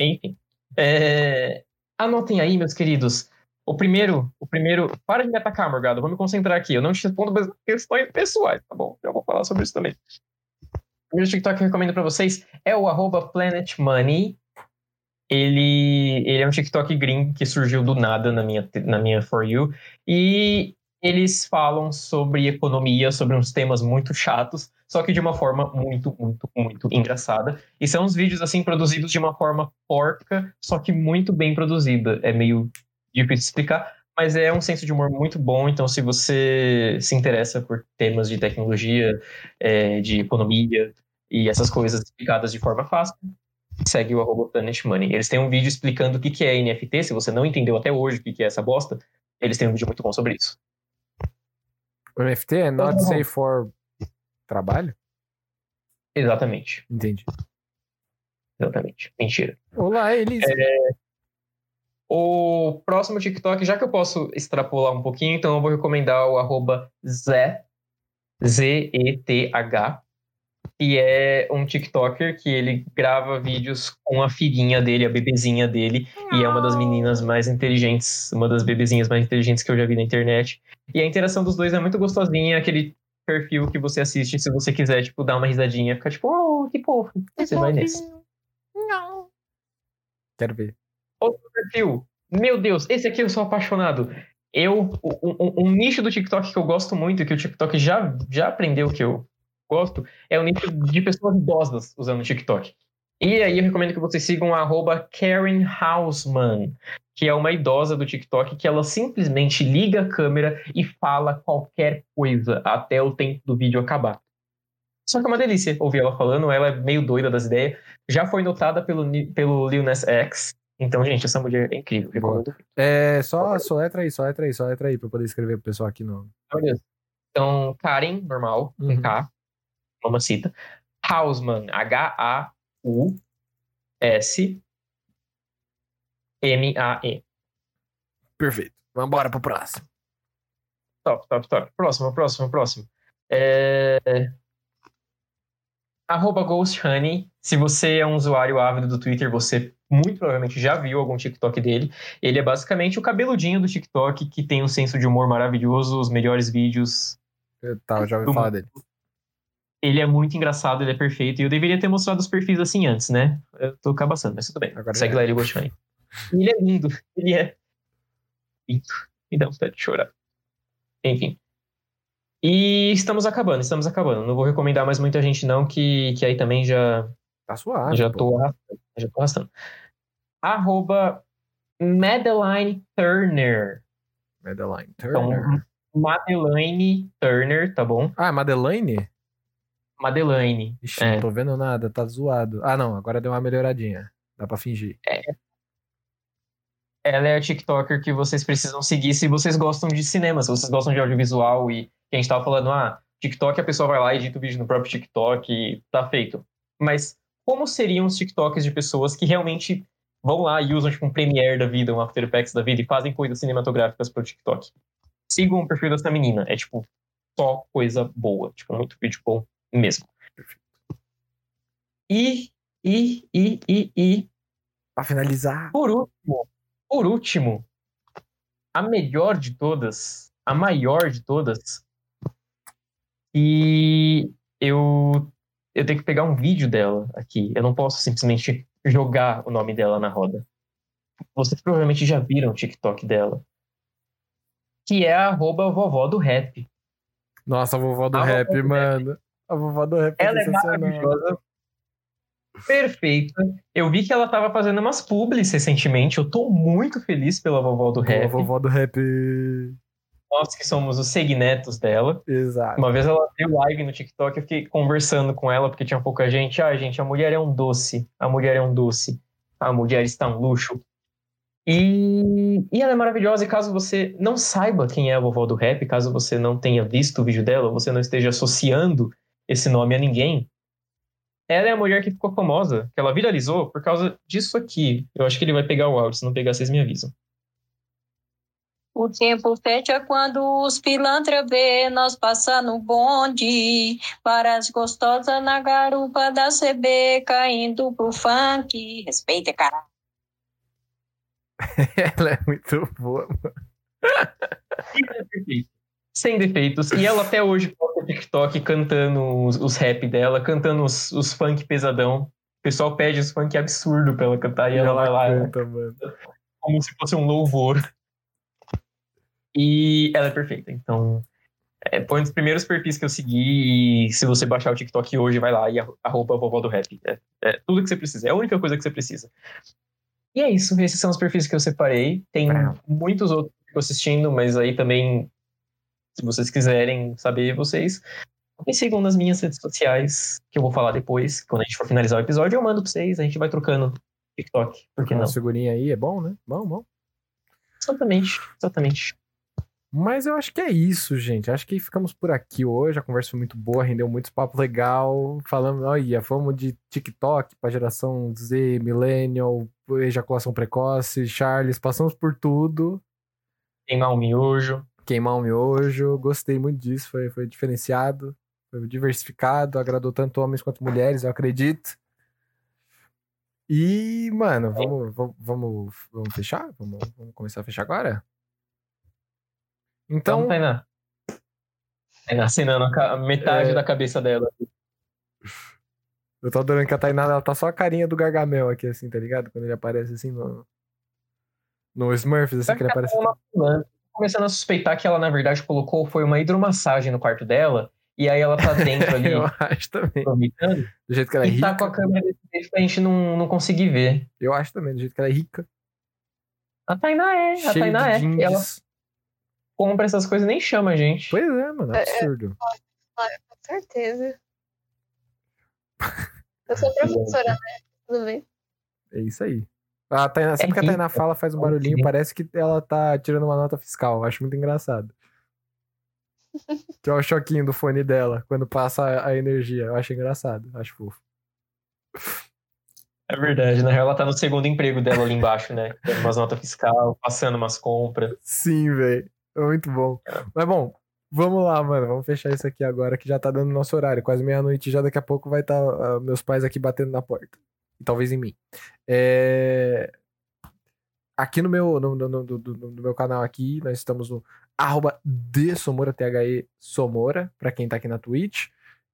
Speaker 2: Enfim. É, Anotem aí, meus queridos. O primeiro, o primeiro. Para de me atacar, Morgado. Vou me concentrar aqui. Eu não te respondo mas questões pessoais, tá bom? Já vou falar sobre isso também. O primeiro TikTok que eu recomendo pra vocês é o arroba Planet Money. Ele, ele é um TikTok gringo que surgiu do nada na minha, na minha For You. E eles falam sobre economia, sobre uns temas muito chatos, só que de uma forma muito, muito, muito engraçada. E são uns vídeos, assim, produzidos de uma forma porca, só que muito bem produzida. É meio difícil de explicar, mas é um senso de humor muito bom. Então, se você se interessa por temas de tecnologia, é, de economia e essas coisas explicadas de forma fácil, segue o arroba Planet Money. Eles têm um vídeo explicando o que é NFT. Se você não entendeu até hoje o que é essa bosta, eles têm um vídeo muito bom sobre isso.
Speaker 1: O NFT é not
Speaker 2: Uhum.
Speaker 1: safe for trabalho?
Speaker 2: Exatamente.
Speaker 1: Entendi.
Speaker 2: Exatamente. Mentira.
Speaker 1: Olá, Elisa.
Speaker 2: O próximo TikTok, já que eu posso extrapolar um pouquinho, então eu vou recomendar o arroba Zé, Z-E-T-H, que é um TikToker que ele grava vídeos com a filhinha dele, a bebezinha dele, e é uma das meninas mais inteligentes, uma das bebezinhas mais inteligentes que eu já vi na internet. E a interação dos dois é muito gostosinha, aquele perfil que você assiste, se você quiser, tipo, dar uma risadinha, fica tipo, oh, que fofo. Você vai nesse.
Speaker 1: Quero ver.
Speaker 2: Outro perfil. Meu Deus, esse aqui eu sou apaixonado. Eu, um, um- nicho do TikTok que eu gosto muito, que o TikTok já, já aprendeu que eu gosto, é o nicho de pessoas idosas usando o TikTok. E aí eu recomendo que vocês sigam a Karen Hausman, que é uma idosa do TikTok que ela simplesmente liga a câmera e fala qualquer coisa até o tempo do vídeo acabar. Só que é uma delícia ouvir ela falando, ela é meio doida das ideias. Já foi notada pelo, pelo Lil X. Então, gente, essa mulher é incrível. Recomendo.
Speaker 1: É, só, só letra aí, só letra aí, só letra aí, pra eu poder escrever pro pessoal aqui no.
Speaker 2: Então, Karen, normal, com
Speaker 1: Uhum.
Speaker 2: K, mamacita. Hausman, H-A-U-S-M-A-E.
Speaker 1: Perfeito. Vambora pro próximo.
Speaker 2: Top, top, top. Próximo, próximo, próximo. É... Arroba Ghost Honey. Se você é um usuário ávido do Twitter, você muito provavelmente já viu algum TikTok dele. Ele é basicamente o cabeludinho do TikTok que tem um senso de humor maravilhoso, os melhores vídeos.
Speaker 1: Eu, tá, eu já ouvi falar dele.
Speaker 2: Ele é muito engraçado, ele é perfeito. E eu deveria ter mostrado os perfis assim antes, né? Eu tô cabaçando, mas tudo bem.
Speaker 1: Agora
Speaker 2: Segue
Speaker 1: é.
Speaker 2: lá ele Ghost Honey. Ele é lindo. Ele é lindo. Me dá vontade de chorar. Enfim. E estamos acabando, estamos acabando. Não vou recomendar mais muita gente, não, que, que aí também já,
Speaker 1: Tá suave.
Speaker 2: já,
Speaker 1: pô.
Speaker 2: tô arrastando, já tô arrastando. Arroba Madeline Turner.
Speaker 1: Madeline
Speaker 2: Então,
Speaker 1: Turner.
Speaker 2: Madeline Turner, tá bom?
Speaker 1: Ah, Madeline?
Speaker 2: Madeline.
Speaker 1: Ixi,
Speaker 2: É.
Speaker 1: não tô vendo nada, tá zoado. Ah, não, agora deu uma melhoradinha. Dá pra fingir.
Speaker 2: Ela é a TikToker que vocês precisam seguir se vocês gostam de cinema, se vocês gostam de audiovisual e que a gente tava falando, ah, TikTok a pessoa vai lá e edita o vídeo no próprio TikTok e tá feito. Mas como seriam os TikToks de pessoas que realmente vão lá e usam tipo um Premiere da vida, um After Effects da vida e fazem coisas cinematográficas pro TikTok? Sigam o perfil dessa menina, é tipo só coisa boa, tipo muito vídeo bom mesmo. E, e, e, e, e,
Speaker 1: Pra finalizar.
Speaker 2: por último, por último, a melhor de todas, a maior de todas, e eu eu tenho que pegar um vídeo dela aqui. Eu não posso simplesmente jogar o nome dela na roda. Vocês provavelmente já viram o TikTok dela. Que é a arroba vovó do rap.
Speaker 1: Nossa, a vovó do
Speaker 2: A vovó
Speaker 1: rap,
Speaker 2: do
Speaker 1: mano. A vovó do rap
Speaker 2: Ela é maravilhosa. Perfeita. Eu vi que ela tava fazendo umas publis recentemente. Eu tô muito feliz pela vovó do
Speaker 1: Pô, a
Speaker 2: rap.
Speaker 1: vovó do rap.
Speaker 2: Nós que somos os segnetos dela.
Speaker 1: Exato.
Speaker 2: Uma vez ela deu live no TikTok, eu fiquei conversando com ela, porque tinha pouca gente. Ah, gente, a mulher é um doce. A mulher é um doce. A mulher está um luxo. E, e ela é maravilhosa. E caso você não saiba quem é a vovó do rap, caso você não tenha visto o vídeo dela, você não esteja associando esse nome a ninguém, ela é a mulher que ficou famosa, que ela viralizou por causa disso aqui. Eu acho que ele vai pegar o áudio, se não pegar, vocês me avisam.
Speaker 4: O tempo fecha quando os pilantra vê nós passando o bonde. Várias gostosas na garupa da CB caindo pro funk. Respeita, cara.
Speaker 1: Ela é muito boa, mano.
Speaker 2: Sem defeitos. E ela até hoje posta TikTok cantando os, os rap dela, cantando os, os funk pesadão. O pessoal pede os funk absurdo pra ela cantar e,
Speaker 1: E
Speaker 2: ela vai lá
Speaker 1: canta, mano.
Speaker 2: como se fosse um louvor. E ela é perfeita. Então, é, foi um dos primeiros perfis que eu segui. E se você baixar o TikTok hoje, vai lá e arro- arroba vovó do rap. É, é tudo que você precisa. É a única coisa que você precisa. E é isso. Esses são os perfis que eu separei. Tem muitos outros que eu assistindo, mas aí também, se vocês quiserem saber, vocês me sigam nas minhas redes sociais, que eu vou falar depois. Quando a gente for finalizar o episódio, eu mando pra vocês. A gente vai trocando TikTok. Por que
Speaker 1: Uma
Speaker 2: não?
Speaker 1: figurinha aí é bom, né? Bom, bom.
Speaker 2: Exatamente. Exatamente.
Speaker 1: Mas eu acho que é isso, gente. Acho que ficamos por aqui hoje. A conversa foi muito boa, rendeu muito papo legal. Falando, olha, fomos de TikTok pra geração Z, Millennial, ejaculação precoce, Charles, passamos por tudo.
Speaker 2: Queimar um miojo.
Speaker 1: Queimar o miojo, gostei muito disso, foi, foi diferenciado, foi diversificado, agradou tanto homens quanto mulheres, eu acredito. E, mano, vamos, vamos, vamos, vamos fechar? Vamos, vamos começar a fechar agora?
Speaker 2: Então,
Speaker 1: Então,
Speaker 2: Tainá. Tainá acenando a metade
Speaker 1: É.
Speaker 2: da cabeça dela.
Speaker 1: Eu tô adorando que a Tainá, ela tá só a carinha do Gargamel aqui, assim, tá ligado? Quando ele aparece assim no. No Smurfs, assim, que ele aparece.
Speaker 2: Ela tá começando a suspeitar que ela, na verdade, colocou foi uma hidromassagem no quarto dela. E aí ela tá dentro ali,
Speaker 1: Eu acho também. Do jeito que ela é
Speaker 2: E tá
Speaker 1: rica.
Speaker 2: com a câmera desse jeito pra gente não, não conseguir ver.
Speaker 1: Eu acho também, do jeito que ela é rica.
Speaker 2: A Tainá é, a
Speaker 1: Cheia
Speaker 2: Tainá é. Ela compra essas coisas e nem chama a gente.
Speaker 1: Pois é, mano, absurdo.
Speaker 3: Com certeza. Eu sou professora, né? Tudo bem.
Speaker 1: É isso aí. A Tainá, sempre que a. Tainá fala, faz um barulhinho, parece que ela tá tirando uma nota fiscal. Eu Acho muito engraçado. Que é o choquinho do fone dela, quando passa a, energia. Eu acho engraçado, acho fofo.
Speaker 2: É verdade, na real ela tá no segundo emprego dela ali embaixo, né? Dando umas notas fiscal, passando umas compras.
Speaker 1: Sim, velho. É muito bom. Mas bom, vamos lá, mano. Vamos fechar isso aqui agora, que já tá dando nosso horário. Quase meia-noite já, daqui a pouco vai estar meus pais aqui batendo na porta. E talvez em mim. É... Aqui no meu, no, no- no- no- meu canal aqui, nós estamos no arroba de Somora, T-H-E Somora, pra quem tá aqui na Twitch.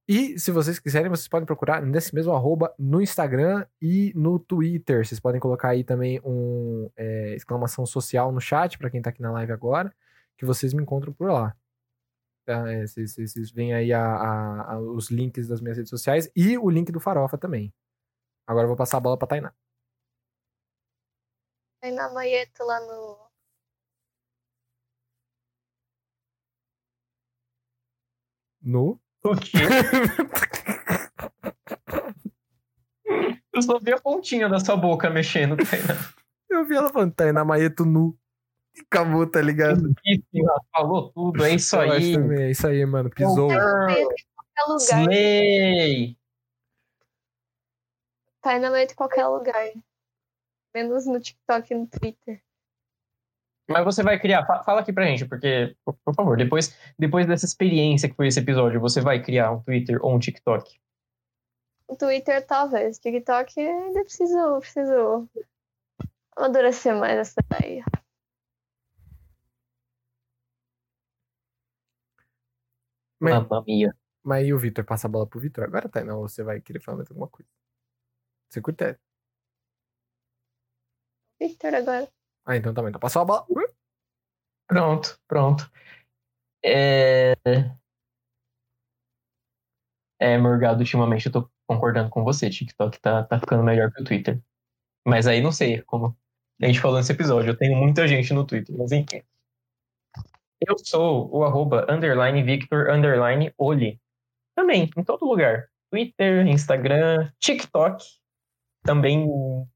Speaker 1: E se vocês quiserem, vocês podem procurar nesse mesmo arroba no Instagram e no Twitter. Vocês podem colocar aí também um é, exclamação social no chat pra quem tá aqui na live agora, que vocês me encontram por lá. Tá? É, Vocês, veem aí a- a- a- os links das minhas redes sociais e o link do Farofa também. Agora eu vou passar a bola pra Tainá.
Speaker 3: Na Maieto lá no.
Speaker 1: No?
Speaker 2: O quê? Eu só vi a pontinha da sua boca mexendo, Tainá.
Speaker 1: Eu vi ela falando, Tainá Maeto nu. Acabou, tá ligado?
Speaker 2: Falou tudo, é isso
Speaker 1: Eu
Speaker 2: aí.
Speaker 1: também, é isso aí, mano. Pisou.
Speaker 3: Lugar.
Speaker 2: Slay!
Speaker 3: Tá na Maieto em qualquer lugar. Menos no TikTok e no Twitter.
Speaker 2: Mas você vai criar, fa- fala aqui pra gente, porque, por, favor, depois, depois dessa experiência que foi esse episódio, você vai criar um Twitter ou um TikTok?
Speaker 3: No Twitter, talvez. TikTok, ainda preciso, preciso amadurecer mais essa daí.
Speaker 1: Mas,
Speaker 2: Mamma mia.
Speaker 1: mas e o Vitor? Passa a bola pro Vitor agora, Tainá? Ou você vai querer falar mais alguma coisa? Você critério.
Speaker 3: Twitter agora.
Speaker 1: Ah, então também. Então passou a bola.
Speaker 2: Pronto, pronto. É... É, Morgado, ultimamente eu tô concordando com você. TikTok tá, tá ficando melhor que o Twitter. Mas aí não sei, como a gente falou nesse episódio, eu tenho muita gente no Twitter, mas enfim. Eu sou o arroba underline Victor underline Oli. Também, em todo lugar. Twitter, Instagram, TikTok. Também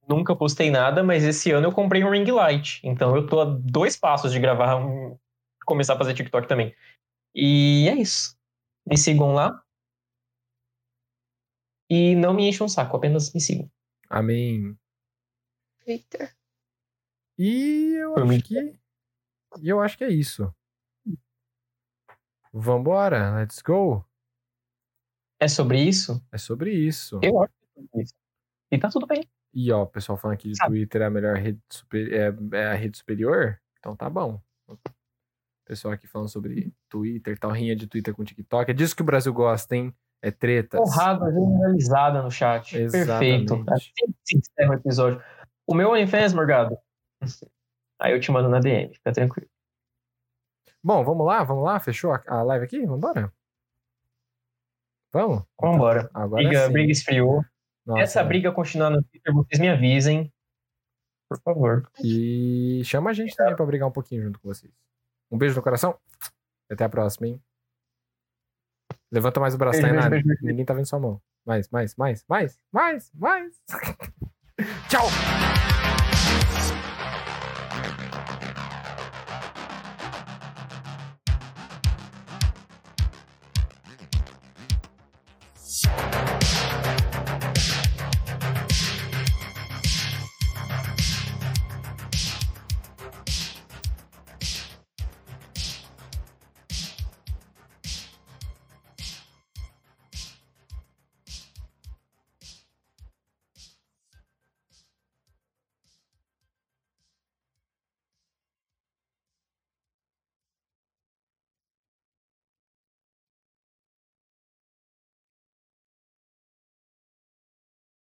Speaker 2: nunca postei nada, mas esse ano eu comprei um ring light. Então eu tô a dois passos de gravar um. começar a fazer TikTok também. E é isso. Me sigam lá. E não me enchem um saco, apenas me sigam.
Speaker 1: Amém.
Speaker 3: Victor.
Speaker 1: E eu acho que. E eu acho que é isso. Vambora, let's go.
Speaker 2: É sobre isso?
Speaker 1: É sobre isso.
Speaker 2: Eu acho que é sobre isso. E tá tudo bem.
Speaker 1: E ó, o pessoal falando aqui de
Speaker 2: Sabe.
Speaker 1: Twitter é a melhor rede super, é, é a rede superior. Então tá bom. Pessoal aqui falando sobre Twitter, tal, rinha de Twitter com TikTok. É disso que o Brasil gosta, hein? É tretas.
Speaker 2: Porrada generalizada no chat. Perfeito.
Speaker 1: Exatamente.
Speaker 2: Assim que se encerra o episódio. O meu OnlyFans, Morgado. Aí eu te mando na DM, fica tranquilo.
Speaker 1: Bom, vamos lá, vamos lá. Fechou a, a live aqui? Vambora? Vamos?
Speaker 2: Vambora.
Speaker 1: Agora
Speaker 2: Briga,
Speaker 1: sim.
Speaker 2: briga esfriou.
Speaker 1: Nossa,
Speaker 2: Essa
Speaker 1: é.
Speaker 2: briga continuar no Twitter, vocês me avisem. Por favor.
Speaker 1: E chama a gente também pra brigar um pouquinho junto com vocês. Um beijo no coração. Até a próxima, hein? Levanta mais o braço,
Speaker 2: Beijo, beijo, beijo, beijo.
Speaker 1: Ninguém tá vendo sua mão. Mais, mais, mais, mais, mais, mais. Tchau!